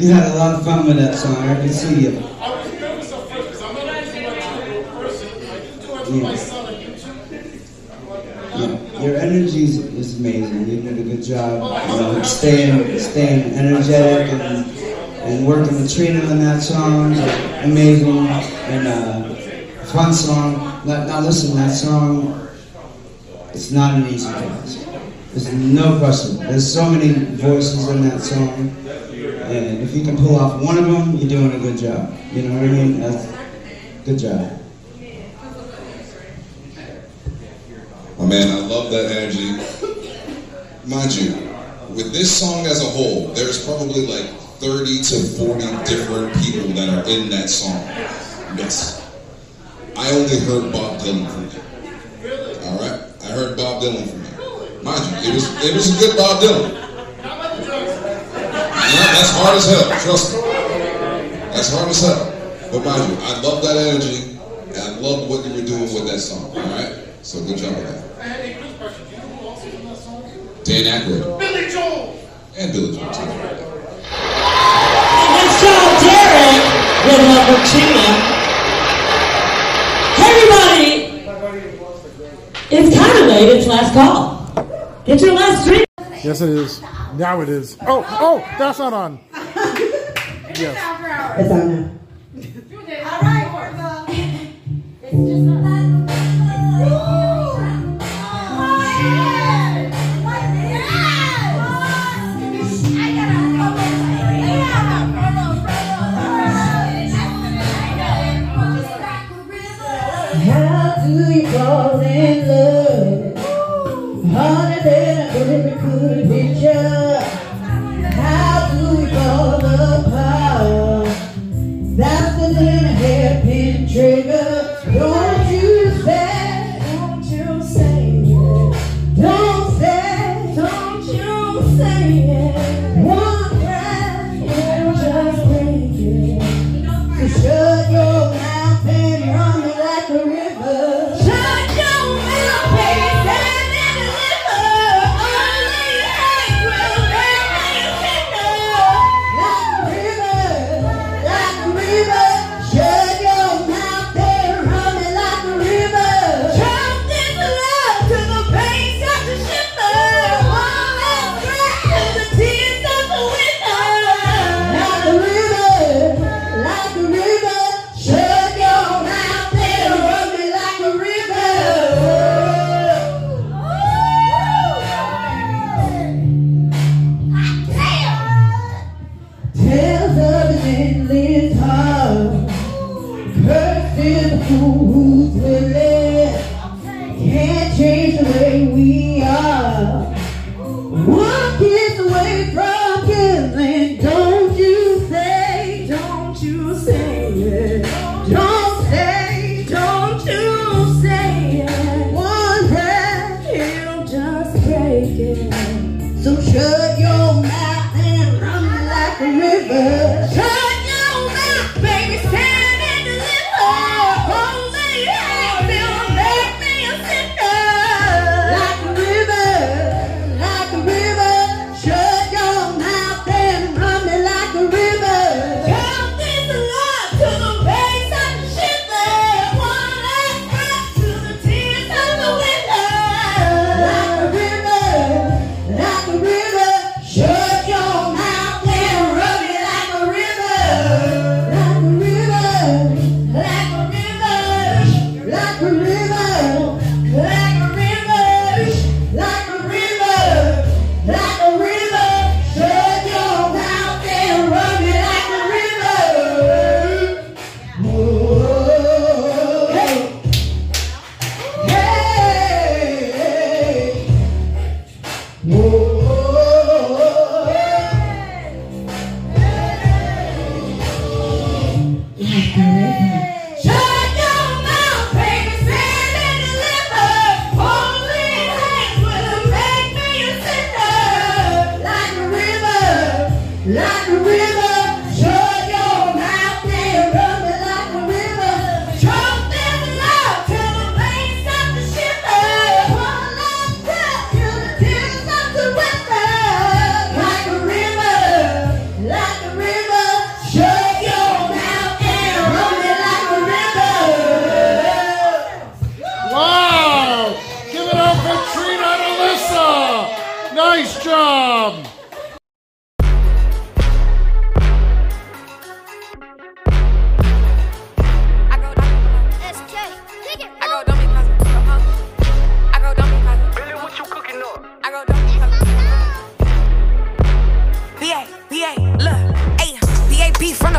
You had a lot of fun with that song. I can see you. Yeah. Yeah. Your energy is, amazing. You did a good job. You know, staying, staying energetic and, and working with Trina on that song. Amazing and uh, fun song. Now listen, that song. It's not an easy task. There's no question. There's so many voices in that song. And if you can pull off one of them, you're doing a good job. You know what I mean? That's good job. Oh man, I love that energy. Mind you, with this song as a whole, there's probably like 30 to 40 different people that are in that song. Yes. I only heard Bob Dylan heard Bob Dylan from there. Mind you, it was, it was a good Bob Dylan. Yeah, that's hard as hell, trust me. That's hard as hell. But mind you, I love that energy, and I love what you were doing with that song, all right? So good job with that. I had a question. Do you know who else is in that song? Dan Aykroyd. Billy Joel! And Billy Joel, too. And good job, Derek, with number 10. It's kind of late. It's last call. Get your last drink. Yes, it is. Now it is. Oh, oh, that's not on. It's yes. It's on now. How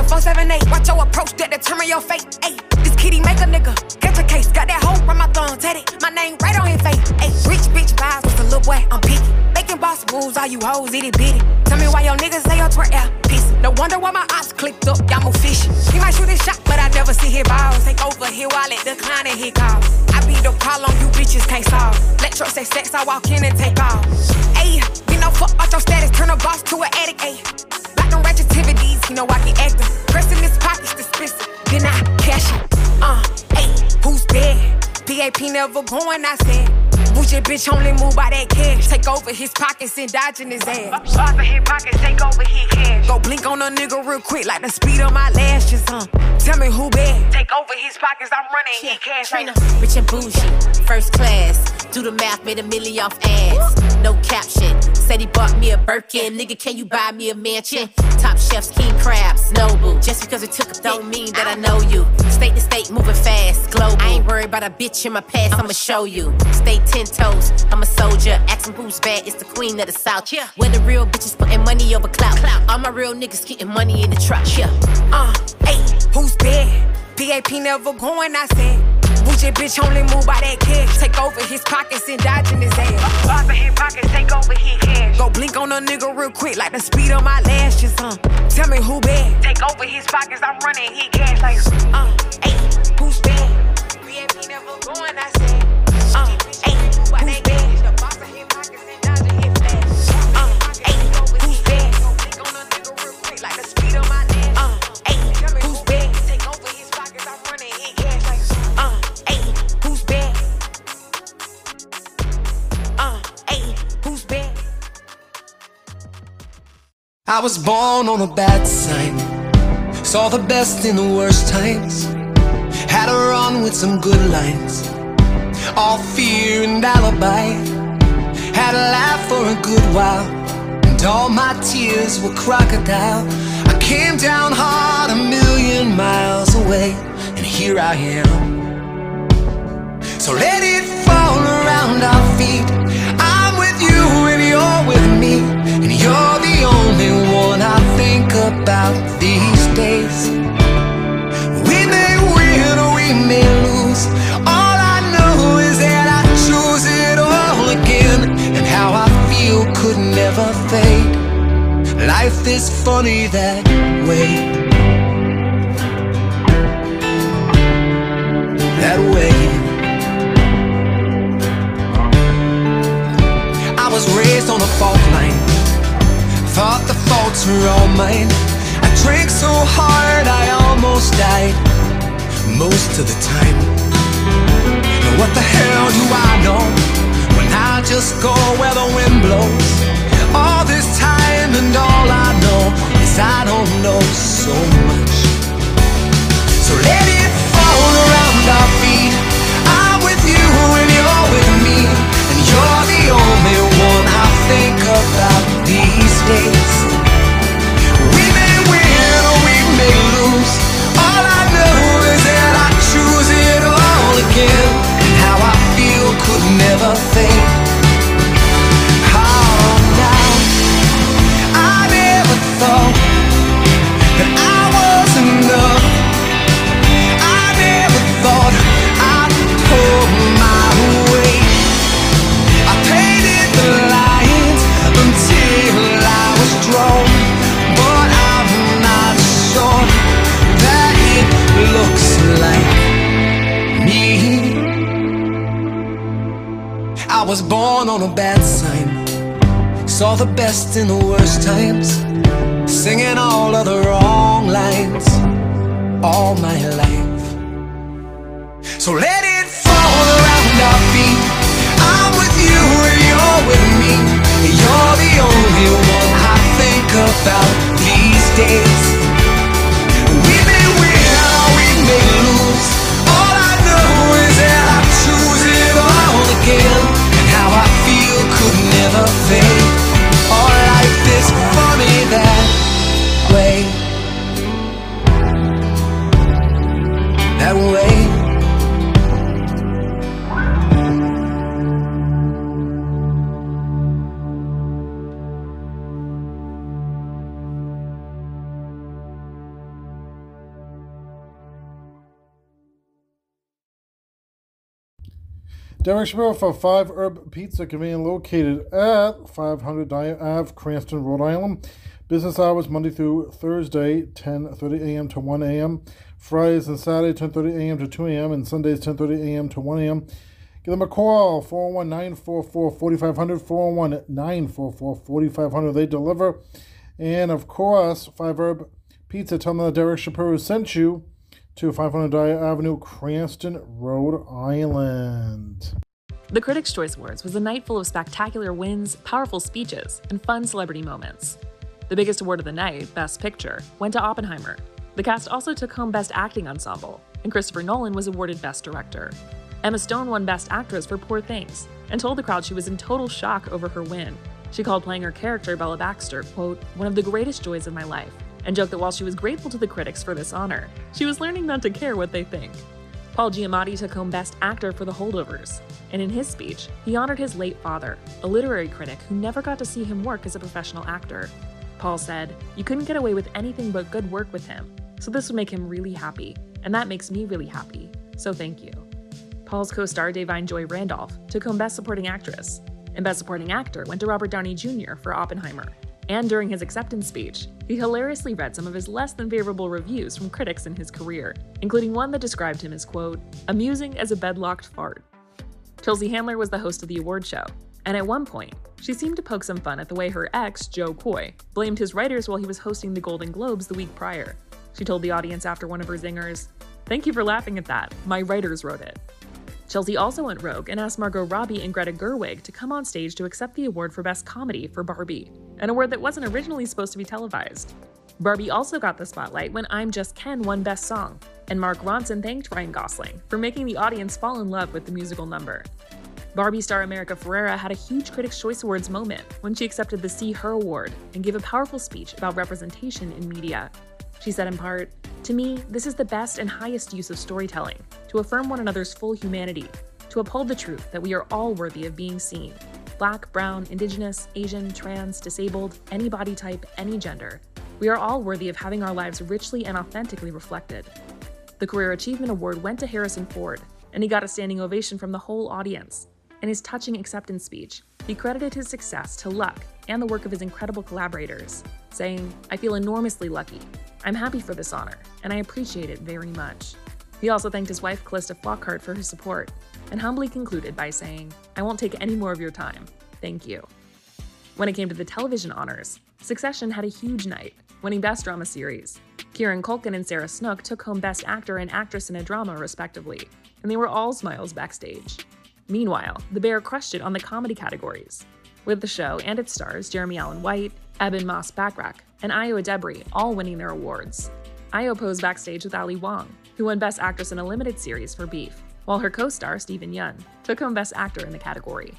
478. Watch your approach that determine your fate. Ayy, this kitty make a nigga catch a case. Got that hoe from my thumb, tatted my name right on his face. Ayy, rich bitch vibes with a little boy, I'm picky. Making boss moves, all you hoes itty bitty. Tell me why your niggas say your twerk out, piece. No wonder why my ops clicked up, y'all move fishy. He might shoot his shot, but I never see his balls. Take over here while it decline and hit calls. I be the problem you bitches can't solve. Let truck say sex, I walk in and take off. Ayy, you know fuck out your status, turn a boss to an addict. Ayy, black on activities, you know I can act them. Pressing his pockets to spit then I cash it. Uh, ayy, who's dead? PAP never going, I said. Bougie bitch only move by that cash. Take over his pockets and dodging his ass. In his pockets, take over his cash. Go blink on a nigga real quick, like the speed of my lashes, huh? Tell me who bad. Take over his pockets, I'm running his cash. Trina, rich and bougie, first class. Do the math, made a million off ads. No caption. Said he bought me a Birkin. Nigga, can you buy me a mansion? Top chefs, king crabs, Noble. Just because it took a don't mean that I know you. State to state, moving fast, global. I ain't worried about a bitch in my past, I'ma show you. Stay ten toes, I'm a soldier. Asking who's bad, it's the queen of the south. Yeah. Where the real bitches putting money over clout. clout. All my real niggas getting money in the truck. Yeah. Uh, hey, who's bad? PAP never going, I said. Bougie bitch only move by that cash. Take over his pockets and dodging his ass. Boss in his pockets, take over his cash. Go blink on a nigga real quick, like the speed of my lashes, huh? Tell me who bad? Take over his pockets, I'm running his cash like, uh, hey, who's bad? PAP never going, I. Uh, hey, who's bad? Boss in his pockets and dodging his ass. Uh, hey, who's bad? Go blink on a nigga real quick, like the speed of my lashes. Uh, hey, who's bad? Take over his pockets, I'm running his cash like, uh, hey, who's bad? Uh, hey, who's bad? I was born on a bad side. Saw the best in the worst times. A run with some good lines. All fear and alibi. Had a laugh for a good while. And all my tears were crocodile. I came down hard a million miles away. And here I am. So let it fall around our feet. I'm with you and you're with me. And you're the only one I think about these days. Lose. All I know is that I it all again. And how I feel could never fade. Life is funny that way. That way. I was raised on a fault line. Thought the faults were all mine. I drank so hard I almost died. Most of the time. What the hell do I know? When I just go where the wind blows. All this time and all I know is I don't know so much. So let it fall around our feet. Could never think Oh, now I never thought that I was enough. I never thought I'd pull my. I painted the lines until I was drawn, but I'm not sure that it looks like me. Was born on a bad sign, saw the best in the worst times, singing all of the wrong lines all my life. So let it fall around our feet. I'm with you and you're with me. You're the only one I think about these days. We may win or we may lose. All I know is that I choose it all again. that way Derek Shapiro for Five Herb Pizza, conveniently located at 500 Dyer Ave, Cranston, Rhode Island. Business hours Monday through Thursday, 10:30 a.m. to 1 a.m. Fridays and Saturdays, 10:30 a.m. to 2 a.m. and Sundays, 10:30 a.m. to 1 a.m. Give them a call, 401-944-4500, 401-944-4500. They deliver. And, of course, Five Herb Pizza, tell them that Derek Shapiro sent you to 500 Dyer Avenue, Cranston, Rhode Island. The Critics' Choice Awards was a night full of spectacular wins, powerful speeches, and fun celebrity moments. The biggest award of the night, Best Picture, went to Oppenheimer. The cast also took home Best Acting Ensemble, and Christopher Nolan was awarded Best Director. Emma Stone won Best Actress for Poor Things and told the crowd she was in total shock over her win. She called playing her character, Bella Baxter, quote, one of the greatest joys of my life, and joked that while she was grateful to the critics for this honor, she was learning not to care what they think. Paul Giamatti took home Best Actor for The Holdovers, and in his speech, he honored his late father, a literary critic who never got to see him work as a professional actor. Paul said, You couldn't get away with anything but good work with him, so this would make him really happy, and that makes me really happy, so thank you. Paul's co star Da'Vine Joy Randolph took home Best Supporting Actress, and Best Supporting Actor went to Robert Downey Jr. for Oppenheimer. And during his acceptance speech, he hilariously read some of his less than favorable reviews from critics in his career, including one that described him as, quote, amusing as a bedlocked fart. Chelsea Handler was the host of the award show, and at one point, she seemed to poke some fun at the way her ex, Jo Koy, blamed his writers while he was hosting the Golden Globes the week prior. She told the audience after one of her zingers, Thank you for laughing at that. My writers wrote it. Chelsea also went rogue and asked Margot Robbie and Greta Gerwig to come on stage to accept the award for Best Comedy for Barbie, an award that wasn't originally supposed to be televised. Barbie also got the spotlight when I'm Just Ken won Best Song, and Mark Ronson thanked Ryan Gosling for making the audience fall in love with the musical number. Barbie star America Ferrera had a huge Critics' Choice Awards moment when she accepted the See Her Award and gave a powerful speech about representation in media. She said in part, To me, this is the best and highest use of storytelling to affirm one another's full humanity, to uphold the truth that we are all worthy of being seen. Black, brown, indigenous, Asian, trans, disabled, any body type, any gender. We are all worthy of having our lives richly and authentically reflected. The Career Achievement Award went to Harrison Ford, and he got a standing ovation from the whole audience. In his touching acceptance speech, he credited his success to luck and the work of his incredible collaborators, saying, I feel enormously lucky. I'm happy for this honor, and I appreciate it very much. He also thanked his wife, Callista Flockhart, for her support, and humbly concluded by saying, I won't take any more of your time. Thank you. When it came to the television honors, Succession had a huge night, winning Best Drama Series. Kieran Culkin and Sarah Snook took home Best Actor and Actress in a Drama, respectively, and they were all smiles backstage. Meanwhile, The Bear crushed it on the comedy categories, with the show and its stars Jeremy Allen White, Ebon Moss-Bachrach, and Ayo Edebiri all winning their awards. Ayo posed backstage with Ali Wong, who won Best Actress in a Limited Series for Beef, while her co star, Steven Yeun, took home Best Actor in the category.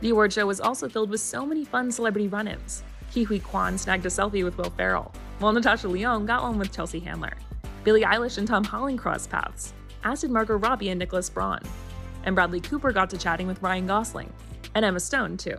The award show was also filled with so many fun celebrity run ins. Ke Huy Quan snagged a selfie with Will Ferrell, while Natasha Lyonne got one with Chelsea Handler. Billie Eilish and Tom Holland crossed paths, as did Margot Robbie and Nicholas Braun. And Bradley Cooper got to chatting with Ryan Gosling, and Emma Stone, too.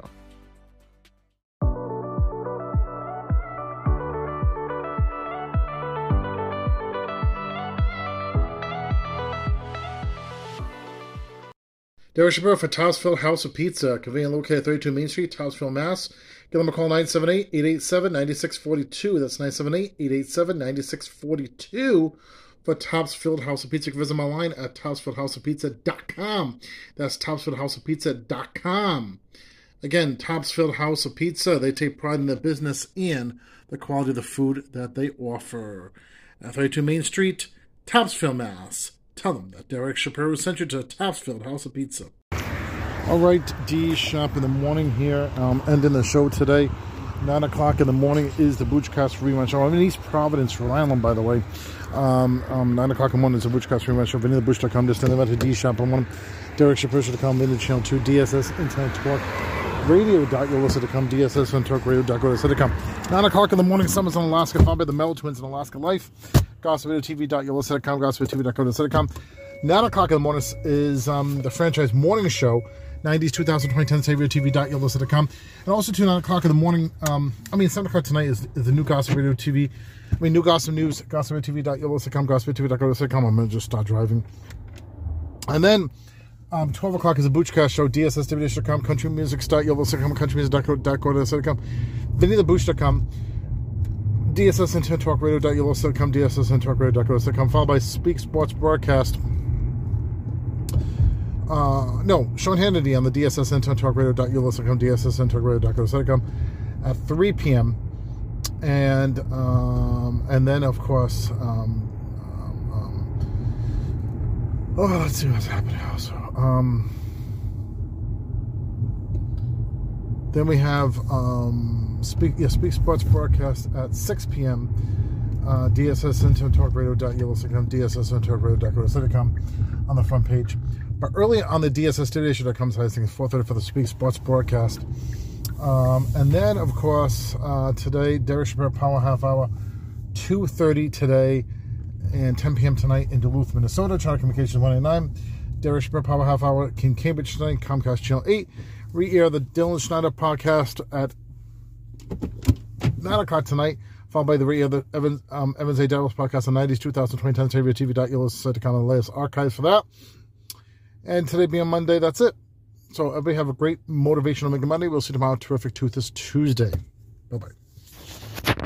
Derek Shapiro for Topsfield House of Pizza, conveniently located at 32 Main Street, Topsfield, Mass. Give them a call 978 887 9642. That's 978 887 9642 for Topsfield House of Pizza. You can visit them online at topsfieldhouseofpizza.com. That's topsfieldhouseofpizza.com. Again, Topsfield House of Pizza, they take pride in their business and the quality of the food that they offer. At 32 Main Street, Topsfield, Mass. Tell them that Derek Shapiro sent you to Topsfield House of Pizza. All right, D Shap in the morning here, um, ending the show today. 9 o'clock in the morning is the Butchcast Rerun Show. I'm in East Providence, Rhode Island, by the way. Um, um, 9 o'clock in the morning is the Butchcast Rerun Show. VanitaButch.com, just send them to D Shap. I'm on Derek Shapiro.com, Vintage Channel 2, DSS Internet Talk Radio.com, DSS and Talk Radio.com. 9 o'clock in the morning, Summers in Alaska, found by the Mel Twins in Alaska Life. GossipTV.com, GossipTV.com. 9 o'clock in the morning is um, the franchise morning show. 90s, 2020, 10 TV.com. And also to 9 o'clock in the morning, um, I mean, 7 o'clock tonight is, is the new Gossip Radio TV. I mean, new Gossip News, GossipTV.com, GossipTV.com. I'm going to just start driving. And then Um, 12 o'clock is a Boochcast show, DSSWDH.com, countrymusic.yovo.com, countrymusic.com, Vinny the Booch.com, DSS and Talk Radio.yovo.com, DSS and Talk Radio.com, followed by Speak Sports Broadcast. Uh, no, Sean Hannity on the DSS and Talk Radio.yovo.com, DSS and Talk Radio.com at 3 p.m. And um, and then, of course, um, Oh, let's see what's happening also. Um, then we have um, Speak yeah, Speak Sports broadcast at 6 p.m. Uh, DSS into talkradio.yellowstick.com, DSS into talkradio.com on the front page. But early on the DSS Studio.com side, I think it's 4.30 for the Speak Sports broadcast. Um, and then, of course, uh, today, Derek Shapiro Power Half Hour, 2.30 today and 10 p.m. tonight in Duluth, Minnesota. Charter Communications 189. Derek Shapiro Power Half Hour in Cambridge tonight, Comcast Channel 8. Re-air the Dylan Schneider podcast at 9 o'clock tonight, followed by the re-air the Evans, um, Evans A. Devils podcast on 90s, 2020, 10 TV.yellowsite.com and the latest archives for that. And today being Monday, that's it. So everybody have a great motivational Mega Monday. We'll see you tomorrow. Terrific Tooth is Tuesday. Bye-bye.